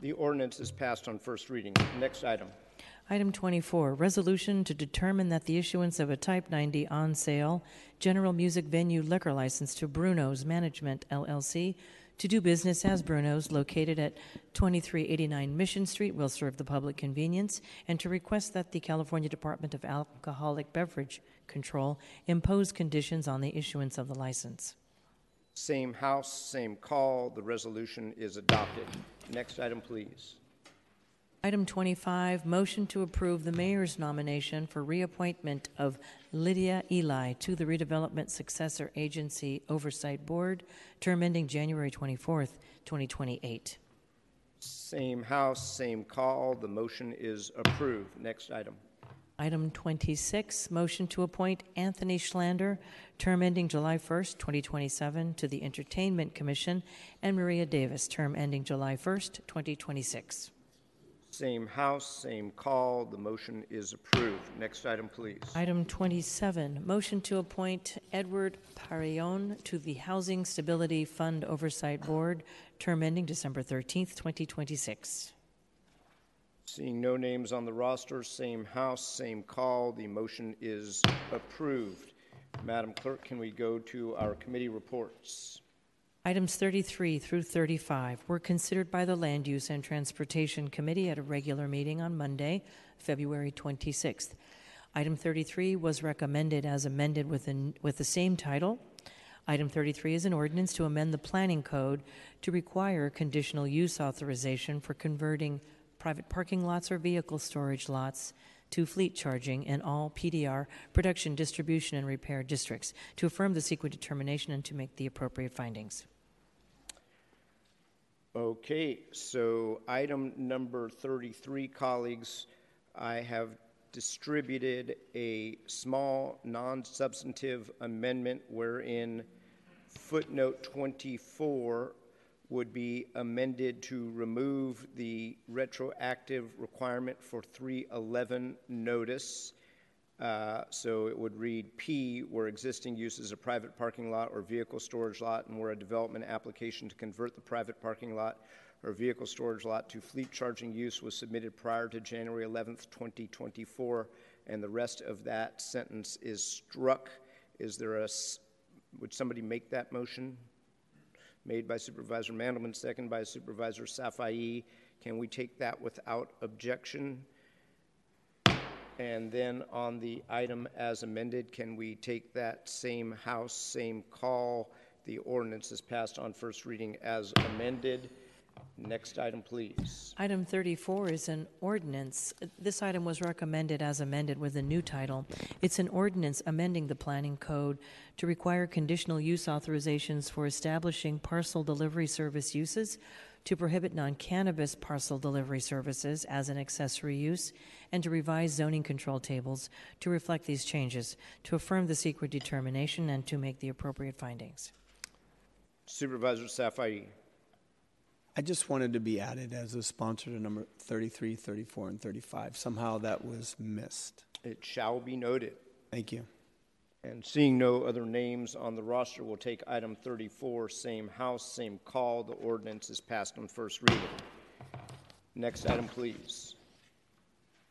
The ordinance is passed on first reading. Next item. Item 24, resolution to determine that the issuance of a Type 90 on sale general music venue liquor license to Bruno's Management LLC to do business as Bruno's, located at 2389 Mission Street, will serve the public convenience, and to request that the California Department of Alcoholic Beverage Control impose conditions on the issuance of the license. Same House, same call. The resolution is adopted. Next item, please. Item 25, motion to approve the mayor's nomination for reappointment of Lydia Eli to the Redevelopment Successor Agency Oversight Board, term ending January 24th, 2028. Same House, same call. The motion is approved. Next item. Item 26, motion to appoint Anthony Schlander, term ending July 1st, 2027, to the Entertainment Commission, and Maria Davis, term ending July 1st, 2026. Same House, same call. The motion is approved. Next item, please. Item 27, motion to appoint Edward Parillon to the Housing Stability Fund Oversight Board, term ending December 13th, 2026. Seeing no names on the roster, same House, same call. The motion is approved. Madam Clerk, can we go to our committee reports? Items 33 through 35 were considered by the Land Use and Transportation Committee at a regular meeting on Monday, February 26th. Item 33 was recommended as amended within, with the same title. Item 33 is an ordinance to amend the planning code to require conditional use authorization for converting private parking lots or vehicle storage lots to fleet charging in all PDR production, distribution, and repair districts, to affirm the CEQA determination and to make the appropriate findings. Okay, so item number 33, colleagues, I have distributed a small, non-substantive amendment wherein footnote 24 would be amended to remove the retroactive requirement for 311 notice. Uh, so it would read P, where existing use is a private parking lot or vehicle storage lot, and where a development application to convert the private parking lot or vehicle storage lot to fleet charging use was submitted prior to January 11th, 2024, and the rest of that sentence is struck. Is there a, would somebody make that motion? made by Supervisor Mandelman, second by Supervisor Safai. Can we take that without objection? And then on the item as amended, can we take that same House, same call? The ordinance is passed on first reading as amended. Next item, please. Item 34 is an ordinance. This item was recommended as amended with a new title. It's an ordinance amending the planning code to require conditional use authorizations for establishing parcel delivery service uses, to prohibit non cannabis parcel delivery services as an accessory use, and to revise zoning control tables to reflect these changes, to affirm the CEQA determination, and to make the appropriate findings. Supervisor Safai. I just wanted to be added as a sponsor to number 33, 34, and 35. Somehow that was missed. It shall be noted. Thank you. And seeing no other names on the roster, we'll take item 34, same House, same call. The ordinance is passed on first reading. Next item, please.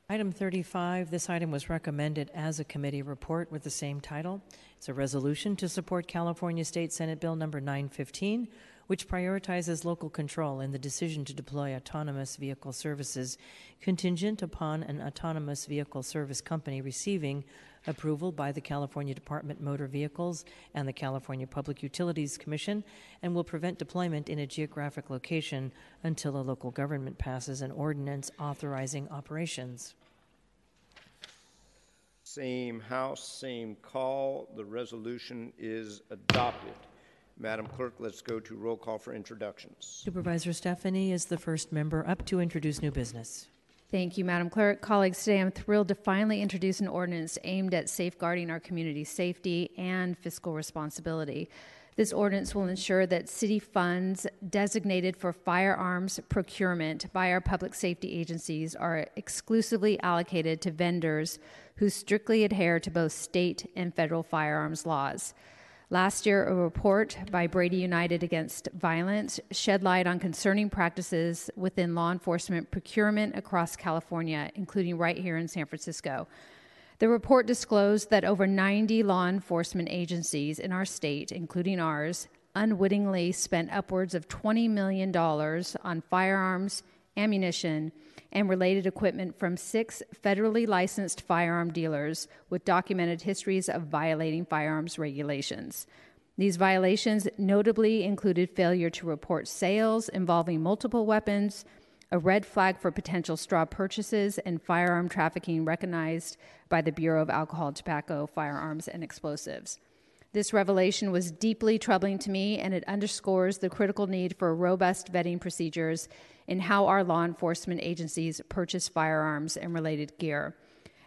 Item 35, this item was recommended as a committee report with the same title. It's a resolution to support California State Senate Bill number 915, which prioritizes local control in the decision to deploy autonomous vehicle services contingent upon an autonomous vehicle service company receiving approval by the California Department Motor Vehicles and the California Public Utilities Commission and will prevent deployment in a geographic location until a local government passes an ordinance authorizing operations. Same House, same call. The resolution is adopted. Madam Clerk, let's go to roll call for introductions. Supervisor Stefani is the first member up to introduce new business. Thank you, Madam Clerk. Colleagues, today I'm thrilled to finally introduce an ordinance aimed at safeguarding our community's safety and fiscal responsibility. This ordinance will ensure that city funds designated for firearms procurement by our public safety agencies are exclusively allocated to vendors who strictly adhere to both state and federal firearms laws. Last year, a report by Brady United Against Violence shed light on concerning practices within law enforcement procurement across California, including right here in San Francisco. The report disclosed that over 90 law enforcement agencies in our state, including ours, unwittingly spent upwards of $20 million on firearms, ammunition, and related equipment from six federally licensed firearm dealers with documented histories of violating firearms regulations. These violations notably included failure to report sales involving multiple weapons, a red flag for potential straw purchases, and firearm trafficking recognized by the Bureau of Alcohol, Tobacco, Firearms, and Explosives. This revelation was deeply troubling to me, and it underscores the critical need for robust vetting procedures in how our law enforcement agencies purchase firearms and related gear.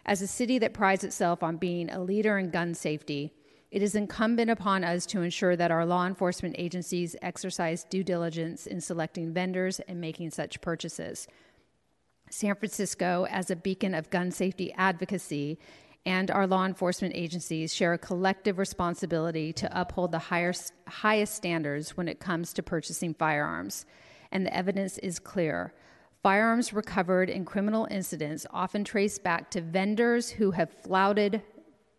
As a city that prides itself on being a leader in gun safety, it is incumbent upon us to ensure that our law enforcement agencies exercise due diligence in selecting vendors and making such purchases. San Francisco, as a beacon of gun safety advocacy, and our law enforcement agencies share a collective responsibility to uphold the higher, highest standards when it comes to purchasing firearms. And the evidence is clear. Firearms recovered in criminal incidents often trace back to vendors who have flouted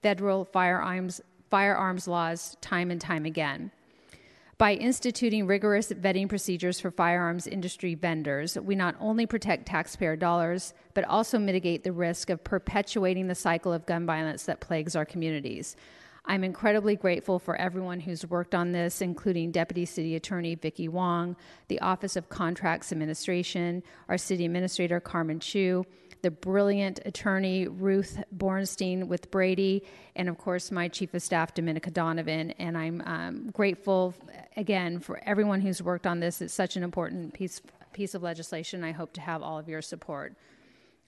federal firearms firearms laws time and time again. By instituting rigorous vetting procedures for firearms industry vendors, we not only protect taxpayer dollars, but also mitigate the risk of perpetuating the cycle of gun violence that plagues our communities. I'm incredibly grateful for everyone who's worked on this, including Deputy City Attorney Vicki Wong, the Office of Contracts Administration, our City Administrator Carmen Chu, the brilliant attorney Ruth Bornstein with Brady, and of course my Chief of Staff Dominica Donovan. And I'm um, grateful again for everyone who's worked on this. It's such an important piece piece of legislation. I hope to have all of your support.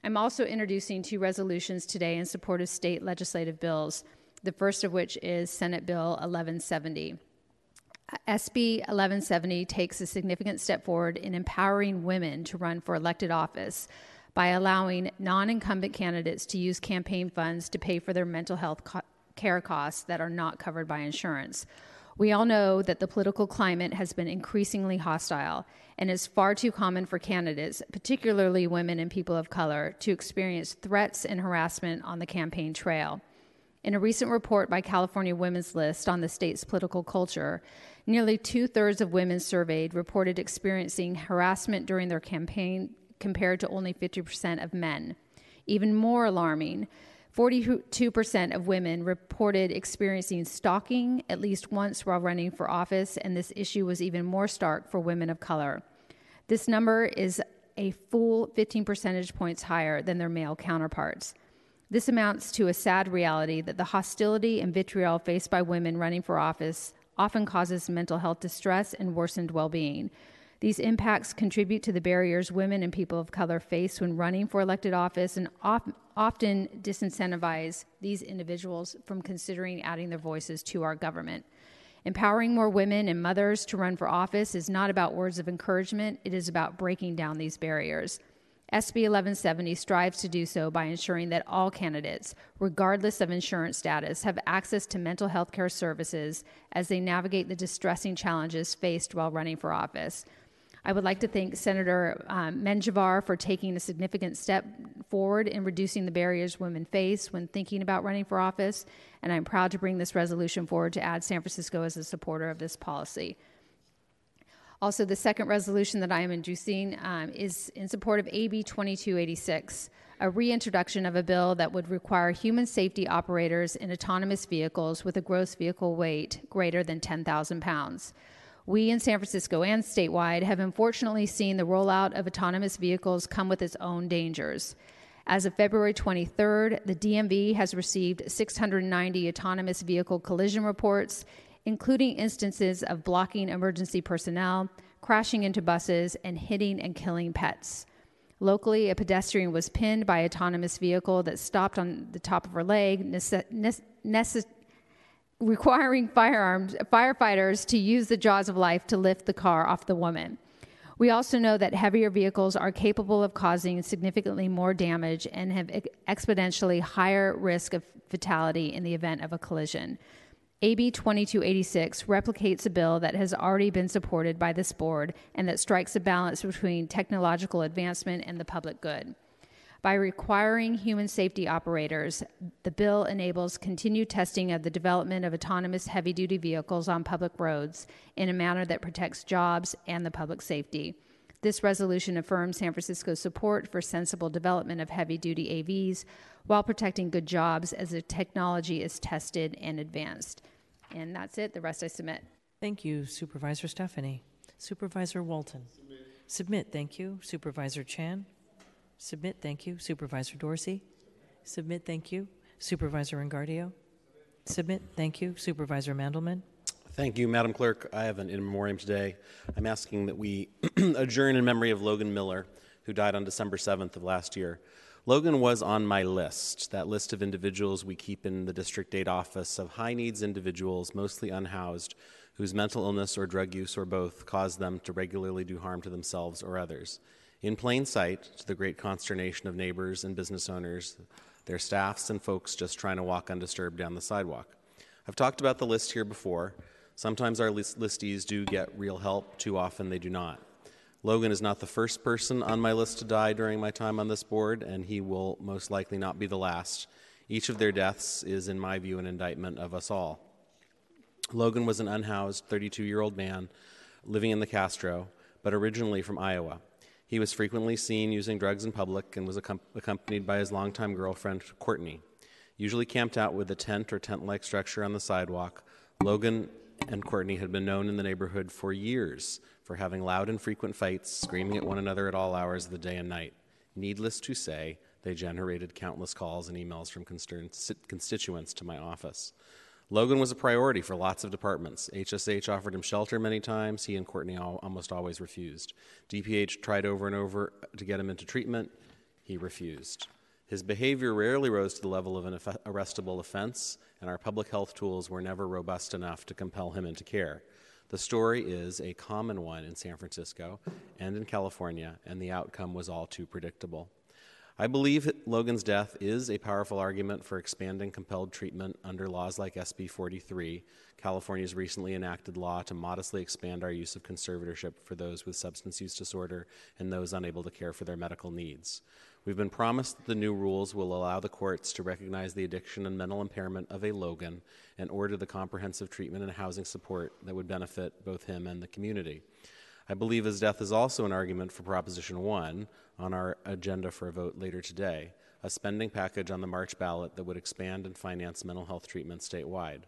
I'm also introducing two resolutions today in support of state legislative bills. The first of which is Senate Bill 1170. SB 1170 takes a significant step forward in empowering women to run for elected office by allowing non incumbent candidates to use campaign funds to pay for their mental health co- care costs that are not covered by insurance. We all know that the political climate has been increasingly hostile, and it's far too common for candidates, particularly women and people of color, to experience threats and harassment on the campaign trail. In a recent report by California Women's List on the state's political culture, nearly two thirds of women surveyed reported experiencing harassment during their campaign compared to only 50% of men. Even more alarming, 42% of women reported experiencing stalking at least once while running for office, and this issue was even more stark for women of color. This number is a full 15 percentage points higher than their male counterparts. This amounts to a sad reality that the hostility and vitriol faced by women running for office often causes mental health distress and worsened well being. These impacts contribute to the barriers women and people of color face when running for elected office and often disincentivize these individuals from considering adding their voices to our government. Empowering more women and mothers to run for office is not about words of encouragement, it is about breaking down these barriers. SB 1170 strives to do so by ensuring that all candidates, regardless of insurance status, have access to mental health care services as they navigate the distressing challenges faced while running for office. I would like to thank Senator um, Menjivar for taking a significant step forward in reducing the barriers women face when thinking about running for office, and I'm proud to bring this resolution forward to add San Francisco as a supporter of this policy. Also, the second resolution that I am introducing um, is in support of AB 2286, a reintroduction of a bill that would require human safety operators in autonomous vehicles with a gross vehicle weight greater than 10,000 pounds. We in San Francisco and statewide have unfortunately seen the rollout of autonomous vehicles come with its own dangers. As of February 23rd, the DMV has received 690 autonomous vehicle collision reports, including instances of blocking emergency personnel, crashing into buses, and hitting and killing pets. Locally, a pedestrian was pinned by an autonomous vehicle that stopped on the top of her leg, requiring firearms, firefighters to use the jaws of life to lift the car off the woman. We also know that heavier vehicles are capable of causing significantly more damage and have exponentially higher risk of fatality in the event of a collision. AB 2286 replicates a bill that has already been supported by this board and that strikes a balance between technological advancement and the public good. By requiring human safety operators, the bill enables continued testing of the development of autonomous heavy duty vehicles on public roads in a manner that protects jobs and the public safety. This resolution affirms San Francisco's support for sensible development of heavy duty AVs while protecting good jobs as the technology is tested and advanced. And that's it. The rest I submit. Thank you, Supervisor Stefani. Supervisor Walton. Submit. Submit. Thank you. Supervisor Chan. Submit, thank you. Supervisor Dorsey? Submit, thank you. Supervisor Engardio? Submit, thank you. Supervisor Mandelman? Thank you, Madam Clerk. I have an in memoriam today. I'm asking that we [clears throat] adjourn in memory of Logan Miller, who died on December 7th of last year. Logan was on my list, that list of individuals we keep in the District 8 office of high needs individuals, mostly unhoused, whose mental illness or drug use or both caused them to regularly do harm to themselves or others in plain sight to the great consternation of neighbors and business owners, their staffs, and folks just trying to walk undisturbed down the sidewalk. I've talked about the list here before. Sometimes our list- listees do get real help, too often they do not. Logan is not the first person on my list to die during my time on this board, and he will most likely not be the last. Each of their deaths is, in my view, an indictment of us all. Logan was an unhoused 32 year old man living in the Castro, but originally from Iowa. He was frequently seen using drugs in public and was accom- accompanied by his longtime girlfriend, Courtney. Usually camped out with a tent or tent like structure on the sidewalk, Logan and Courtney had been known in the neighborhood for years for having loud and frequent fights, screaming at one another at all hours of the day and night. Needless to say, they generated countless calls and emails from constituents to my office. Logan was a priority for lots of departments. HSH offered him shelter many times. He and Courtney all, almost always refused. DPH tried over and over to get him into treatment. He refused. His behavior rarely rose to the level of an arrestable offense, and our public health tools were never robust enough to compel him into care. The story is a common one in San Francisco and in California, and the outcome was all too predictable. I believe Logan's death is a powerful argument for expanding compelled treatment under laws like SB 43, California's recently enacted law to modestly expand our use of conservatorship for those with substance use disorder and those unable to care for their medical needs. We've been promised that the new rules will allow the courts to recognize the addiction and mental impairment of a Logan and order the comprehensive treatment and housing support that would benefit both him and the community. I believe his death is also an argument for Proposition 1 on our agenda for a vote later today, a spending package on the March ballot that would expand and finance mental health treatment statewide.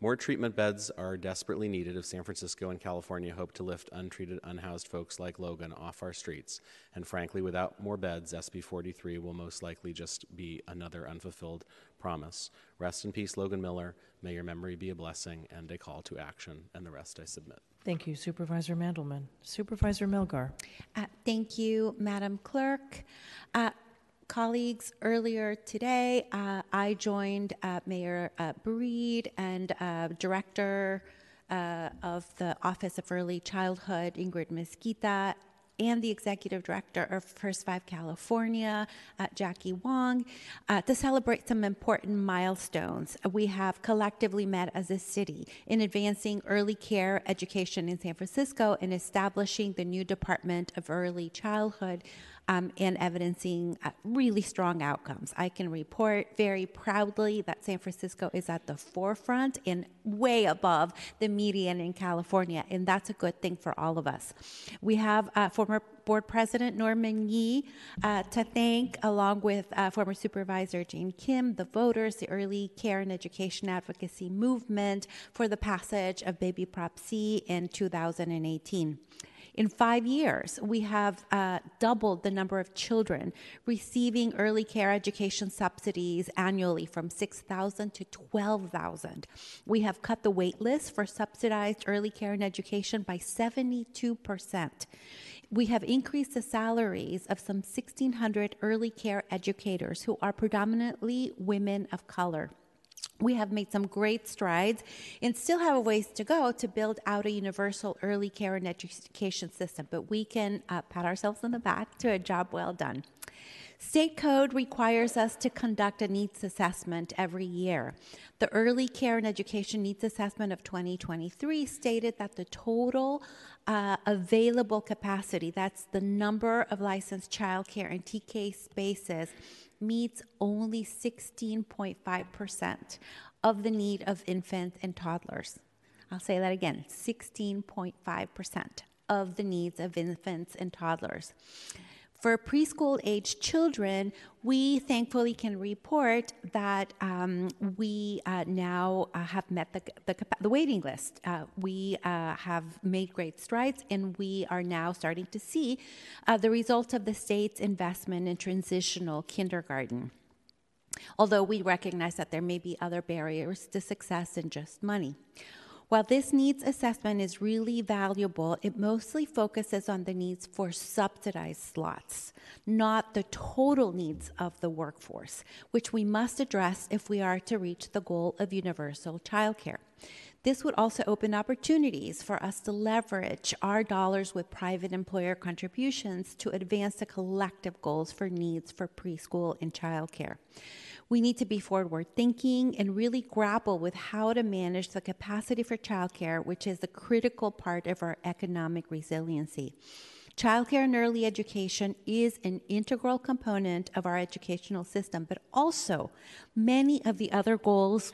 More treatment beds are desperately needed if San Francisco and California hope to lift untreated, unhoused folks like Logan off our streets. And frankly, without more beds, SB 43 will most likely just be another unfulfilled promise. Rest in peace, Logan Miller. May your memory be a blessing and a call to action. And the rest I submit. Thank you, Supervisor Mandelman. Supervisor Melgar. Uh, thank you, Madam Clerk. Uh, colleagues, earlier today, uh, I joined uh, Mayor uh, Breed and uh, Director of the Office of Early Childhood, Ingrid Mezquita, and the executive director of First Five California, uh, Jackie Wong, uh, to celebrate some important milestones. We have collectively met as a city in advancing early care education in San Francisco and establishing the new Department of Early Childhood um, and evidencing uh, really strong outcomes. I can report very proudly that San Francisco is at the forefront and way above the median in California, and that's a good thing for all of us. We have uh, former Board President Norman Yee uh, to thank, along with uh, former Supervisor Jane Kim, the voters, the early care and education advocacy movement for the passage of Baby Prop C in 2018. In five years, we have uh, doubled the number of children receiving early care education subsidies annually from 6,000 to 12,000. We have cut the wait list for subsidized early care and education by 72%. We have increased the salaries of some 1,600 early care educators who are predominantly women of color we have made some great strides and still have a ways to go to build out a universal early care and education system, but we can uh, pat ourselves on the back to a job well done. State code requires us to conduct a needs assessment every year. The Early Care and Education Needs Assessment of 2023 stated that the total uh, available capacity, that's the number of licensed childcare and TK spaces, meets only 16.5% of the need of infants and toddlers. I'll say that again 16.5% of the needs of infants and toddlers. For preschool age children, we thankfully can report that um, we uh, now uh, have met the, the, the waiting list. Uh, we uh, have made great strides, and we are now starting to see uh, the results of the state's investment in transitional kindergarten. Although we recognize that there may be other barriers to success than just money. While this needs assessment is really valuable, it mostly focuses on the needs for subsidized slots, not the total needs of the workforce, which we must address if we are to reach the goal of universal childcare. This would also open opportunities for us to leverage our dollars with private employer contributions to advance the collective goals for needs for preschool and childcare. We need to be forward thinking and really grapple with how to manage the capacity for childcare, which is a critical part of our economic resiliency. Childcare and early education is an integral component of our educational system, but also many of the other goals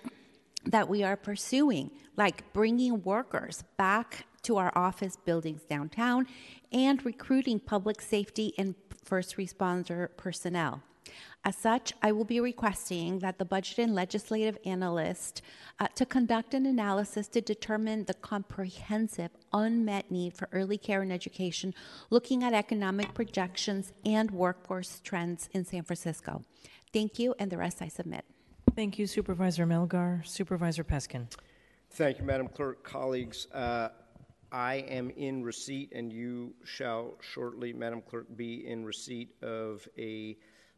that we are pursuing, like bringing workers back to our office buildings downtown and recruiting public safety and first responder personnel. As such, I will be requesting that the budget and legislative analyst uh, to conduct an analysis to determine the comprehensive unmet need for early care and education, looking at economic projections and workforce trends in San Francisco. Thank you, and the rest I submit. Thank you, Supervisor Melgar. Supervisor Peskin. Thank you, Madam Clerk. Colleagues, uh, I am in receipt, and you shall shortly, Madam Clerk, be in receipt of a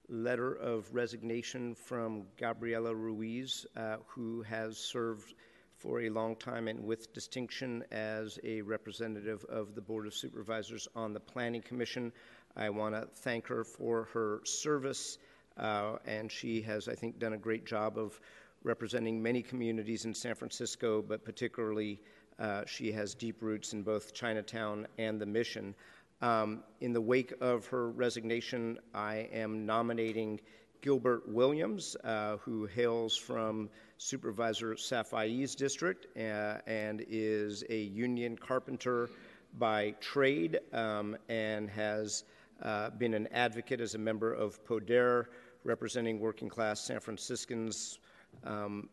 letter of resignation from Gabriela Ruiz, uh, who has served for a long time and with distinction as a representative of the Board of Supervisors on the Planning Commission. I want to thank her for her service, uh, and she has, I think, done a great job of representing many communities in San Francisco, but particularly uh, she has deep roots in both Chinatown and the Mission. Um, in the wake of her resignation, I am nominating Gilbert Williams, uh, who hails from Supervisor Safai's district uh, and is a union carpenter by trade um, and has uh, been an advocate as a member of PODER, representing working class San Franciscans. Um,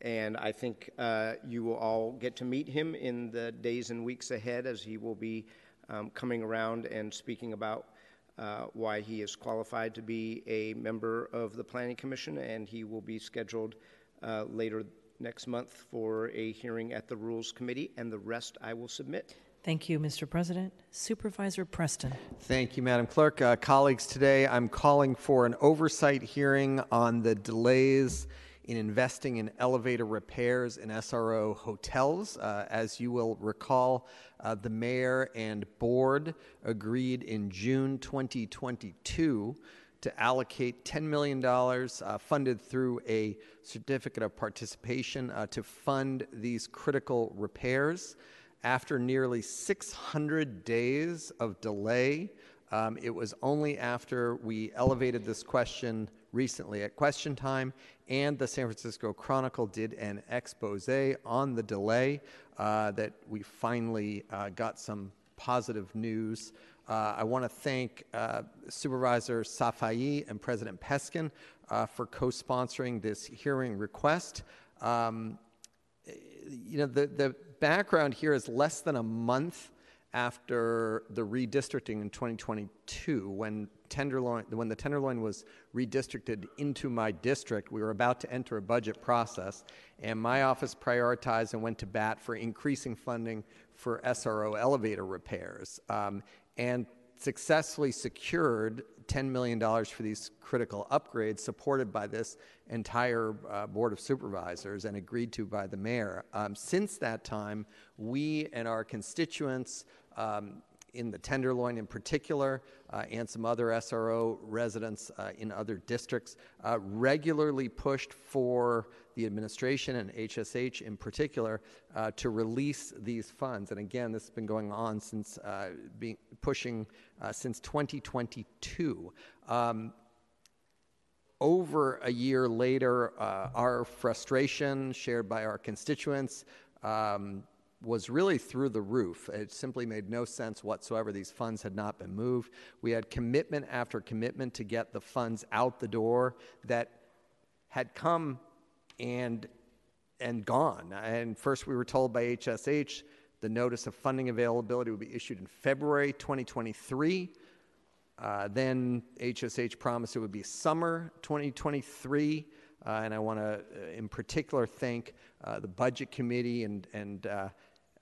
and I think uh, you will all get to meet him in the days and weeks ahead as he will be um, coming around and speaking about uh, why he is qualified to be a member of the Planning Commission, and he will be scheduled uh, later next month for a hearing at the Rules Committee, and the rest I will submit. Thank you, Mr. President. Supervisor Preston. Thank you, Madam Clerk. Uh, colleagues, today I'm calling for an oversight hearing on the delays in investing in elevator repairs in SRO hotels. Uh, as you will recall, uh, the mayor and board agreed in June 2022 to allocate $10 million uh, funded through a certificate of participation uh, to fund these critical repairs. After nearly 600 days of delay, um, it was only after we elevated this question recently at question time, and the San Francisco Chronicle did an expose on the delay uh, that we finally uh, got some positive news. Uh, I want to thank uh, Supervisor Safai and President Peskin uh, for co sponsoring this hearing request. Um, you know, the, the background here is less than a month after the redistricting in 2022 when tenderloin when the tenderloin was redistricted into my district we were about to enter a budget process and my office prioritized and went to bat for increasing funding for SRO elevator repairs um, and successfully secured $10 million for these critical upgrades supported by this entire uh, board of supervisors and agreed to by the mayor. Um, since that time, we and our constituents um, in the Tenderloin in particular, uh, and some other SRO residents uh, in other districts, uh, regularly pushed for the administration and HSH in particular uh, to release these funds. And again, this has been going on since uh, being pushing uh, since 2022. Um, over a year later, our frustration shared by our constituents um, was really through the roof. It simply made no sense whatsoever. These funds had not been moved. We had commitment after commitment to get the funds out the door that had come and and gone. And first we were told by HSH the notice of funding availability would be issued in February 2023. Uh, then HSH promised it would be summer 2023. Uh, and I want to, uh, in particular, thank uh, the Budget Committee and, and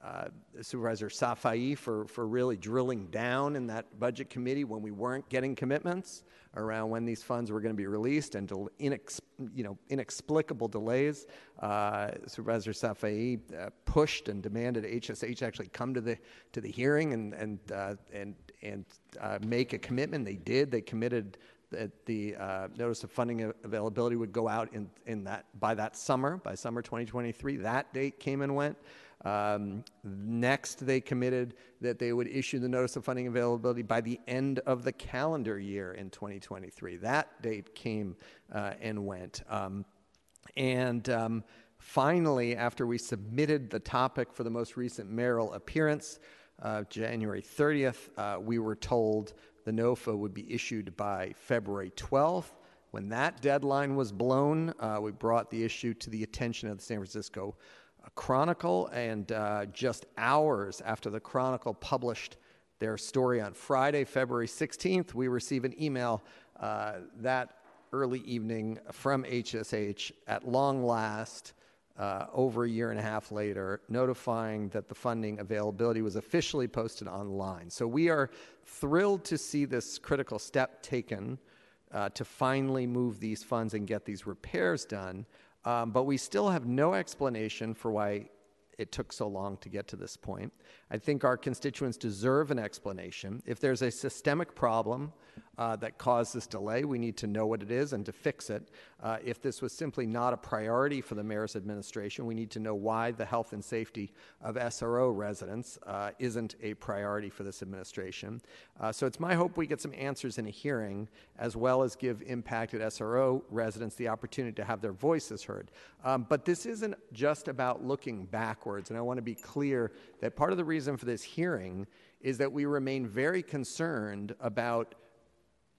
uh, Supervisor Safai for, for really drilling down in that budget committee when we weren't getting commitments around when these funds were going to be released and del- inex- you know, inexplicable delays. Uh, Supervisor Safai uh, pushed and demanded HSH actually come to the, to the hearing and, and, uh, and, and uh, make a commitment. They did. They committed that the uh, notice of funding availability would go out in, in that by that summer, by summer 2023. That date came and went. Um, next, they committed that they would issue the notice of funding availability by the end of the calendar year in 2023. That date came uh, and went. Um, and um, Finally, after we submitted the topic for the most recent mayoral appearance, uh, January 30th, uh, we were told the NOFA would be issued by February 12th. When that deadline was blown, uh, we brought the issue to the attention of the San Francisco Chronicle, and uh, just hours after the Chronicle published their story on Friday, February 16th, we receive an email uh, that early evening from HSH at long last. Uh, over a year and a half later, notifying that the funding availability was officially posted online. So we are thrilled to see this critical step taken uh, to finally move these funds and get these repairs done. Um, but we still have no explanation for why it took so long to get to this point. I think our constituents deserve an explanation. If there's a systemic problem uh, that caused this delay, we need to know what it is and to fix it. Uh, if this was simply not a priority for the mayor's administration, we need to know why the health and safety of SRO residents uh, isn't a priority for this administration. Uh, so it's my hope we get some answers in a hearing, as well as give impacted SRO residents the opportunity to have their voices heard. Um, but this isn't just about looking backwards, and I want to be clear that part of the reason for this hearing is that we remain very concerned about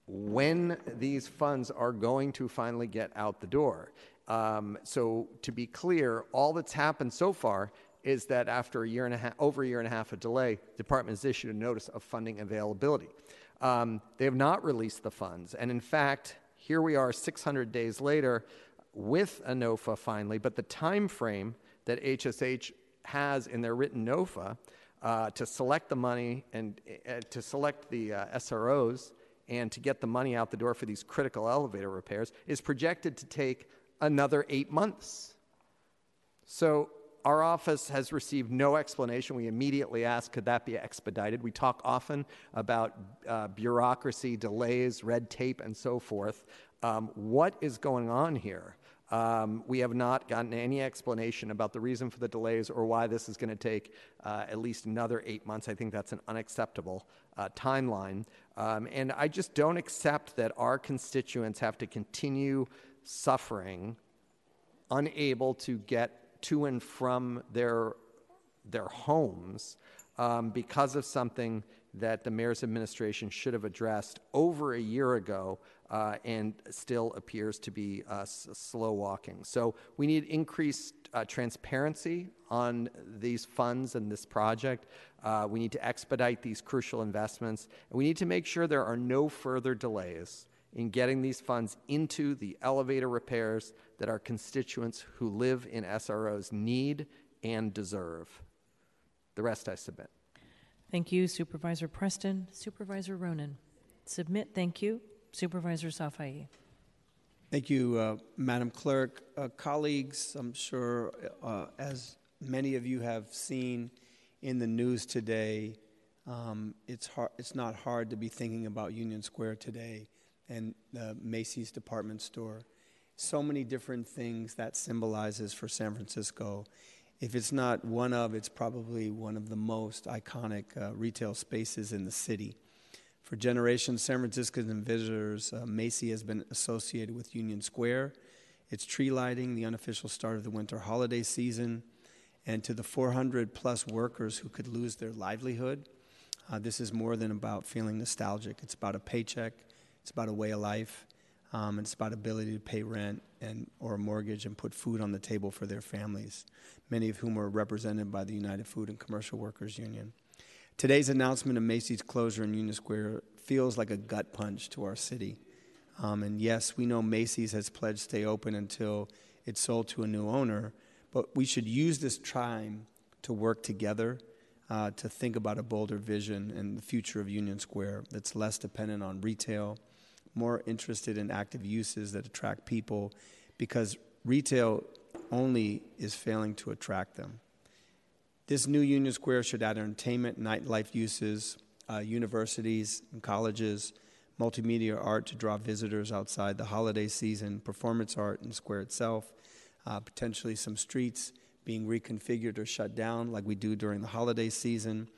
when these funds are going to finally get out the door. Um, so, to be clear, all that's happened so far is that after a year and a half, over a year and a half of delay, the department has issued a notice of funding availability. Um, they have not released the funds, and in fact, here we are 600 days later with a NOFA finally, but the time frame that HSH has in their written NOFA uh, to select the money and uh, to select the uh, SROs and to get the money out the door for these critical elevator repairs is projected to take another eight months. So our office has received no explanation. We immediately asked, could that be expedited? We talk often about uh, bureaucracy, delays, red tape, and so forth. Um, what is going on here? Um, we have not gotten any explanation about the reason for the delays or why this is going to take uh, at least another eight months. I think that's an unacceptable uh, timeline. Um, and I just don't accept that our constituents have to continue suffering, unable to get to and from their, their homes um, because of something that the mayor's administration should have addressed over a year ago uh, and still appears to be uh, slow walking. So we need increased uh, transparency on these funds and this project. Uh, we need to expedite these crucial investments. And we need to make sure there are no further delays in getting these funds into the elevator repairs that our constituents who live in SROs need and deserve. The rest I submit. Thank you, Supervisor Preston. Supervisor Ronen. Submit, thank you. Supervisor Safai. Thank you, uh, Madam Clerk. Uh, colleagues, I'm sure uh, as many of you have seen in the news today, um, it's, hard, it's not hard to be thinking about Union Square today and Macy's department store. So many different things that symbolizes for San Francisco. If it's not one of, it's probably one of the most iconic uh, retail spaces in the city. For generations, San Franciscans and visitors, uh, Macy has been associated with Union Square, its tree lighting, the unofficial start of the winter holiday season, and to the 400 plus workers who could lose their livelihood. Uh, this is more than about feeling nostalgic. It's about a paycheck, it's about a way of life, um, it's about ability to pay rent and or a mortgage and put food on the table for their families, many of whom are represented by the United Food and Commercial Workers Union. Today's announcement of Macy's closure in Union Square feels like a gut punch to our city. Um, and yes, we know Macy's has pledged to stay open until it's sold to a new owner, but we should use this time to work together uh, to think about a bolder vision and the future of Union Square that's less dependent on retail, more interested in active uses that attract people, because retail only is failing to attract them. This new Union Square should add entertainment, nightlife uses, uh, universities and colleges, multimedia art to draw visitors outside the holiday season, performance art in the square itself, uh, potentially some streets being reconfigured or shut down like we do during the holiday season,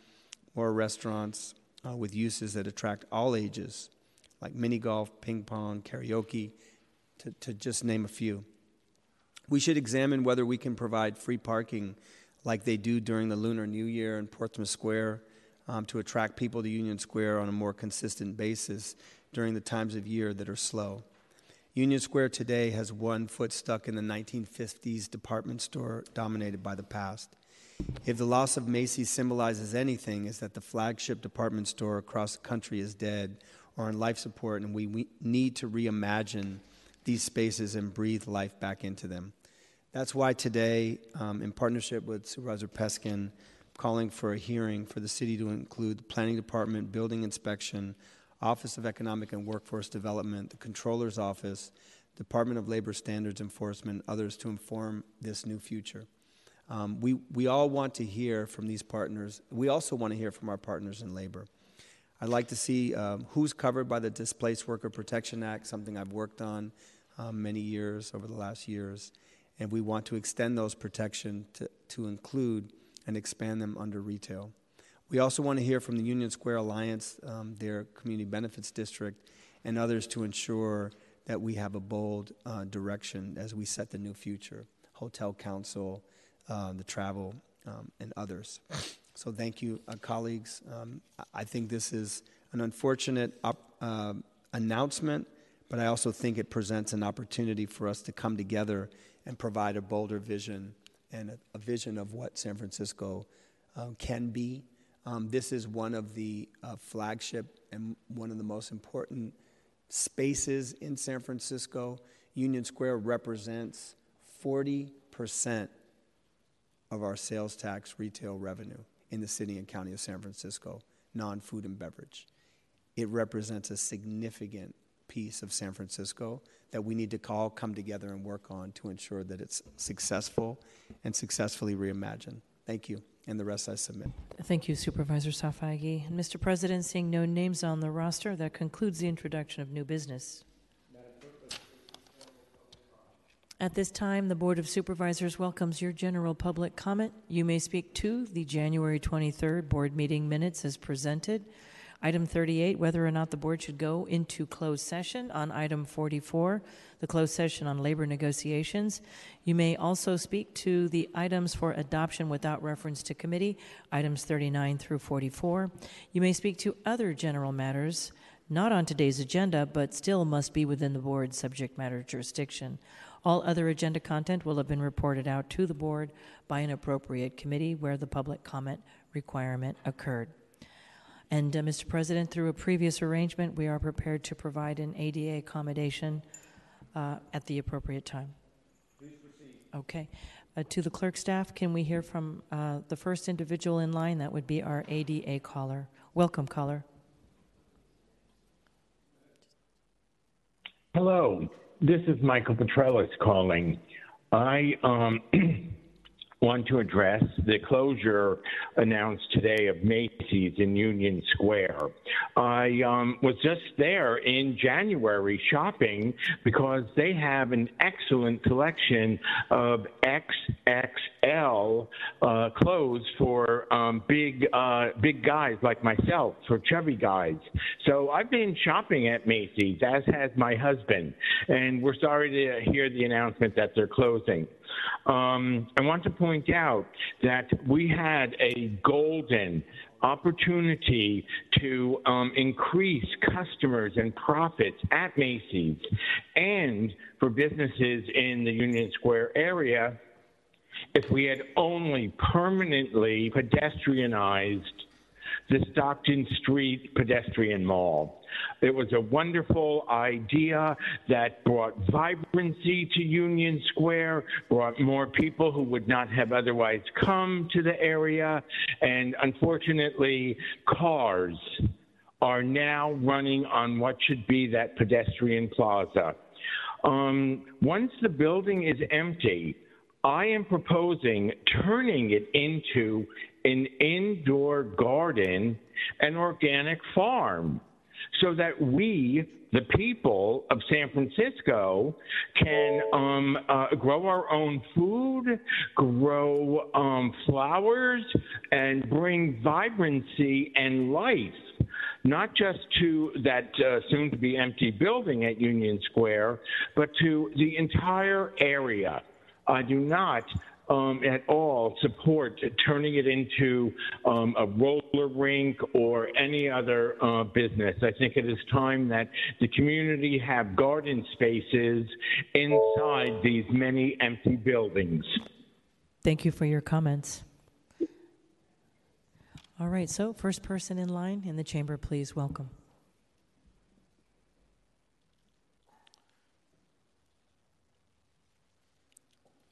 more restaurants uh, with uses that attract all ages, like mini golf, ping pong, karaoke, to, to just name a few. We should examine whether we can provide free parking like they do during the Lunar New Year in Portsmouth Square um, to attract people to Union Square on a more consistent basis during the times of year that are slow. Union Square today has one foot stuck in the 1950s department store dominated by the past. If the loss of Macy's symbolizes anything, is that the flagship department store across the country is dead or on life support, and we, we need to reimagine these spaces and breathe life back into them. That's why today, um, in partnership with Supervisor Peskin, calling for a hearing for the city to include the Planning Department, Building Inspection, Office of Economic and Workforce Development, the Controller's Office, Department of Labor Standards Enforcement, others to inform this new future. Um, we, we all want to hear from these partners. We also want to hear from our partners in labor. I'd like to see um, who's covered by the Displaced Worker Protection Act, something I've worked on um, many years over the last years. And we want to extend those protections to, to include and expand them under retail. We also want to hear from the Union Square Alliance, um, their community benefits district, and others to ensure that we have a bold uh, direction as we set the new future. Hotel Council, uh, the travel, um, and others. So thank you, uh, colleagues. Um, I think this is an unfortunate op- uh, announcement, but I also think it presents an opportunity for us to come together and provide a bolder vision and a, a vision of what San Francisco um, can be. Um, this is one of the uh, flagship and one of the most important spaces in San Francisco. Union Square represents 40 percent of our sales tax retail revenue in the city and county of San Francisco, non food and beverage. It represents a significant piece of San Francisco that we need to all come together and work on to ensure that it's successful and successfully reimagined. Thank you. And the rest I submit. Thank you, Supervisor Safai. And Mr. President, seeing no names on the roster, that concludes the introduction of new business. At this time, the Board of Supervisors welcomes your general public comment. You may speak to the January 23rd board meeting minutes as presented. Item 38, whether or not the board should go into closed session. On item 44, the closed session on labor negotiations. You may also speak to the items for adoption without reference to committee, items 39 through 44. You may speak to other general matters not on today's agenda, but still must be within the board's subject matter jurisdiction. All other agenda content will have been reported out to the board by an appropriate committee where the public comment requirement occurred. And uh, Mr. President, through a previous arrangement, we are prepared to provide an ADA accommodation uh, at the appropriate time. Okay. Uh, to the clerk staff, can we hear from uh, the first individual in line? That would be our ADA caller. Welcome, caller. Hello. This is Michael Petrelis calling. I um, [clears throat] want to address the closure announced today of Macy's in Union Square. I um, was just there in January shopping because they have an excellent selection of XXL uh, clothes for um, big uh, big guys like myself, for chubby guys. So I've been shopping at Macy's, as has my husband, and we're sorry to hear the announcement that they're closing. Um, I want to point out that we had a golden opportunity to um, increase customers and profits at Macy's and for businesses in the Union Square area if we had only permanently pedestrianized the Stockton Street Pedestrian Mall. It was a wonderful idea that brought vibrancy to Union Square, brought more people who would not have otherwise come to the area, and unfortunately, cars are now running on what should be that pedestrian plaza. Um, once the building is empty, I am proposing turning it into an indoor garden, an organic farm, so that we, the people of San Francisco, can um, uh, grow our own food, grow um, flowers, and bring vibrancy and life. Not just to that uh, soon to be empty building at Union Square, but to the entire area. I do not um, at all support turning it into um, a roller rink or any other uh, business. I think it is time that the community have garden spaces inside these many empty buildings. Thank you for your comments. All right, so first person in line in the chamber, please welcome.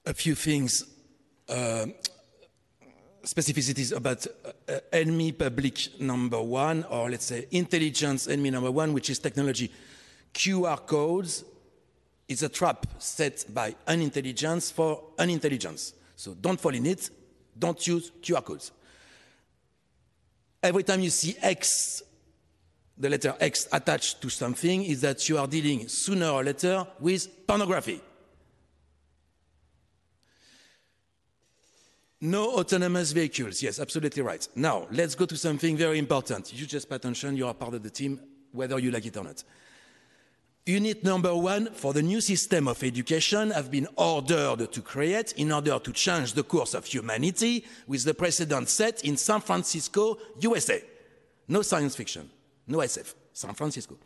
a few things, uh, specificities about uh, enemy public number one, or let's say intelligence enemy number one, which is technology. QR codes is a trap set by unintelligence for unintelligence. So don't fall in it, don't use QR codes. Every time you see X, the letter X attached to something, is that you are dealing sooner or later with pornography. No autonomous vehicles. Yes, absolutely right. Now, let's go to something very important. You just pay attention, you are part of the team, whether you like it or not. Unit number one for the new system of education have been ordered to create in order to change the course of humanity with the precedent set in San Francisco, USA. No science fiction, no SF, San Francisco.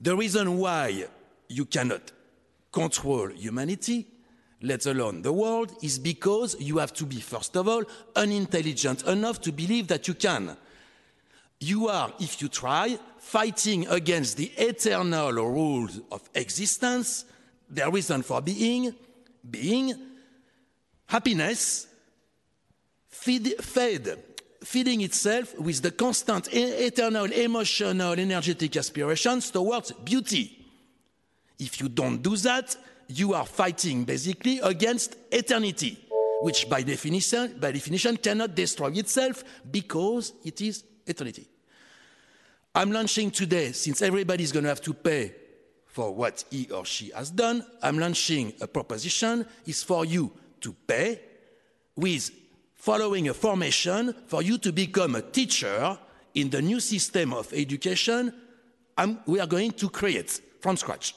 The reason why you cannot control humanity let alone the world, is because you have to be, first of all, unintelligent enough to believe that you can. You are, if you try, fighting against the eternal rules of existence, their reason for being, being happiness, feed, fed, feeding itself with the constant eternal emotional energetic aspirations towards beauty. If you don't do that, you are fighting basically against eternity, which by definition, by definition cannot destroy itself because it is eternity. I'm launching today, since everybody is going to have to pay for what he or she has done, I'm launching a proposition is for you to pay with following a formation for you to become a teacher in the new system of education I'm, we are going to create from scratch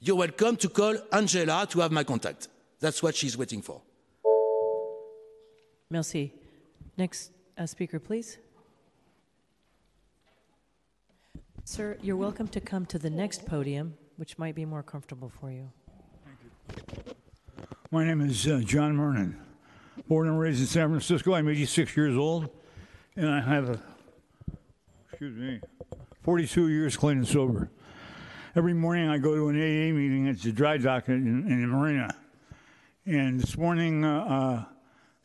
you're welcome to call Angela to have my contact. That's what she's waiting for. Merci. Next uh, speaker, please. Sir, you're welcome to come to the next podium, which might be more comfortable for you. My name is uh, John Mernon. Born and raised in San Francisco. I'm 86 years old, and I have a, excuse me, 42 years clean and sober every morning I go to an AA meeting at the dry dock in, in the marina. And this morning, uh, uh,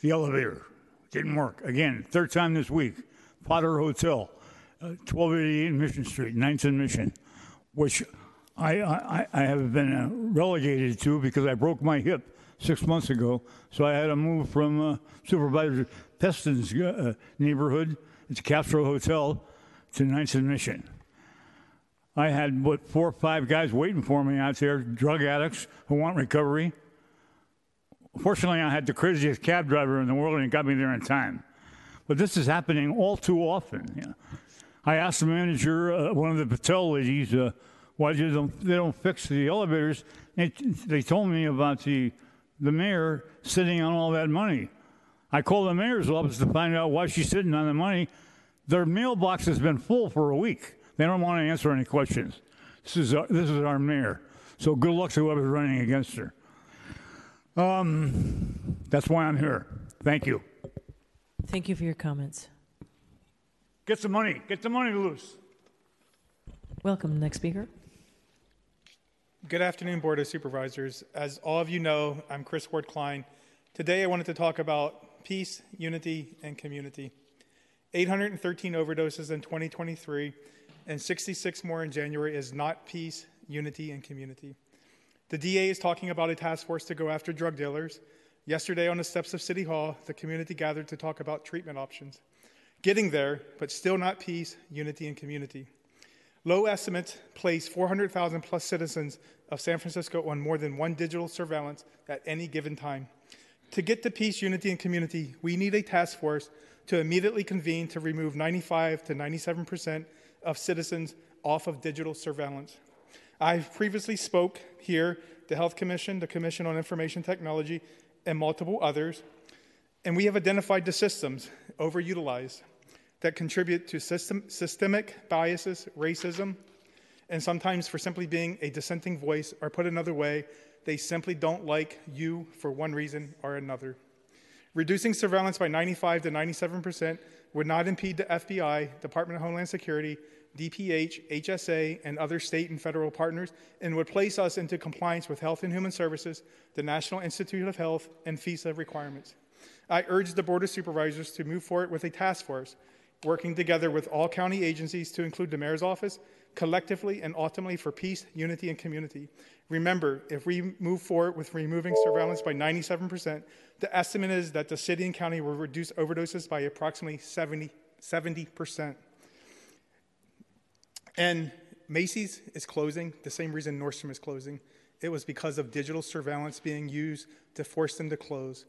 the elevator didn't work. Again, third time this week. Potter Hotel, uh, 1288 Mission Street, 9th and Mission, which I, I, I have been uh, relegated to because I broke my hip six months ago. So I had to move from uh, Supervisor Peston's uh, neighborhood, it's Castro Hotel, to 9th and Mission. I had what four or five guys waiting for me out there, drug addicts who want recovery. Fortunately, I had the craziest cab driver in the world, and he got me there in time. But this is happening all too often. I asked the manager, uh, one of the Patel ladies, uh, why they don't, they don't fix the elevators. They, they told me about the the mayor sitting on all that money. I called the mayor's office to find out why she's sitting on the money. Their mailbox has been full for a week. They don't want to answer any questions. This is our, this is our mayor. So good luck to whoever's running against her. Um, that's why I'm here. Thank you. Thank you for your comments. Get some money. Get the money loose. Welcome, next speaker. Good afternoon, Board of Supervisors. As all of you know, I'm Chris Ward Klein. Today I wanted to talk about peace, unity, and community. 813 overdoses in 2023 and 66 more in January is not peace, unity, and community. The DA is talking about a task force to go after drug dealers. Yesterday, on the steps of City Hall, the community gathered to talk about treatment options. Getting there, but still not peace, unity, and community. Low estimates place 400,000 plus citizens of San Francisco on more than one digital surveillance at any given time. To get to peace, unity, and community, we need a task force to immediately convene to remove 95 to 97 percent of citizens off of digital surveillance. I've previously spoke here, the Health Commission, the Commission on Information Technology, and multiple others, and we have identified the systems overutilized that contribute to system, systemic biases, racism, and sometimes for simply being a dissenting voice, or put another way, they simply don't like you for one reason or another. Reducing surveillance by 95 to 97 percent would not impede the FBI, Department of Homeland Security, DPH, HSA, and other state and federal partners, and would place us into compliance with Health and Human Services, the National Institute of Health, and FISA requirements. I urge the Board of Supervisors to move forward with a task force working together with all county agencies to include the mayor's office, collectively and ultimately for peace, unity, and community. Remember, if we move forward with removing surveillance by 97%, the estimate is that the city and county will reduce overdoses by approximately 70, 70%. And Macy's is closing, the same reason Nordstrom is closing. It was because of digital surveillance being used to force them to close.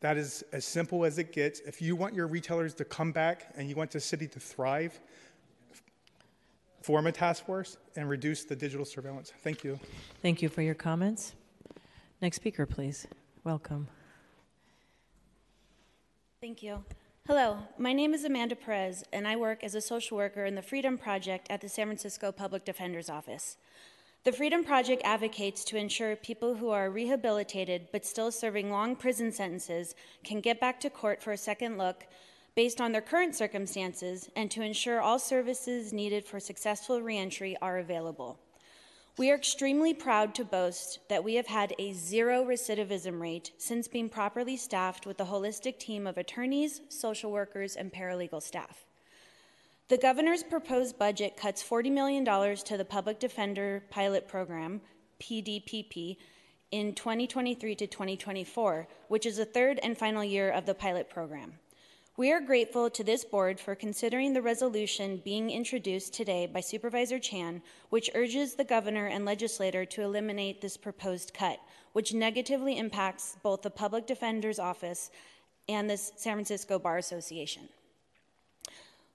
That is as simple as it gets. If you want your retailers to come back and you want the city to thrive, form a task force and reduce the digital surveillance. Thank you. Thank you for your comments. Next speaker, please. Welcome. Thank you. Hello, my name is Amanda Perez, and I work as a social worker in the Freedom Project at the San Francisco Public Defender's Office. The Freedom Project advocates to ensure people who are rehabilitated but still serving long prison sentences can get back to court for a second look based on their current circumstances and to ensure all services needed for successful reentry are available. We are extremely proud to boast that we have had a zero recidivism rate since being properly staffed with a holistic team of attorneys, social workers, and paralegal staff. The governor's proposed budget cuts $40 million to the Public Defender Pilot Program, PDPP, in 2023 to 2024, which is the third and final year of the pilot program. We are grateful to this board for considering the resolution being introduced today by Supervisor Chan, which urges the governor and legislator to eliminate this proposed cut, which negatively impacts both the Public Defender's Office and the San Francisco Bar Association.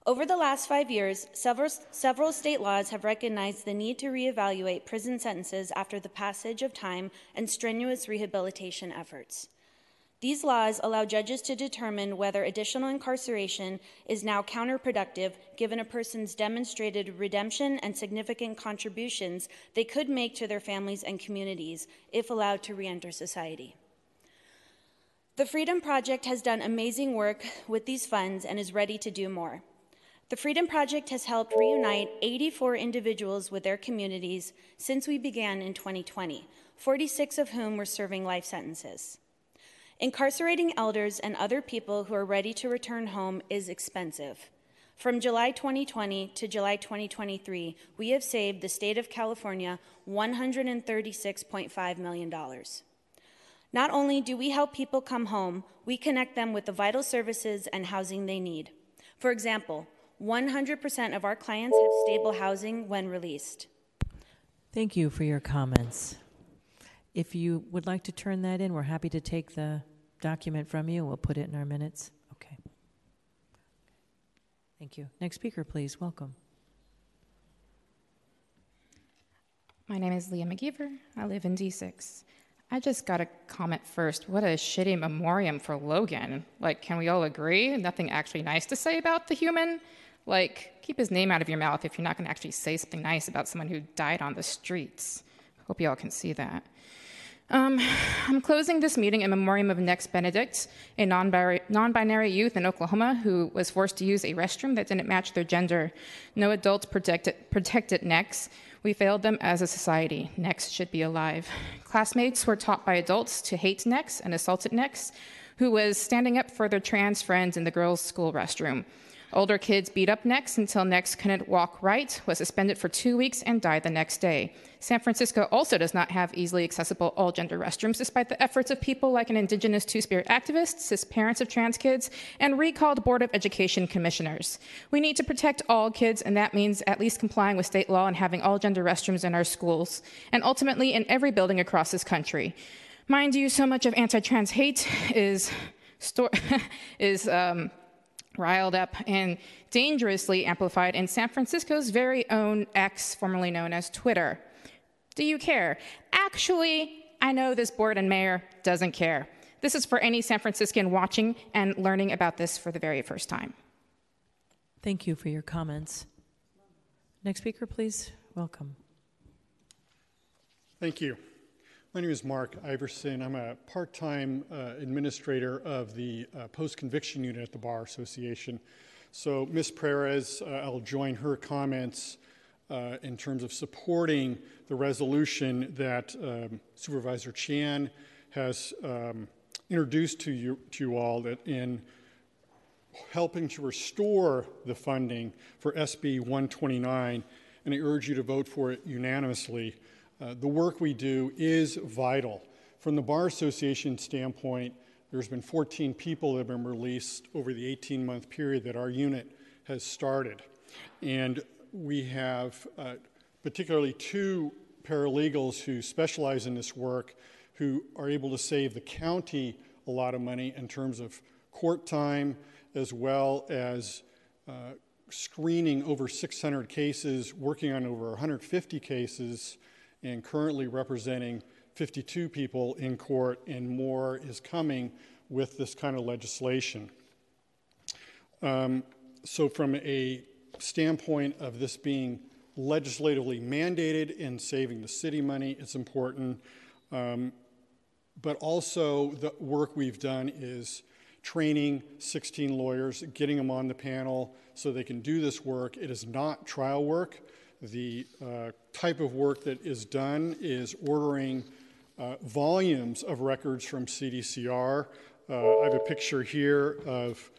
Over the last five years, several, several state laws have recognized the need to reevaluate prison sentences after the passage of time and strenuous rehabilitation efforts. These laws allow judges to determine whether additional incarceration is now counterproductive given a person's demonstrated redemption and significant contributions they could make to their families and communities if allowed to reenter society. The Freedom Project has done amazing work with these funds and is ready to do more. The Freedom Project has helped reunite 84 individuals with their communities since we began in 2020, 46 of whom were serving life sentences. Incarcerating elders and other people who are ready to return home is expensive. From July 2020 to July 2023, we have saved the state of California $136.5 million. Not only do we help people come home, we connect them with the vital services and housing they need. For example, 100% of our clients have stable housing when released. Thank you for your comments. If you would like to turn that in, we're happy to take the document from you. We'll put it in our minutes. Okay. Thank you. Next speaker, please. Welcome. My name is Leah McGeever. I live in D6. I just got a comment first. What a shitty memoriam for Logan. Like, can we all agree? Nothing actually nice to say about the human? Like, keep his name out of your mouth if you're not going to actually say something nice about someone who died on the streets. Hope you all can see that. Um, [sighs] I'm closing this meeting in memoriam of Nex Benedict, a non binary youth in Oklahoma who was forced to use a restroom that didn't match their gender. No adults protected, protected Nex. We failed them as a society. Nex should be alive. Classmates were taught by adults to hate Nex and assaulted Nex, who was standing up for their trans friends in the girls' school restroom. Older kids beat up Nex until Nex couldn't walk right, was suspended for two weeks, and died the next day. San Francisco also does not have easily accessible all gender restrooms, despite the efforts of people like an indigenous two spirit activist, cis parents of trans kids, and recalled Board of Education commissioners. We need to protect all kids, and that means at least complying with state law and having all gender restrooms in our schools, and ultimately in every building across this country. Mind you, so much of anti trans hate is. Sto- [laughs] is um, riled up and dangerously amplified in San Francisco's very own X, formerly known as Twitter. Do you care? Actually, I know this board and mayor doesn't care. This is for any San Franciscan watching and learning about this for the very first time. Thank you for your comments. Next speaker, please. Welcome. Thank you. My name is Mark Iverson. I'm a part time uh, administrator of the uh, post conviction unit at the Bar Association. So, Ms. Perez, uh, I'll join her comments uh, in terms of supporting the resolution that um, Supervisor Chan has um, introduced to you, to you all that in helping to restore the funding for SB 129, and I urge you to vote for it unanimously. Uh, the work we do is vital. From the Bar Association standpoint, there's been 14 people that have been released over the 18 month period that our unit has started. And we have uh, particularly two paralegals who specialize in this work who are able to save the county a lot of money in terms of court time as well as uh, screening over 600 cases, working on over 150 cases, and currently representing 52 people in court, and more is coming with this kind of legislation. Um, so, from a standpoint of this being legislatively mandated and saving the city money, it's important. Um, but also, the work we've done is training 16 lawyers, getting them on the panel so they can do this work. It is not trial work. The uh, type of work that is done is ordering uh, volumes of records from CDCR. Uh, I have a picture here of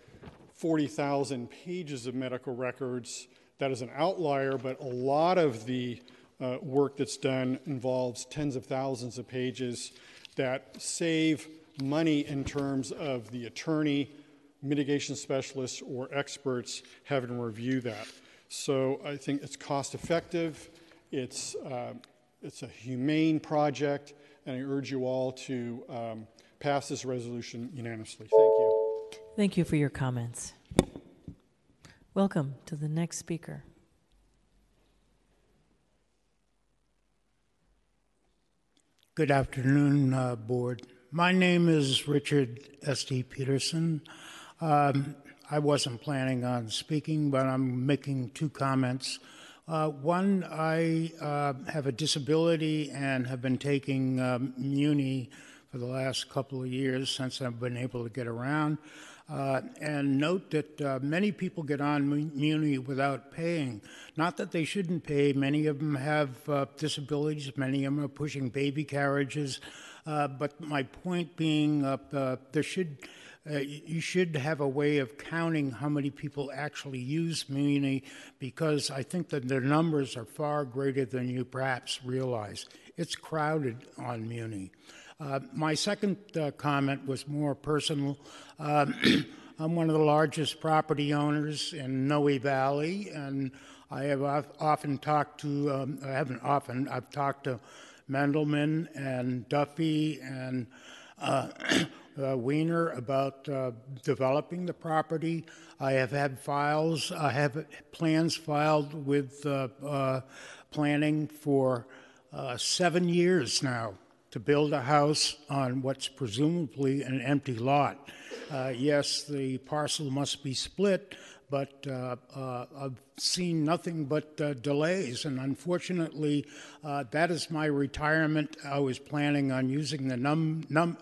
40,000 pages of medical records. That is an outlier, but a lot of the uh, work that's done involves tens of thousands of pages that save money in terms of the attorney, mitigation specialists, or experts having to review that. So I think it's cost effective, it's, uh, it's a humane project, and I urge you all to um, pass this resolution unanimously. Thank you. Thank you for your comments. Welcome to the next speaker. Good afternoon, uh, Board. My name is Richard S.D. Peterson. Um, I wasn't planning on speaking, but I'm making two comments. Uh, one, I uh, have a disability and have been taking um, Muni for the last couple of years since I've been able to get around. Uh, and note that uh, many people get on Muni without paying. Not that they shouldn't pay. Many of them have uh, disabilities. Many of them are pushing baby carriages. Uh, but my point being, there should you should have a way of counting how many people actually use Muni because I think that the numbers are far greater than you perhaps realize. It's crowded on Muni. Uh, my second uh, comment was more personal. Um, [clears throat] I'm one of the largest property owners in Noe Valley, and I have often talked to, um, I haven't often, I've talked to Mandelman and Duffy and [clears throat] uh, uh, Wiener about uh, developing the property. I have had files, I have plans filed with uh, uh, planning for seven years now to build a house on what's presumably an empty lot. Uh, yes, the parcel must be split, but uh, uh, I've seen nothing but uh, delays. And unfortunately, uh, that is my retirement. I was planning on using the num, num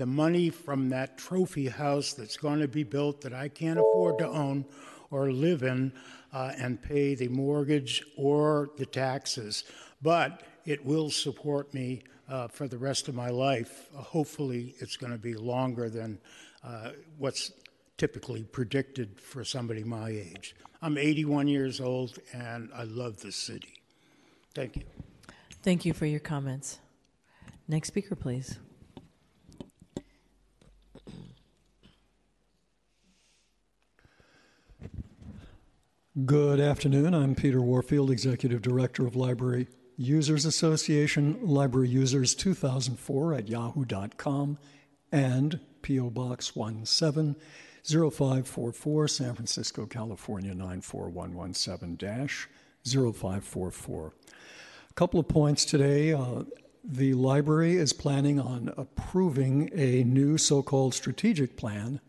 the money from that trophy house that's going to be built that I can't afford to own or live in uh, and pay the mortgage or the taxes. But it will support me uh, for the rest of my life. Hopefully, it's going to be longer than uh, what's typically predicted for somebody my age. I'm 81 years old and I love this city. Thank you. Thank you for your comments. Next speaker, please. Good afternoon. I'm Peter Warfield, Executive Director of Library Users Association, Library Users 2004 at yahoo.com, and P.O. Box 170544, San Francisco, California 94117 0544. A couple of points today. Uh, the library is planning on approving a new so called strategic plan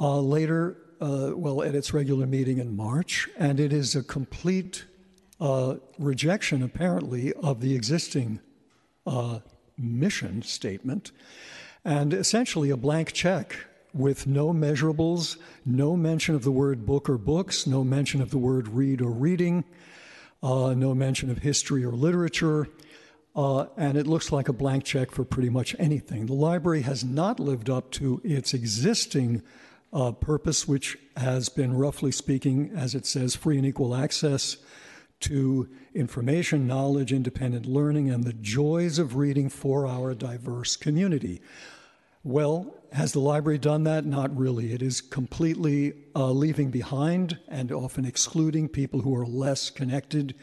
uh, later, uh, well, at its regular meeting in March, and it is a complete uh, rejection, apparently, of the existing uh, mission statement and essentially a blank check with no measurables, no mention of the word book or books, no mention of the word read or reading, uh, no mention of history or literature, uh, and it looks like a blank check for pretty much anything. The library has not lived up to its existing uh, purpose, which has been, roughly speaking, as it says, free and equal access to information, knowledge, independent learning, and the joys of reading for our diverse community. Well, has the library done that? Not really. It is completely uh, leaving behind and often excluding people who are less connected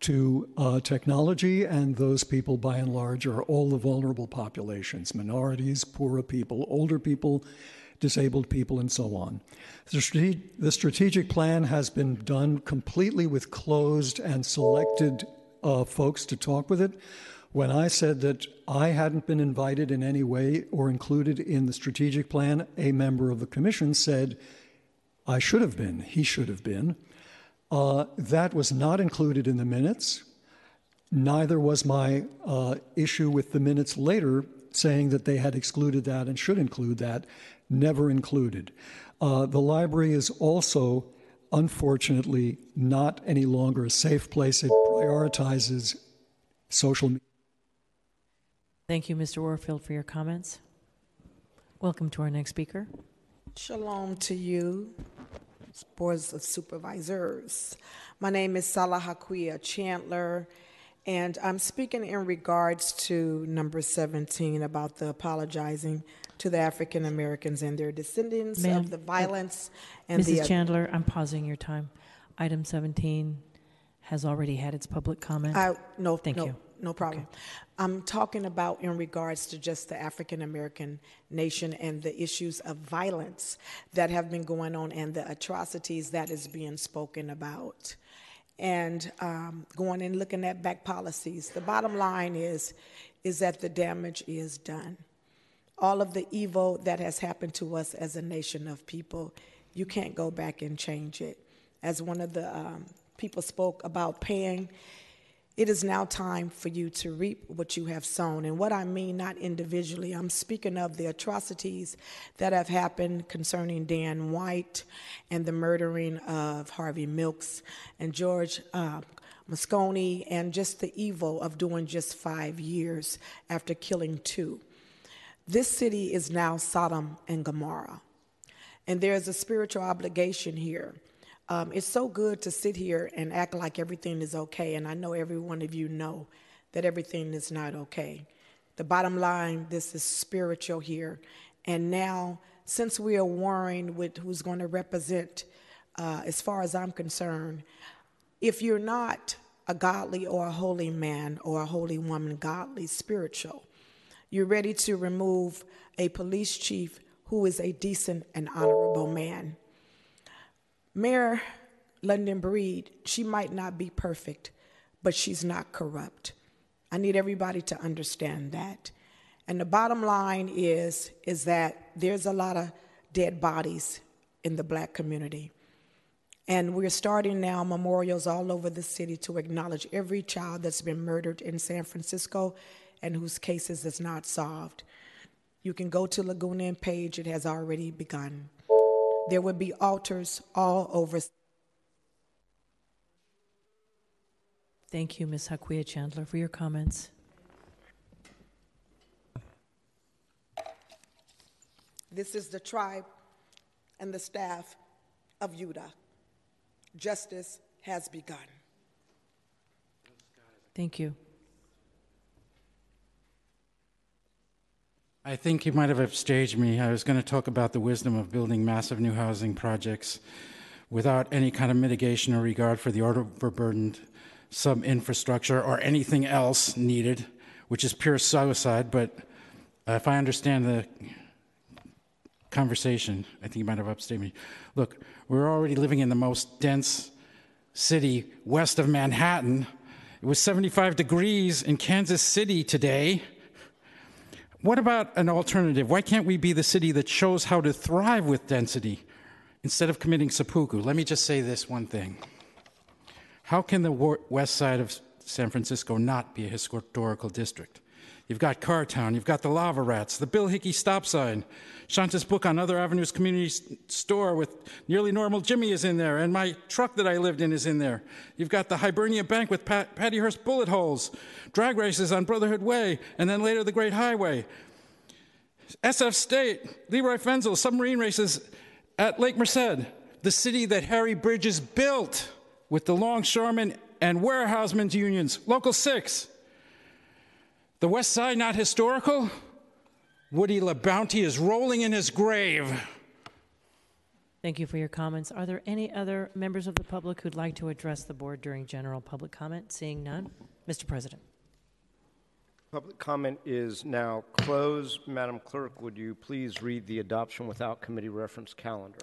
to uh, technology, and those people, by and large, are all the vulnerable populations minorities, poorer people, older people, disabled people, and so on. The, strate- the strategic plan has been done completely with closed and selected uh, folks to talk with it. When I said that I hadn't been invited in any way or included in the strategic plan, a member of the commission said, I should have been, he should have been. Uh, that was not included in the minutes. Neither was my uh, issue with the minutes later saying that they had excluded that and should include that, never included. Uh, the library is also, unfortunately, not any longer a safe place. It prioritizes social media. Thank you, Mr. Warfield, for your comments. Welcome to our next speaker. Shalom to you, boards of supervisors. My name is Salah Hakuya Chandler, and I'm speaking in regards to number 17 about the apologizing to the African Americans and their descendants Ma'am, of the violence uh, and Mrs. the Chandler, I'm pausing your time. Item 17 has already had its public comment. I, no, Thank no, you. no problem. I'm talking about in regards to just the African American nation and the issues of violence that have been going on and the atrocities that is being spoken about. And um, going and looking at back policies. The bottom line is, is that the damage is done. All of the evil that has happened to us as a nation of people, you can't go back and change it. As one of the um, people spoke about paying, it is now time for you to reap what you have sown. And what I mean, not individually, I'm speaking of the atrocities that have happened concerning Dan White and the murdering of Harvey Milks and George uh, Moscone, and just the evil of doing just five years after killing two. This city is now Sodom and Gomorrah. And there's a spiritual obligation here. Um, it's so good to sit here and act like everything is okay. And I know every one of you know that everything is not okay. The bottom line this is spiritual here. And now, since we are warring with who's going to represent, uh, as far as I'm concerned, if you're not a godly or a holy man or a holy woman, godly, spiritual, you're ready to remove a police chief who is a decent and honorable man. Mayor London Breed, she might not be perfect, but she's not corrupt. I need everybody to understand that. And the bottom line is is that there's a lot of dead bodies in the black community. And we're starting now memorials all over the city to acknowledge every child that's been murdered in San Francisco and whose cases is not solved. You can go to Laguna and Page, it has already begun. There will be altars all over. Thank you, Ms. Hakuya Chandler, for your comments. This is the tribe and the staff of Judah. Justice has begun. Thank you. I think you might have upstaged me. I was going to talk about the wisdom of building massive new housing projects without any kind of mitigation or regard for the overburdened sub infrastructure or anything else needed, which is pure suicide. But if I understand the conversation, I think you might have upstaged me. Look, we're already living in the most dense city west of Manhattan It was 75 degrees in Kansas City today. What about an alternative? Why can't we be the city that shows how to thrive with density instead of committing seppuku? Let me just say this one thing. How can the west side of San Francisco not be a historical district? You've got Cartown, you've got the Lava Rats, the Bill Hickey stop sign. Shanta's book on Other Avenues Community Store with Nearly Normal Jimmy is in there, and my truck that I lived in is in there. You've got the Hibernia Bank with Pat, Patty Hearst bullet holes, drag races on Brotherhood Way, and then later the Great Highway. SF State, Leroy Fenzel, submarine races at Lake Merced, the city that Harry Bridges built with the longshoremen and warehousemen's unions, Local 6. The West Side not historical? Woody LaBounty is rolling in his grave. Thank you for your comments. Are there any other members of the public who'd like to address the board during general public comment? Seeing none, Mr. President. Public comment is now closed. Madam Clerk, would you please read the adoption without committee reference calendar?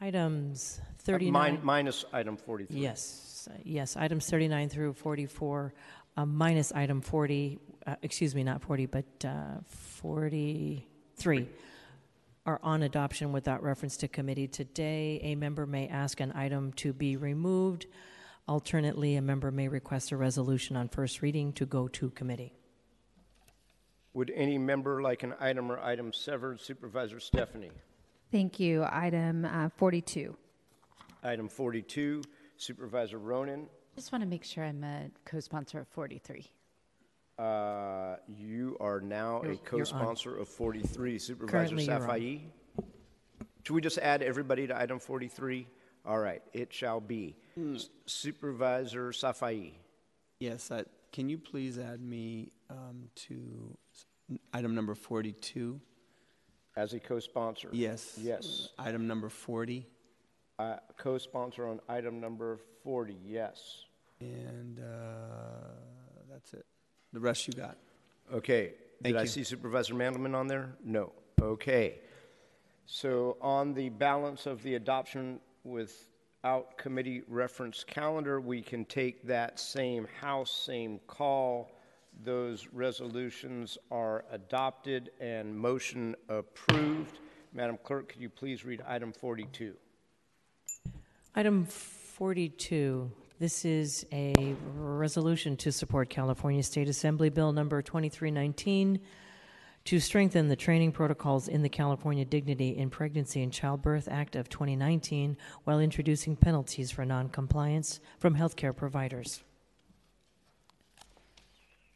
Items Uh, 39. min- minus item 43. Yes, uh, yes, items 39 through 44, uh, minus item 40, uh, excuse me, not 40, but uh, 43, are on adoption without reference to committee. Today, a member may ask an item to be removed. Alternately, a member may request a resolution on first reading to go to committee. Would any member like an item or item severed? Supervisor Stefani. Thank you. Item uh, 42. Item 42, Supervisor Ronen. Just want to make sure I'm a co-sponsor of 43. Uh, You are now You're- a you're on. co-sponsor of 43. Supervisor Currently, you're on. Safai. Should we just add everybody to item 43? All right, it shall be. S- Supervisor Safai. Yes, I- can you please add me um, to s- item number 42? As a co-sponsor? Yes. Yes. Item number 40? Uh, Co-sponsor on item number 40, yes. And uh, that's it. The rest you got. Okay. Thank Did I you. see Supervisor Mandelman on there? No. Okay. So on the balance of the adoption without committee reference calendar, we can take that same House, same call. Those resolutions are adopted and motion approved. Madam Clerk, could you please read item 42? Item 42, this is a resolution to support California State Assembly Bill Number 2319 to strengthen the training protocols in the California Dignity in Pregnancy and Childbirth Act of 2019 while introducing penalties for noncompliance from healthcare providers.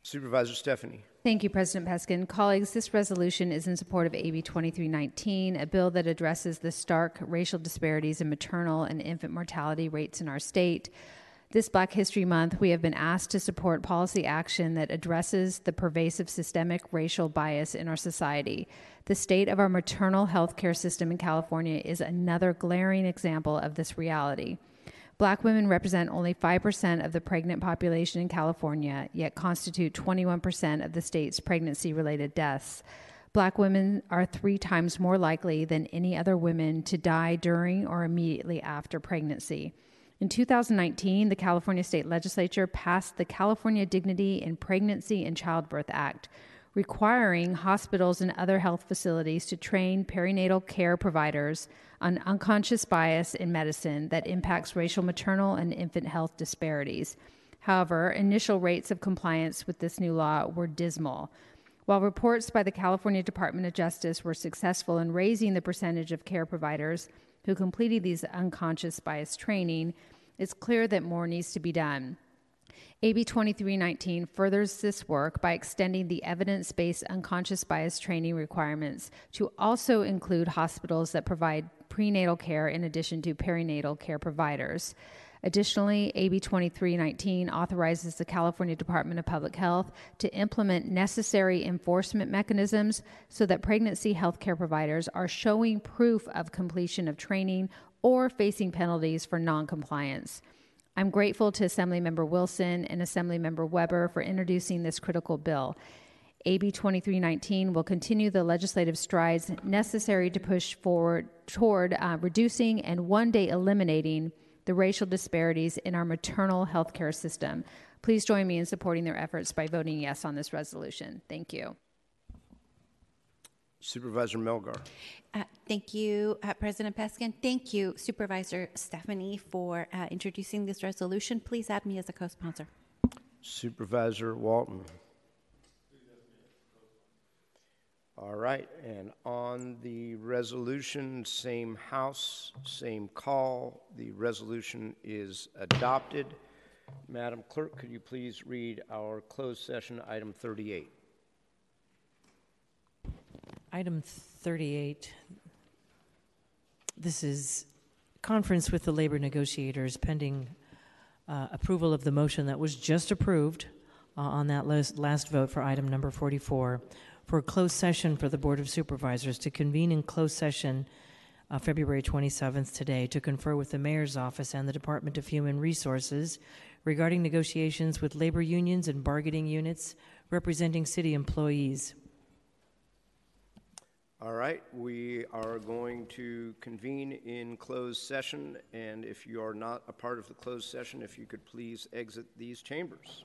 Supervisor Stefani. Thank you, President Peskin. Colleagues, this resolution is in support of AB 2319, a bill that addresses the stark racial disparities in maternal and infant mortality rates in our state. This Black History Month, we have been asked to support policy action that addresses the pervasive systemic racial bias in our society. The state of our maternal health care system in California is another glaring example of this reality. Black women represent only 5% of the pregnant population in California, yet constitute 21% of the state's pregnancy related deaths. Black women are three times more likely than any other women to die during or immediately after pregnancy. In 2019, the California State Legislature passed the California Dignity in Pregnancy and Childbirth Act, requiring hospitals and other health facilities to train perinatal care providers on unconscious bias in medicine that impacts racial maternal and infant health disparities. However, initial rates of compliance with this new law were dismal. While reports by the California Department of Justice were successful in raising the percentage of care providers who completed these unconscious bias training, it's clear that more needs to be done. AB 2319 furthers this work by extending the evidence based unconscious bias training requirements to also include hospitals that provide prenatal care in addition to perinatal care providers. Additionally, AB 2319 authorizes the California Department of Public Health to implement necessary enforcement mechanisms so that pregnancy health care providers are showing proof of completion of training or facing penalties for noncompliance. I'm grateful to Assemblymember Wilson and Assemblymember Weber for introducing this critical bill. AB 2319 will continue the legislative strides necessary to push forward toward uh, reducing and one day eliminating the racial disparities in our maternal health care system. Please join me in supporting their efforts by voting yes on this resolution. Thank you. Supervisor Melgar. Uh, thank you, uh, President Peskin. Thank you, Supervisor Stefani, for uh, introducing this resolution. Please add me as a co-sponsor. Supervisor Walton. All right, and on the resolution, same House, same call. The resolution is adopted. Madam Clerk, could you please read our closed session item 38? Item 38. This is conference with the labor negotiators pending uh, approval of the motion that was just approved uh, on that last, last vote for item number 44 for a closed session for the Board of Supervisors to convene in closed session uh, February 27th today to confer with the Mayor's Office and the Department of Human Resources regarding negotiations with labor unions and bargaining units representing city employees. All right, we are going to convene in closed session, and if you are not a part of the closed session, if you could please exit these chambers.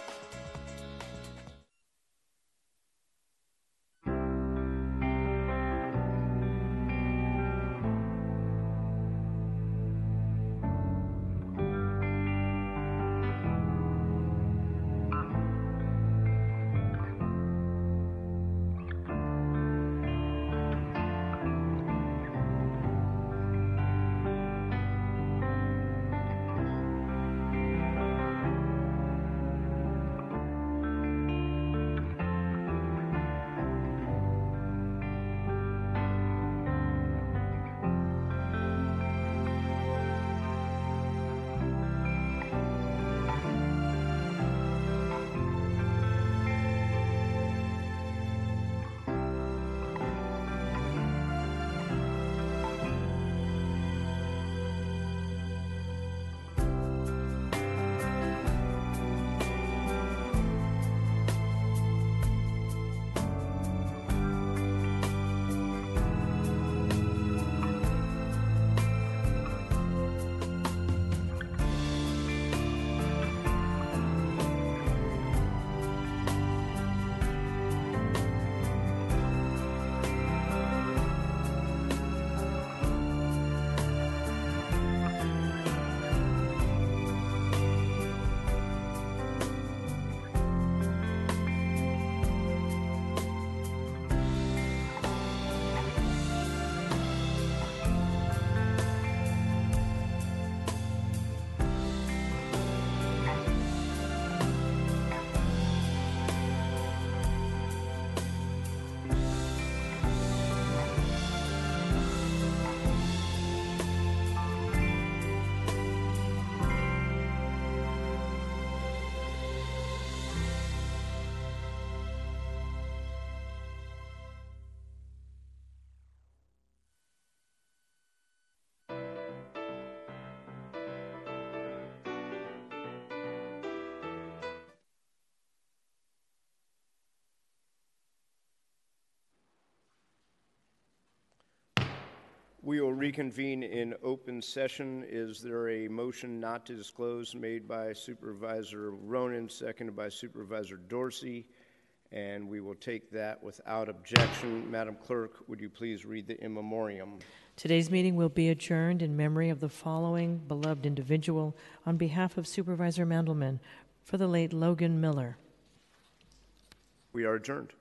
We will reconvene in open session. Is there a motion not to disclose made by Supervisor Ronen, seconded by Supervisor Dorsey? And we will take that without objection. Madam Clerk, would you please read the in memoriam? Today's meeting will be adjourned in memory of the following beloved individual on behalf of Supervisor Mandelman for the late Logan Miller. We are adjourned.